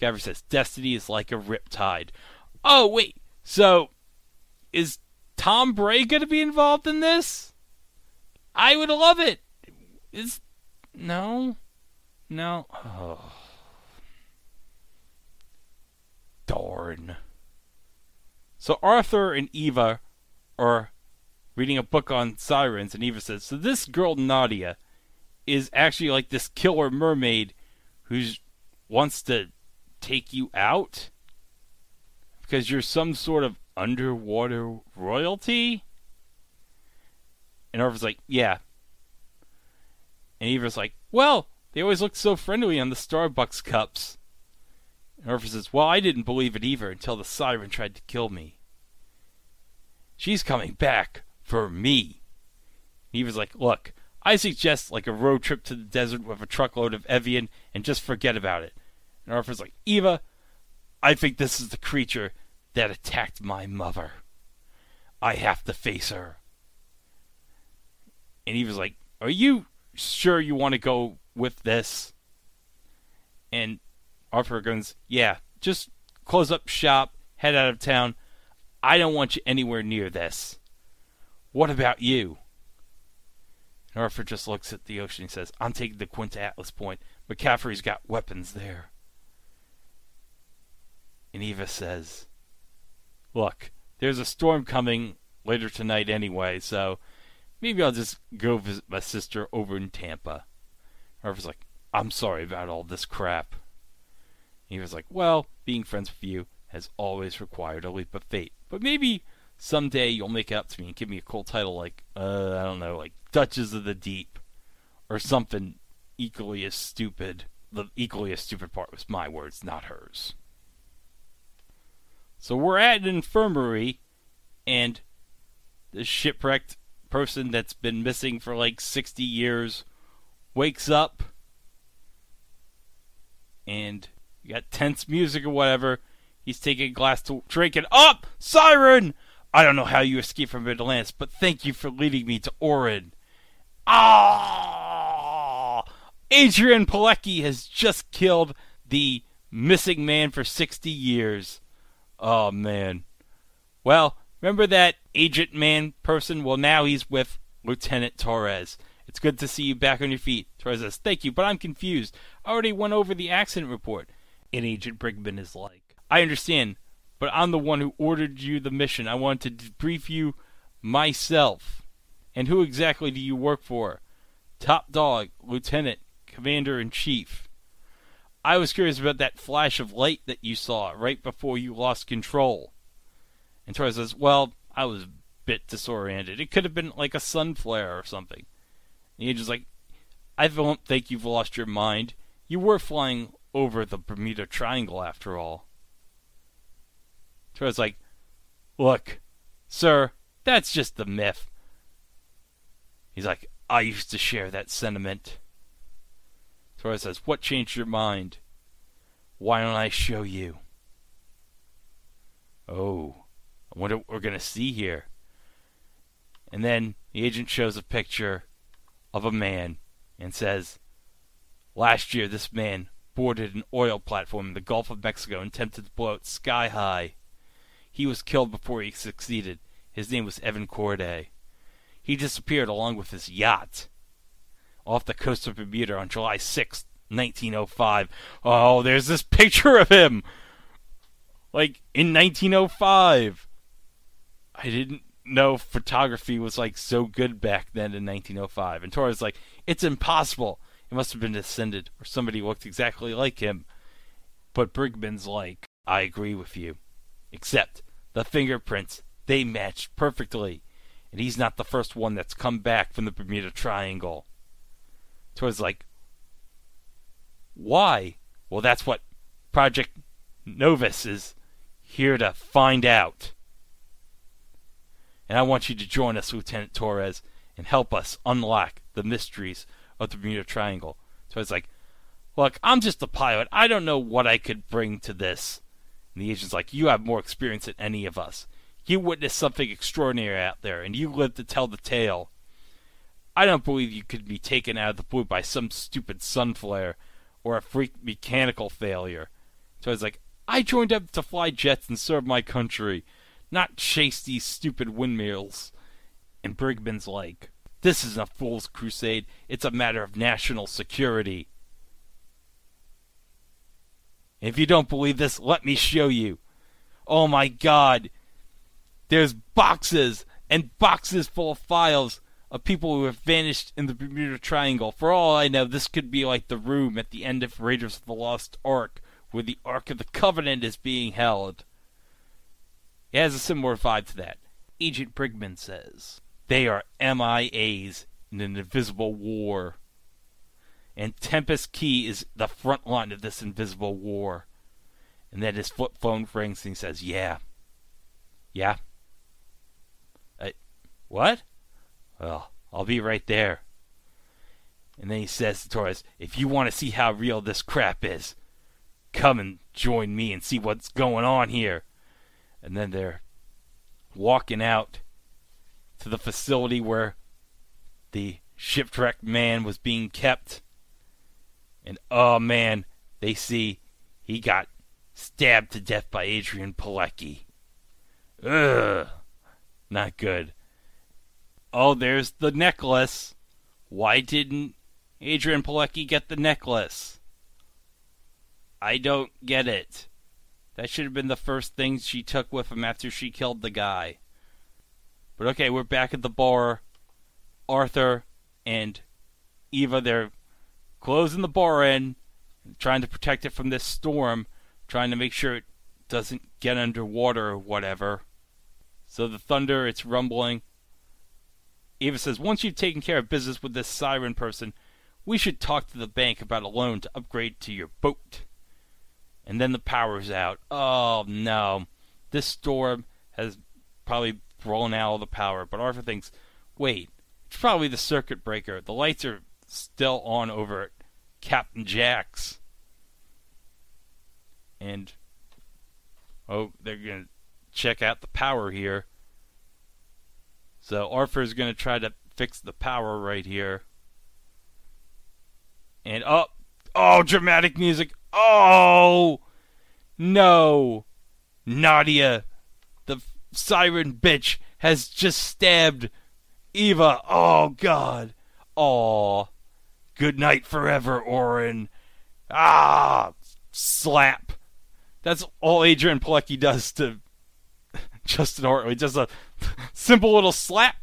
Gavry says, Destiny is like a riptide. Oh, wait. So, is Tom Bray going to be involved in this? I would love it. Is. No. No. Oh. Darn. So Arthur and Eva are reading a book on sirens, and Eva says, So this girl, Nadia, is actually like this killer mermaid who wants to take you out? Because you're some sort of underwater royalty? And Arthur's like, Yeah. And Eva's like, Well, they always looked so friendly on the Starbucks cups. And Arthur says, Well, I didn't believe it either until the siren tried to kill me. She's coming back for me. And Eva's like, Look, I suggest like a road trip to the desert with a truckload of Evian and just forget about it. Arthur's like, Eva, I think this is the creature that attacked my mother. I have to face her. And Eva's like, Are you sure you want to go with this? And Arthur goes, Yeah, just close up shop, head out of town. I don't want you anywhere near this. What about you? And Arthur just looks at the ocean and says, I'm taking the Quinta Atlas Point. McCaffrey's got weapons there. And Eva says, Look, there's a storm coming later tonight anyway, so maybe I'll just go visit my sister over in Tampa. Arthur's like, I'm sorry about all this crap. He was like, Well, being friends with you has always required a leap of faith. But maybe someday you'll make up to me and give me a cool title like, uh, I don't know, like Duchess of the Deep. Or something equally as stupid. The equally as stupid part was my words, not hers. So we're at an infirmary, and the shipwrecked person that's been missing for like 60 years wakes up and you got tense music or whatever. He's taking a glass to drink and up! Siren! I don't know how you escaped from Atlantis, but thank you for leading me to Orin. Ah! Adrianne Palicki has just killed the missing man for 60 years. Oh, man. Well, remember that agent man person? Well, now he's with Lieutenant Torres. It's good to see you back on your feet. Torres says, Thank you, but I'm confused. I already went over the accident report. And Agent Brigman is like, I understand, but I'm the one who ordered you the mission. I wanted to debrief you myself. And who exactly do you work for? Top dog, lieutenant, commander in chief. I was curious about that flash of light that you saw right before you lost control. And Torres says, Well, I was a bit disoriented. It could have been like a sun flare or something. And agent's like, I don't think you've lost your mind. You were flying over the Bermuda Triangle after all. Torres like, Look, sir, that's just the myth. He's like, I used to share that sentiment. Torres says, What changed your mind? Why don't I show you? Oh, I wonder what we're going to see here. And then the agent shows a picture of a man and says, Last year, this man boarded an oil platform in the Gulf of Mexico and attempted to blow it sky high. He was killed before he succeeded. His name was Evan Corday. He disappeared along with his yacht off the coast of Bermuda on July 6, 1905. Oh, there's this picture of him! Like, in 1905. I didn't know photography was, like, so good back then in 1905. And Torres like, it's impossible. It must have been descended, or somebody looked exactly like him. But Brigman's like, I agree with you. Except, the fingerprints, they matched perfectly. And he's not the first one that's come back from the Bermuda Triangle. Torres like, why? Well, that's what Project Novus is here to find out. And I want you to join us, Lieutenant Torres, and help us unlock the mysteries of the Bermuda Triangle. So it's like, look, I'm just a pilot. I don't know what I could bring to this. And the agent's like, you have more experience than any of us. You witnessed something extraordinary out there, and you live to tell the tale. I don't believe you could be taken out of the blue by some stupid sun flare or a freak mechanical failure. So I was like, I joined up to fly jets and serve my country, not chase these stupid windmills. And Brigman's like, this isn't a fool's crusade. It's a matter of national security. If you don't believe this, let me show you. Oh my god. There's boxes and boxes full of files of people who have vanished in the Bermuda Triangle. For all I know, this could be like the room at the end of Raiders of the Lost Ark, where the Ark of the Covenant is being held. It has a similar vibe to that. Agent Brigman says. They are MIAs in an invisible war. And Tempest Key is the front line of this invisible war. And then his flip phone rings and he says, Yeah. Yeah? Uh, what? Well, I'll be right there. And then he says to Torres, If you want to see how real this crap is, come and join me and see what's going on here. And then they're walking out to the facility where the shipwrecked man was being kept. And oh man, they see he got stabbed to death by Adrianne Palicki. Ugh, not good. Oh, there's the necklace. Why didn't Adrianne Palicki get the necklace? I don't get it. That should have been the first thing she took with him after she killed the guy. But okay, we're back at the bar. Arthur and Eva, they're closing the bar in, trying to protect it from this storm, trying to make sure it doesn't get underwater or whatever. So the thunder, it's rumbling. Eva says, Once you've taken care of business with this siren person, we should talk to the bank about a loan to upgrade to your boat. And then the power's out. Oh no. This storm has probably blown out all the power. But Arthur thinks, wait, it's probably the circuit breaker. The lights are still on over at Captain Jack's. And oh, they're gonna check out the power here. So Arthur's gonna try to fix the power right here. And oh, oh, dramatic music. Oh, no, Nadia, the siren bitch, has just stabbed Eva. Oh God. Oh, good night forever, Orin. Ah, slap. That's all Adrianne Palicki does to Justin Hartley. Just a simple little slap,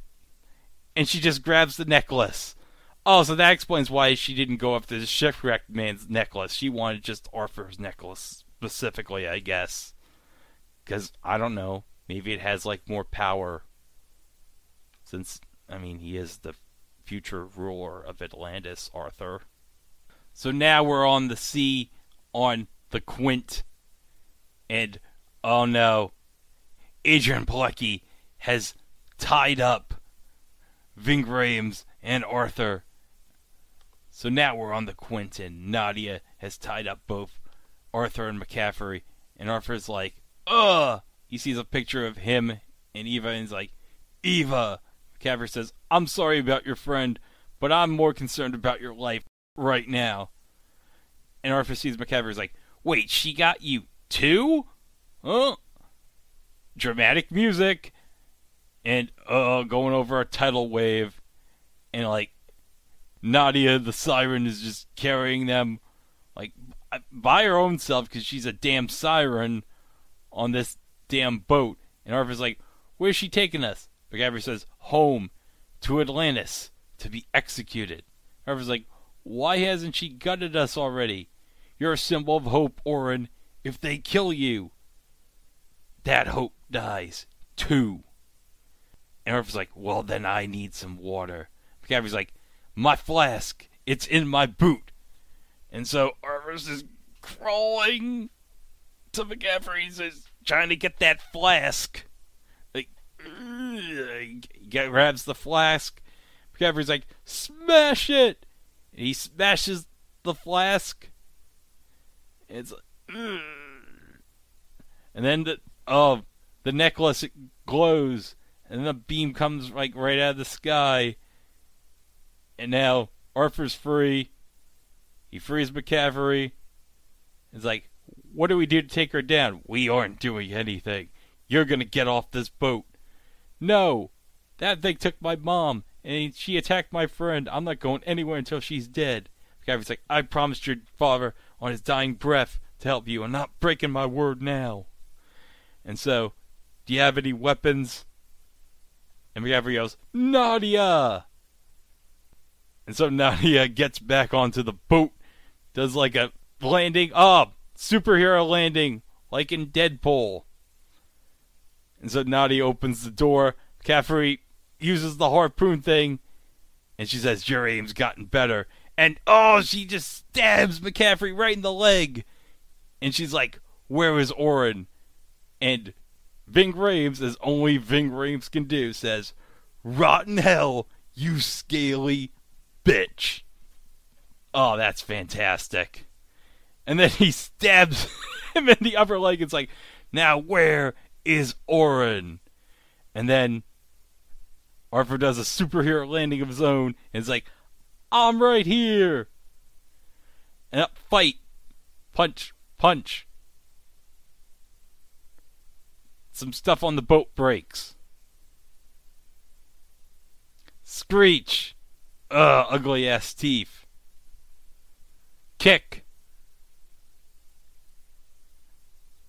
and she just grabs the necklace. Oh, so that explains why she didn't go after the shipwrecked man's necklace. She wanted just Arthur's necklace specifically, I guess. Because, I don't know, maybe it has, like, more power. Since, I mean, he is the future ruler of Atlantis, Arthur. So now we're on the sea on the Quint. And, oh no, Adrianne Palicki has tied up Ving Rhames and Arthur. So now we're on the Quentin. Nadia has tied up both Arthur and McCaffrey, and Arthur's like, "Ugh." He sees a picture of him and Eva, and he's like, "Eva." McCaffrey says, "I'm sorry about your friend, but I'm more concerned about your life right now." And Arthur sees McCaffrey's like, "Wait, she got you too?" Huh? Dramatic music, and uh, going over a tidal wave, and like Nadia, the siren, is just carrying them like by her own self because she's a damn siren on this damn boat. And Arthur's like, "Where's she taking us?" McCaffrey says, "Home, to Atlantis, to be executed." Arthur's like, "Why hasn't she gutted us already? You're a symbol of hope, Orin. If they kill you, that hope dies too." And like, "Well, then I need some water." McCaffrey's like, my flask. It's in my boot. And so Arthur's is crawling to McCaffrey's is trying to get that flask. Like, he grabs the flask. McCaffrey's like, smash it! And he smashes the flask. It's like, and then the oh, the necklace glows, and the beam comes like right out of the sky and now Arthur's free. He frees McCaffrey. It's like, what do we do to take her down? We aren't doing anything. You're gonna get off this boat. No, that thing took my mom, and she attacked my friend. I'm not going anywhere until she's dead. McCaffrey's like, I promised your father on his dying breath to help you. I'm not breaking my word now. And so, do you have any weapons? And McCaffrey goes, Nadia! And so Nadia gets back onto the boat, does like a landing, oh, superhero landing, like in Deadpool. And so Nadia opens the door. Caffrey uses the harpoon thing, and she says, Your aim's gotten better. And oh, she just stabs McCaffrey right in the leg. And she's like, Where is Orin? And Ving Rhames, as only Ving Rhames can do, says, Rotten hell, you scaly bitch. Oh, that's fantastic. And then he stabs him in the upper leg. It's like, now where is Orin? And then Arthur does a superhero landing of his own. And it's like, I'm right here. And up, fight. Punch. Punch. Some stuff on the boat breaks. Screech. Ugh, ugly ass teeth. Kick.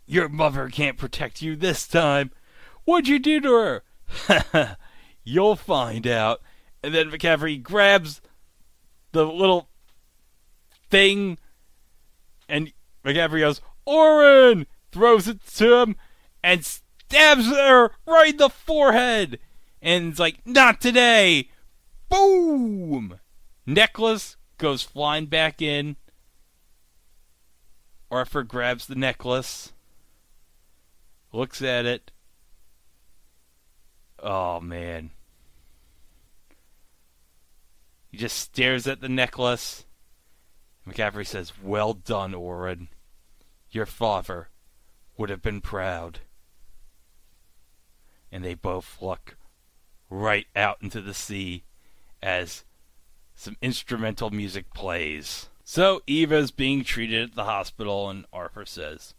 Your mother can't protect you this time. What'd you do to her? You'll find out. And then McCaffrey grabs the little thing, and McCaffrey goes, Orin! Throws it to him, and stabs her right in the forehead. And it's like, not today. Boom! Necklace goes flying back in. Arthur grabs the necklace, looks at it. Oh, man. He just stares at the necklace. McCaffrey says, Well done, Orin. Your father would have been proud. And they both look right out into the sea as some instrumental music plays. So Eva's being treated at the hospital, and Arthur says,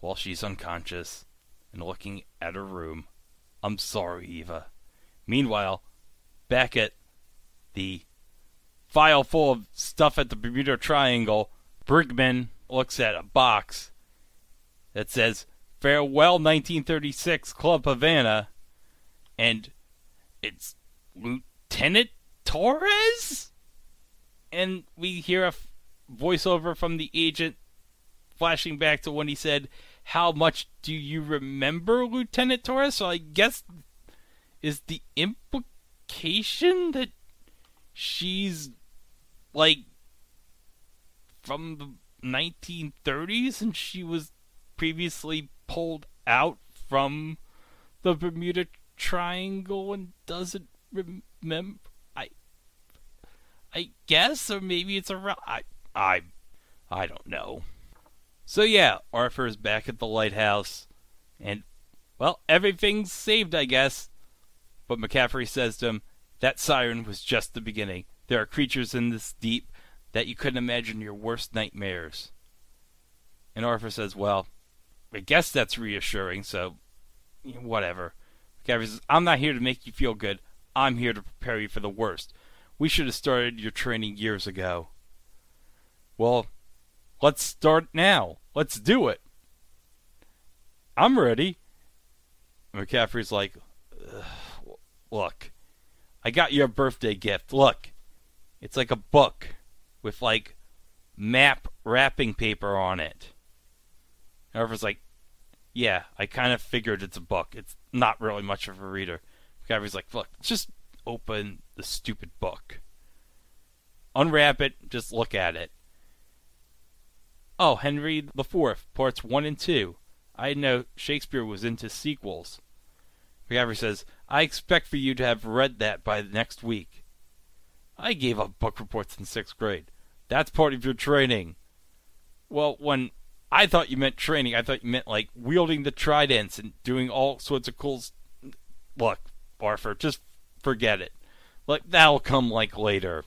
while she's unconscious and looking at her room, I'm sorry, Eva. Meanwhile, back at the file full of stuff at the Bermuda Triangle, Brigman looks at a box that says Farewell 1936 Club Havana, and it's Lieutenant Torres? And we hear a f- voiceover from the agent flashing back to when he said, How much do you remember, Lieutenant Torres? So I guess is the implication that she's like from the 1930s and she was previously pulled out from the Bermuda Triangle and doesn't remember. I, I guess, or maybe it's a. I, I, I don't know. So yeah, Arthur is back at the lighthouse, and well, everything's saved, I guess. But McCaffrey says to him, "That siren was just the beginning. There are creatures in this deep that you couldn't imagine your worst nightmares." And Arthur says, "Well, I guess that's reassuring. So, whatever." McCaffrey says, "I'm not here to make you feel good. I'm here to prepare you for the worst. We should have started your training years ago." Well, let's start now. Let's do it. I'm ready. McCaffrey's like, look, I got you a birthday gift. Look, it's like a book with like map wrapping paper on it. Arthur's like, yeah, I kind of figured it's a book. It's not really much of a reader. McCaffrey's like, look, just open the stupid book. Unwrap it, just look at it. Oh, Henry IV, parts 1 and 2. I know Shakespeare was into sequels. McCaffrey says, I expect for you to have read that by next week. I gave up book reports in sixth grade. That's part of your training. Well, when I thought you meant training, I thought you meant like wielding the tridents and doing all sorts of cool. S- Look, Arthur, just forget it. Like that'll come like later,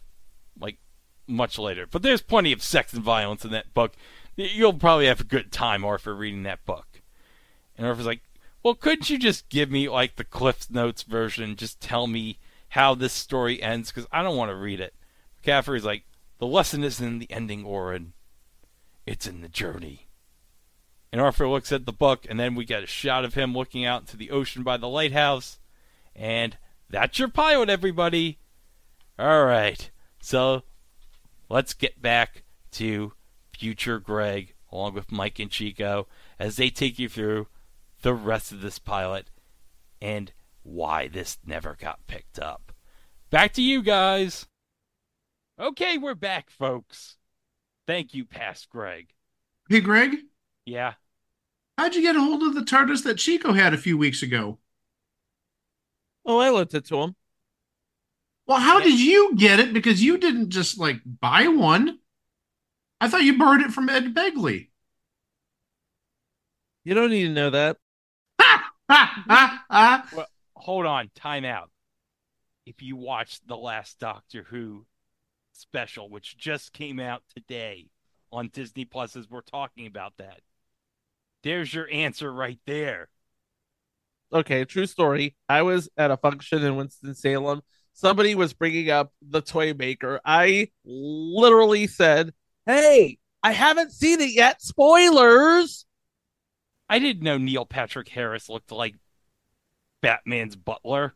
like much later. But there's plenty of sex and violence in that book. You'll probably have a good time, Arthur, reading that book. And Arthur's like, well, couldn't you just give me like the Cliff's Notes version? Just tell me how this story ends because I don't want to read it. McCaffrey's like, the lesson isn't in the ending, Orin. It's in the journey. And Arthur looks at the book, and then we get a shot of him looking out into the ocean by the lighthouse. And that's your pilot, everybody. All right. So let's get back to future Greg, along with Mike and Chico, as they take you through the rest of this pilot and why this never got picked up. Back to you guys. Okay, we're back, folks. Thank you, past Greg. Hey, Greg, Yeah. how'd you get a hold of the TARDIS that Chico had a few weeks ago? Oh, I lent it to him. Well, how did you get it? Because you didn't just like buy one. I thought you borrowed it from Ed Begley. You don't need to know that. Well, hold on, time out. If you watched the last Doctor Who special, which just came out today on Disney Plus, as we're talking about that, there's your answer right there. Okay, true story. I was at a function in Winston-Salem. Somebody was bringing up the toy maker. I literally said, Hey, I haven't seen it yet. Spoilers. I didn't know Neil Patrick Harris looked like Batman's butler.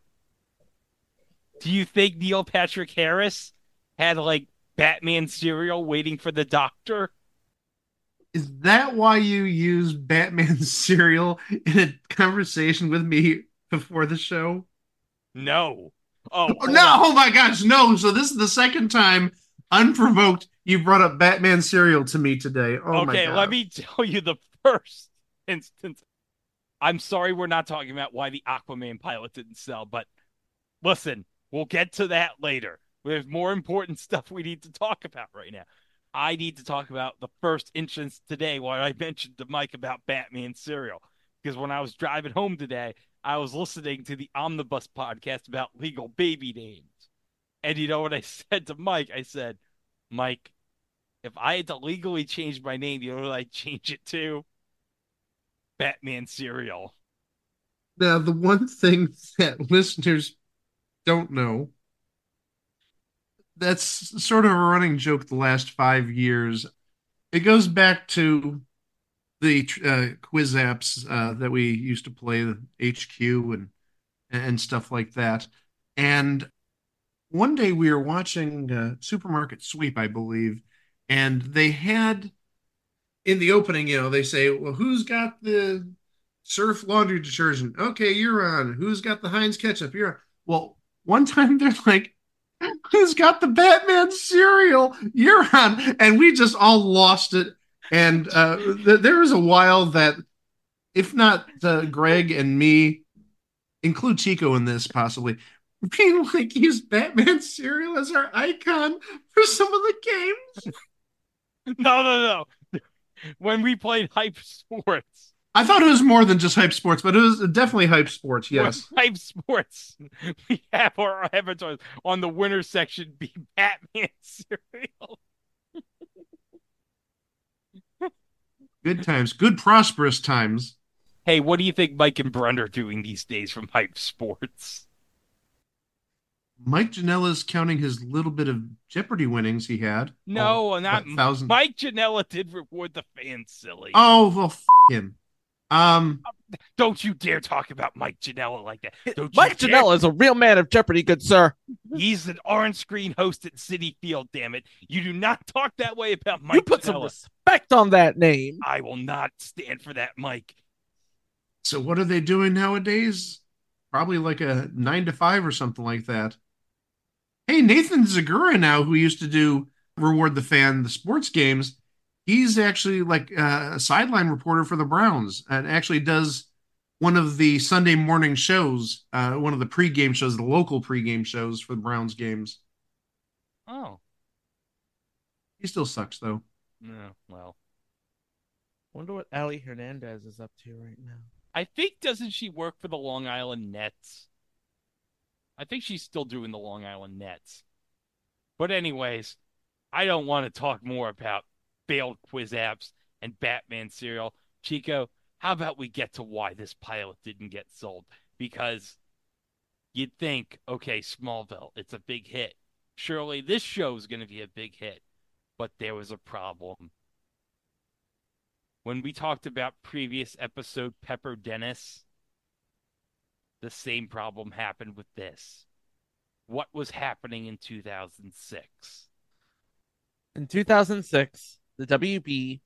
Do you think Neil Patrick Harris had like Batman cereal waiting for the doctor? Is that why you used Batman's cereal in a conversation with me before the show? No. Oh, Oh, no! on. Oh my gosh, no! So this is the second time, unprovoked, you brought up Batman cereal to me today. Oh my okay, let me tell you the first instance. I'm sorry we're not talking about why the Aquaman pilot didn't sell, but listen, we'll get to that later. There's more important stuff we need to talk about right now. I need to talk about the first instance today when I mentioned to Mike about Batman cereal. Because when I was driving home today, I was listening to the Omnibus podcast about legal baby names. And you know what I said to Mike? I said, Mike, if I had to legally change my name, you know what I'd change it to? Batman cereal. Now, the one thing that listeners don't know that's sort of a running joke the last five years. It goes back to the uh, quiz apps uh, that we used to play, HQ and and stuff like that. And one day we were watching uh, Supermarket Sweep, I believe, and they had in the opening, you know, they say, "Well, who's got the Surf laundry detergent? Okay, you're on. Who's got the Heinz ketchup? You're on." Well, one time they're like, who's got the Batman cereal? You're on. And we just all lost it. And uh, th- there was a while that, if not uh, Greg and me, include Chico in this possibly, we like use Batman cereal as our icon for some of the games. No, no, no. When we played Hype Sports. I thought it was more than just hype sports, but it was definitely hype sports. Yes, hype sports. We have our avatars on the winner section be Batman cereal. good times, good prosperous times. Hey, what do you think Mike and Brent are doing these days from hype sports? Mike Janela's counting his little bit of Jeopardy winnings he had. No, oh, not thousand. Mike Janela did reward the fans, silly. Oh well, f- him. Um, don't you dare talk about Mike Janela like that. Don't Mike you Janela is a real man of Jeopardy, good sir. He's an orange screen host at Citi Field. Damn it! You do not talk that way about Mike. You put some respect on that name. I will not stand for that, Mike. So what are they doing nowadays? Probably like a nine to five or something like that. Hey, Nathan Zegura now, who used to do Reward the Fan, the sports games, he's actually like a sideline reporter for the Browns and actually does one of the Sunday morning shows, uh, one of the pregame shows, the local pregame shows for the Browns games. Oh, He still sucks though. no. Well, Wonder what Ali Hernandez is up to right now. I think doesn't she work for the Long Island Nets? I think she's still doing the Long Island Nets. But anyways, I don't want to talk more about failed quiz apps and Batman cereal. Chico, how about we get to why this pilot didn't get sold? Because you'd think, okay, Smallville, it's a big hit. Surely this show is going to be a big hit. But there was a problem. When we talked about previous episode Pepper Dennis, the same problem happened with this. What was happening in 2006? In 2006, the WB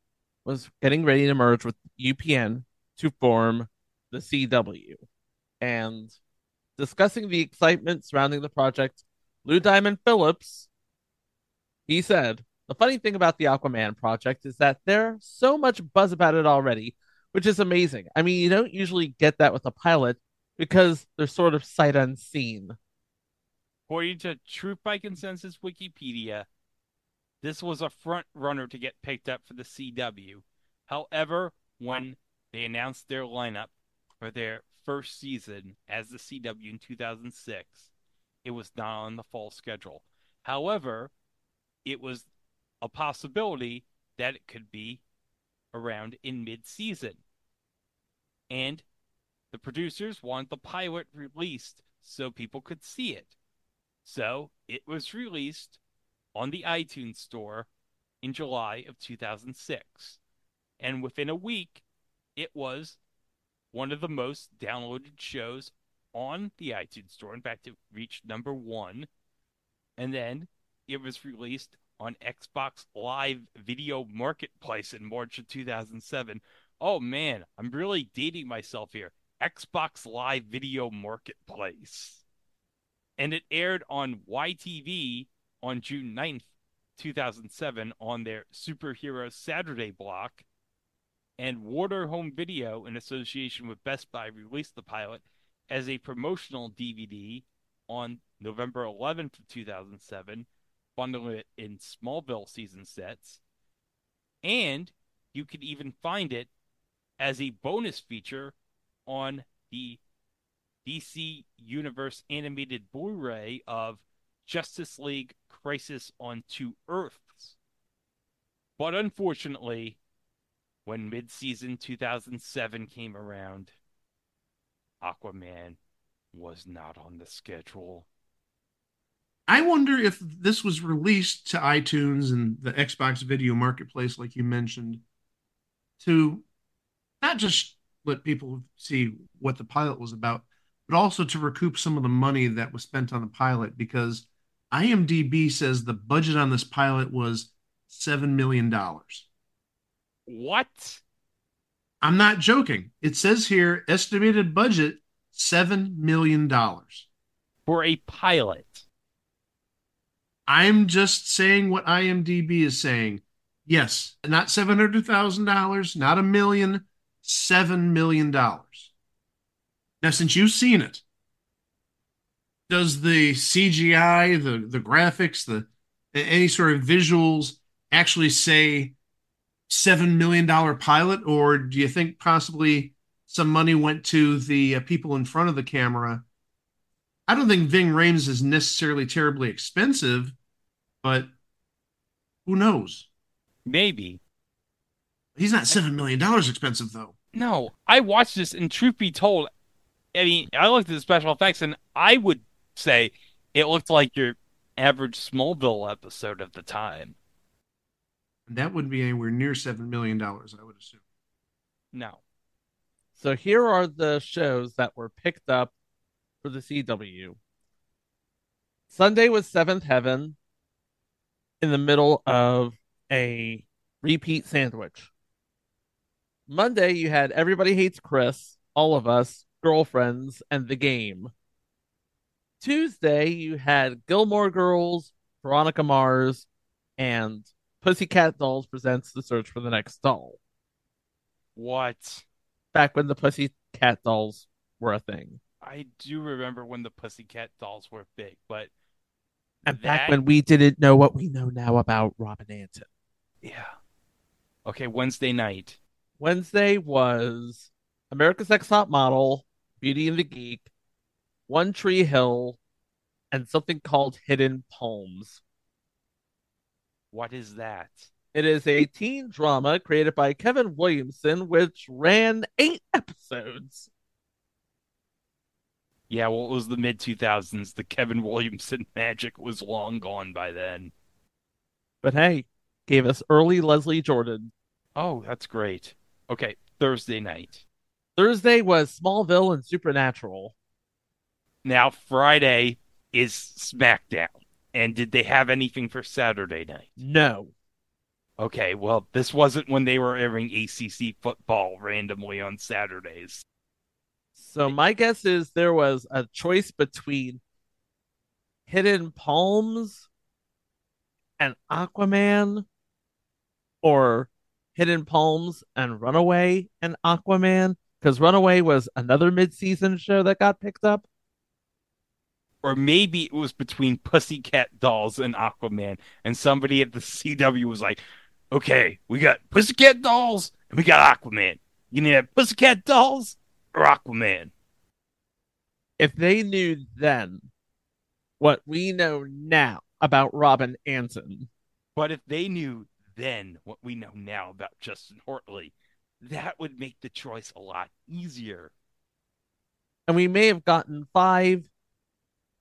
was getting ready to merge with UPN to form the CW. And discussing the excitement surrounding the project, Lou Diamond Phillips, he said, the funny thing about the Aquaman project is that there's so much buzz about it already, which is amazing. I mean, you don't usually get that with a pilot because they're sort of sight unseen. According to Truth by Consensus Wikipedia, this was a front runner to get picked up for the CW. However, when they announced their lineup for their first season as the CW in 2006, it was not on the fall schedule. However, it was a possibility that it could be around in mid season. And the producers wanted the pilot released so people could see it. So it was released on the iTunes store in July of 2006. And within a week, it was one of the most downloaded shows on the iTunes store. In fact, it reached number one. And then it was released on Xbox Live Video Marketplace in March of 2007. Oh man, I'm really dating myself here. Xbox Live Video Marketplace. And it aired on YTV on June 9th, 2007, on their Superhero Saturday block. And Warner Home Video, in association with Best Buy, released the pilot as a promotional DVD on November 11th of 2007, bundling it in Smallville season sets, and you could even find it as a bonus feature on the DC Universe animated Blu-ray of Justice League Crisis on Two Earths. But unfortunately, when mid-season 2007 came around, Aquaman was not on the schedule. I wonder if this was released to iTunes and the Xbox Video Marketplace, like you mentioned, to not just let people see what the pilot was about, but also to recoup some of the money that was spent on the pilot because IMDb says the budget on this pilot was $7 million. What? I'm not joking. It says here estimated budget $7 million. For a pilot. I'm just saying what IMDb is saying. Yes, not $700,000, not a million, $7 million. Now, since you've seen it, does the CGI, the, the graphics, the any sort of visuals actually say $7 million pilot, or do you think possibly some money went to the uh, people in front of the camera? I don't think Ving Rhames is necessarily terribly expensive, but who knows? Maybe. He's not seven million dollars expensive though. No, I watched this, and truth be told, I mean, I looked at the special effects, and I would say it looked like your average Smallville episode of the time. That wouldn't be anywhere near seven million dollars, I would assume. No. So here are the shows that were picked up for the CW. Sunday was Seventh Heaven in the middle of a repeat sandwich. Monday, you had Everybody Hates Chris, All of Us, Girlfriends, and The Game. Tuesday, you had Gilmore Girls, Veronica Mars, and Pussycat Dolls presents The Search for the Next Doll. What? Back when the Pussycat Dolls were a thing. I do remember when the Pussycat Dolls were big, but And that, back when we didn't know what we know now about Robin Antin. yeah. Okay, Wednesday night. Wednesday was America's Next Top Model, Beauty and the Geek, One Tree Hill, and something called Hidden Palms. What is that? It is a teen drama created by Kevin Williamson, which ran eight episodes. Yeah, well, it was the mid 2000s. The Kevin Williamson magic was long gone by then. But hey, gave us early Leslie Jordan. Oh, that's great. Okay, Thursday night. Thursday was Smallville and Supernatural. Now, Friday is SmackDown. And did they have anything for Saturday night? No. Okay, well, this wasn't when they were airing ACC football randomly on Saturdays. So my guess is there was a choice between Hidden Palms and Aquaman or Hidden Palms and Runaway and Aquaman because Runaway was another mid-season show that got picked up. Or maybe it was between Pussycat Dolls and Aquaman, and somebody at the CW was like, okay, we got Pussycat Dolls and we got Aquaman. You need have Pussycat Dolls or Aquaman. If they knew then what we know now about Robin Antin, But if they knew then what we know now about Justin Hartley, that would make the choice a lot easier. and we may have gotten five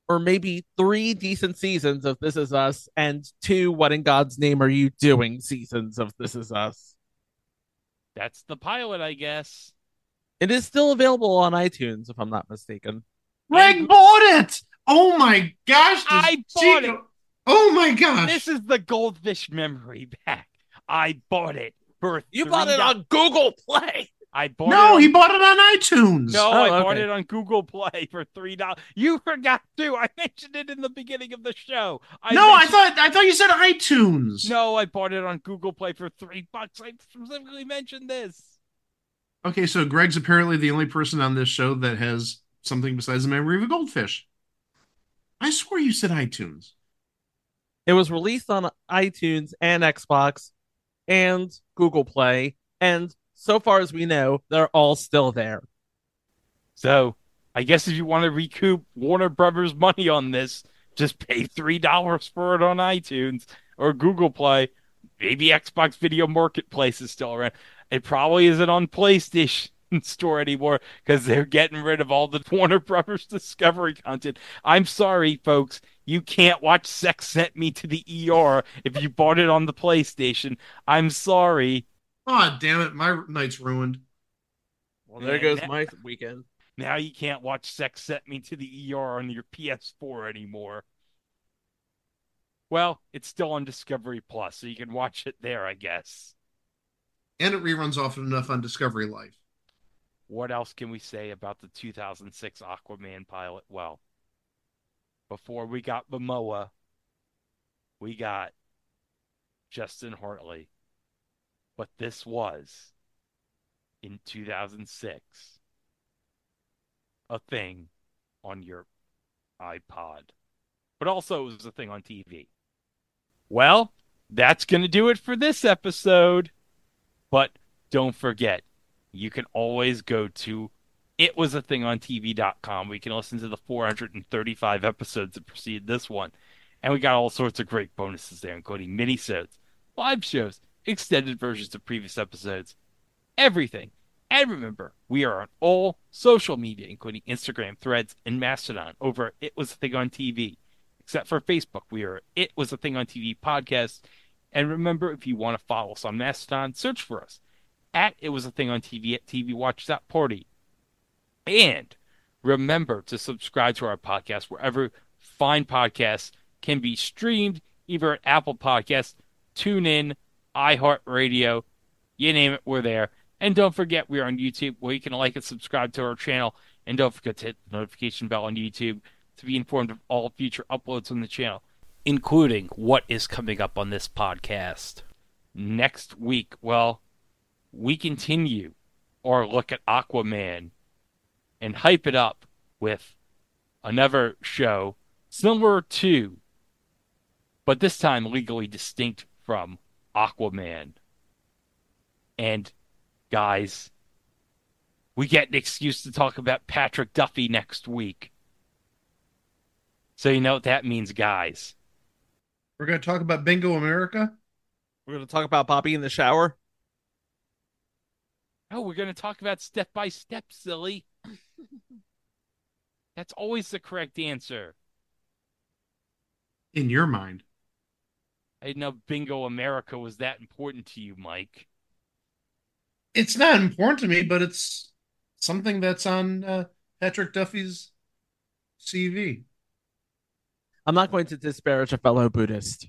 or maybe three decent seasons of This Is Us and two What in God's Name Are You Doing seasons of This Is Us. That's the pilot, I guess. It is still available on iTunes, if I'm not mistaken. Greg bought it. Oh my gosh! I bought she- it. Oh my gosh! This is the goldfish memory back. I bought it for You bought it on Google Play. I bought it no, on- he bought it on iTunes. No, Oh, I bought it on Google Play for three dollars. You forgot to. I mentioned it in the beginning of the show. I no, I thought I thought you said iTunes. No, I bought it on Google Play for three bucks. I specifically mentioned this. Okay, so Greg's apparently the only person on this show that has something besides the memory of a goldfish. I swear you said iTunes. It was released on iTunes and Xbox and Google Play, and so far as we know, they're all still there. So I guess if you want to recoup Warner Brothers money on this, just pay three dollars for it on iTunes or Google Play. Maybe Xbox Video Marketplace is still around. It probably isn't on PlayStation Store anymore because they're getting rid of all the Warner Brothers Discovery content. I'm sorry, folks. You can't watch Sex Sent Me to the ER if you bought it on the PlayStation. I'm sorry. Oh, damn it. My night's ruined. Well, there goes my weekend. Now you can't watch Sex Sent Me to the ER on your PS4 anymore. Well, it's still on Discovery Plus, so you can watch it there, I guess. And it reruns often enough on Discovery Life. What else can we say about the 2006 Aquaman pilot? Well, before we got Momoa, we got Justin Hartley. But this was in 2006 a thing on your iPod. But also it was a thing on TV. Well, that's going to do it for this episode. But don't forget, you can always go to itwasathingontv.com. We can listen to the 435 episodes that precede this one. And we got all sorts of great bonuses there, including minisodes, live shows, extended versions of previous episodes, everything. And remember, we are on all social media, including Instagram, Threads, and Mastodon over It Was a Thing on TV. Except for Facebook, we are It Was a Thing on TV podcast. And remember, if you want to follow us on Mastodon, search for us at It Was a Thing on TV at TV Watch That Party. And remember to subscribe to our podcast wherever fine podcasts can be streamed, either at Apple Podcasts, TuneIn, iHeartRadio, you name it, we're there. And don't forget, we're on YouTube where you can like and subscribe to our channel. And don't forget to hit the notification bell on YouTube to be informed of all future uploads on the channel, including what is coming up on this podcast. Next week, well, we continue our look at Aquaman and hype it up with another show similar to, but this time legally distinct from Aquaman. And guys, we get an excuse to talk about Patrick Duffy next week. So you know what that means, guys. We're going to talk about Bingo America. We're going to talk about Bobby in the shower. Oh, we're going to talk about step by step, silly. That's always the correct answer. In your mind. I didn't know Bingo America was that important to you, Mike. It's not important to me, but it's something that's on uh, Patrick Duffy's CV. I'm not going to disparage a fellow Buddhist.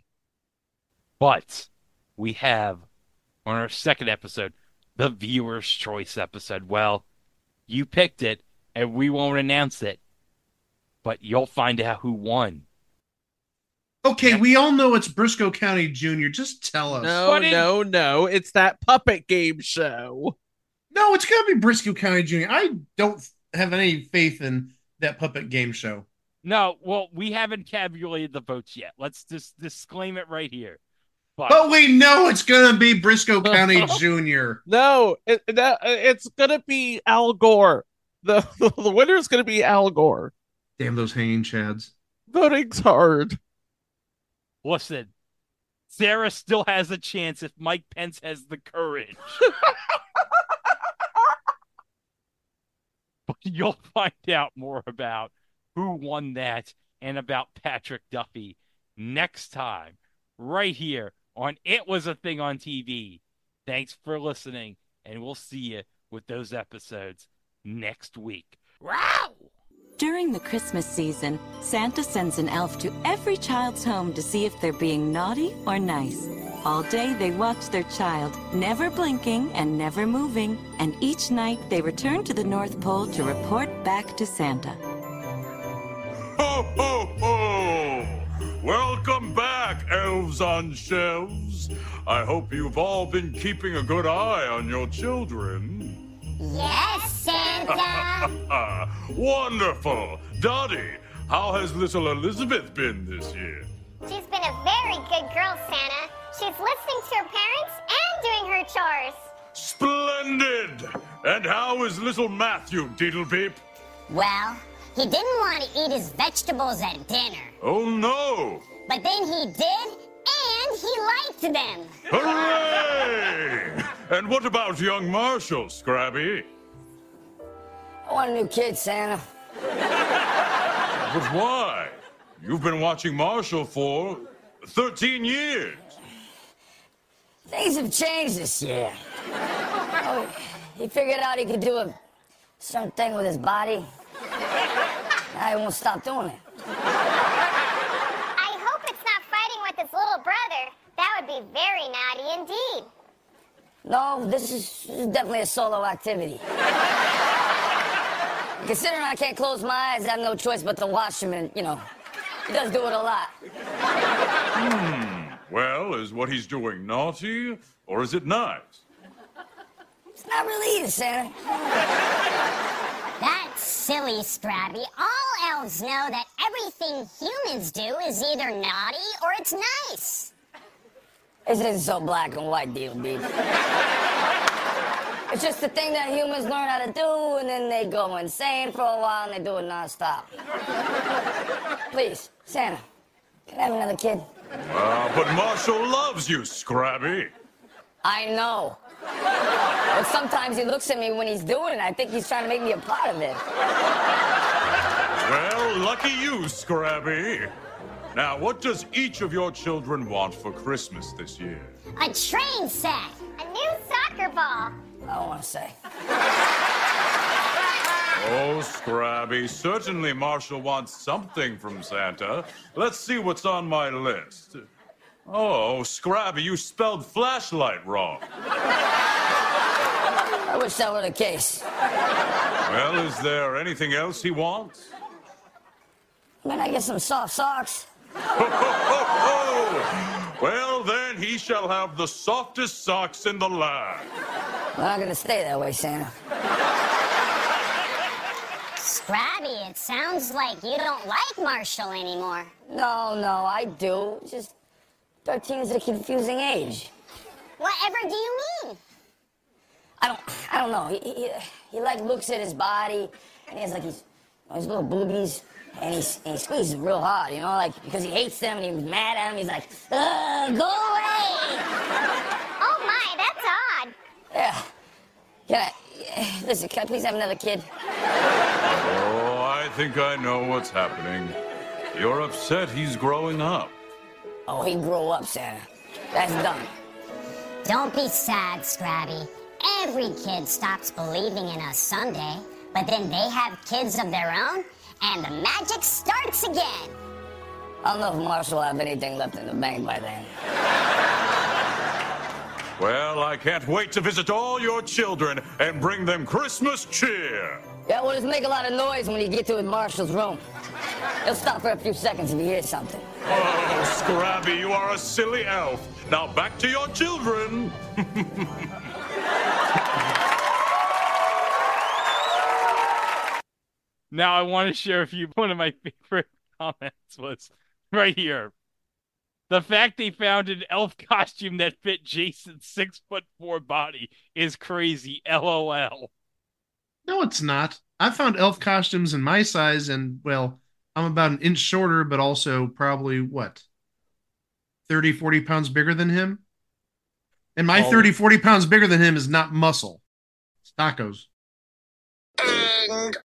But we have on our second episode, the viewer's choice episode. Well, you picked it, and we won't announce it, but you'll find out who won. Okay, we all know it's Brisco County Jr. Just tell us. No, But it- no, no. It's that puppet game show. No, it's gonna be Brisco County Jr. I don't have any faith in that puppet game show. No, well, we haven't tabulated the votes yet. Let's just disclaim it right here. But But we know it's going to be Brisco County Jr. No, it, that, it's gonna be Al Gore. The the winner is gonna be Al Gore. Damn those hanging chads. Voting's hard. Listen, Sarah still has a chance if Mike Pence has the courage. but you'll find out more about who won that and about Patrick Duffy next time, right here on It Was a Thing on TV. Thanks for listening, and we'll see you with those episodes next week. Wow! During the Christmas season, Santa sends an elf to every child's home to see if they're being naughty or nice. All day they watch their child, never blinking and never moving, and each night they return to the North Pole to report back to Santa. Ho, ho, ho! Welcome back, elves on shelves. I hope you've all been keeping a good eye on your children. Yes, Santa. Wonderful! Dottie, How has little Elizabeth been this year? She's been a very good girl, Santa. She's listening to her parents and doing her chores. Splendid! And how is little Matthew, Deedlepeep? Well, he didn't want to eat his vegetables at dinner, Oh no! but then he did, and he liked them. Hooray! and what about young Marshall, Scrabby? I want a new kid, Santa. But why? You've been watching Marshall for 13 years. Things have changed this year. Oh, he figured out he could do a certain thing with his body. Now he won't stop doing it. I hope it's not fighting with his little brother. That would be very naughty indeed. No, this is, definitely a solo activity. Considering I can't close my eyes, I have no choice but to watch him, and, you know, he does do it a lot. Hmm. Well, is what he's doing naughty or is it nice? It's not really either, Santa. That's silly, Scrabby. All elves know that everything humans do is either naughty or it's nice. This isn't so black and white, deal, dude. It's just the thing that humans learn how to do, and then they go insane for a while, and they do it nonstop. Please, Santa, can I have another kid? Uh, but Marshall loves you, Scrabby. I know. But sometimes he looks at me when he's doing it. I think he's trying to make me a part of it. Well, lucky you, Scrabby. Now, what does each of your children want for Christmas this year? A train set. A new soccer ball. I want to say. Oh, Scrabby, certainly Marshall wants something from Santa. Let's see what's on my list. Oh, Scrabby, you spelled flashlight wrong. I wish that were the case. Well, is there anything else he wants? Man, I get some soft socks. Well, then he shall have the softest socks in the land. We're not gonna stay that way, Santa. Scrabby, it sounds like you don't like Marshall anymore. No, no, I do. It's Just 13 is a confusing age. Whatever do you mean? I don't, I don't know. He, he, he like looks at his body, and he has like his, his little boobies, and he, and he squeezes them real hard, you know, like because he hates them and he's mad at him. He's like, Ugh, go away. Oh my, that's odd. Yeah. Can I, listen, can I please have another kid? Oh, I think I know what's happening. You're upset he's growing up. Oh, he grew up, Santa. That's done. Don't be sad, Scrabby. Every kid stops believing in us someday, but then they have kids of their own, and the magic starts again. I don't know if Marshall will have anything left in the bank by then. Well, I can't wait to visit all your children and bring them Christmas cheer. Yeah, well, just make a lot of noise when you get to Marshall's room. He'll stop for a few seconds if he hears something. Oh, Scrabby, you are a silly elf. Now back to your children. Now I want to share with you one of my favorite comments was right here. The fact they found an elf costume that fit Jason's six foot four body is crazy. LOL. No, it's not. I found elf costumes in my size, and well, I'm about an inch shorter, but also probably what 30, 40 pounds bigger than him. And my Oh. 30, 40 pounds bigger than him is not muscle. It's tacos. And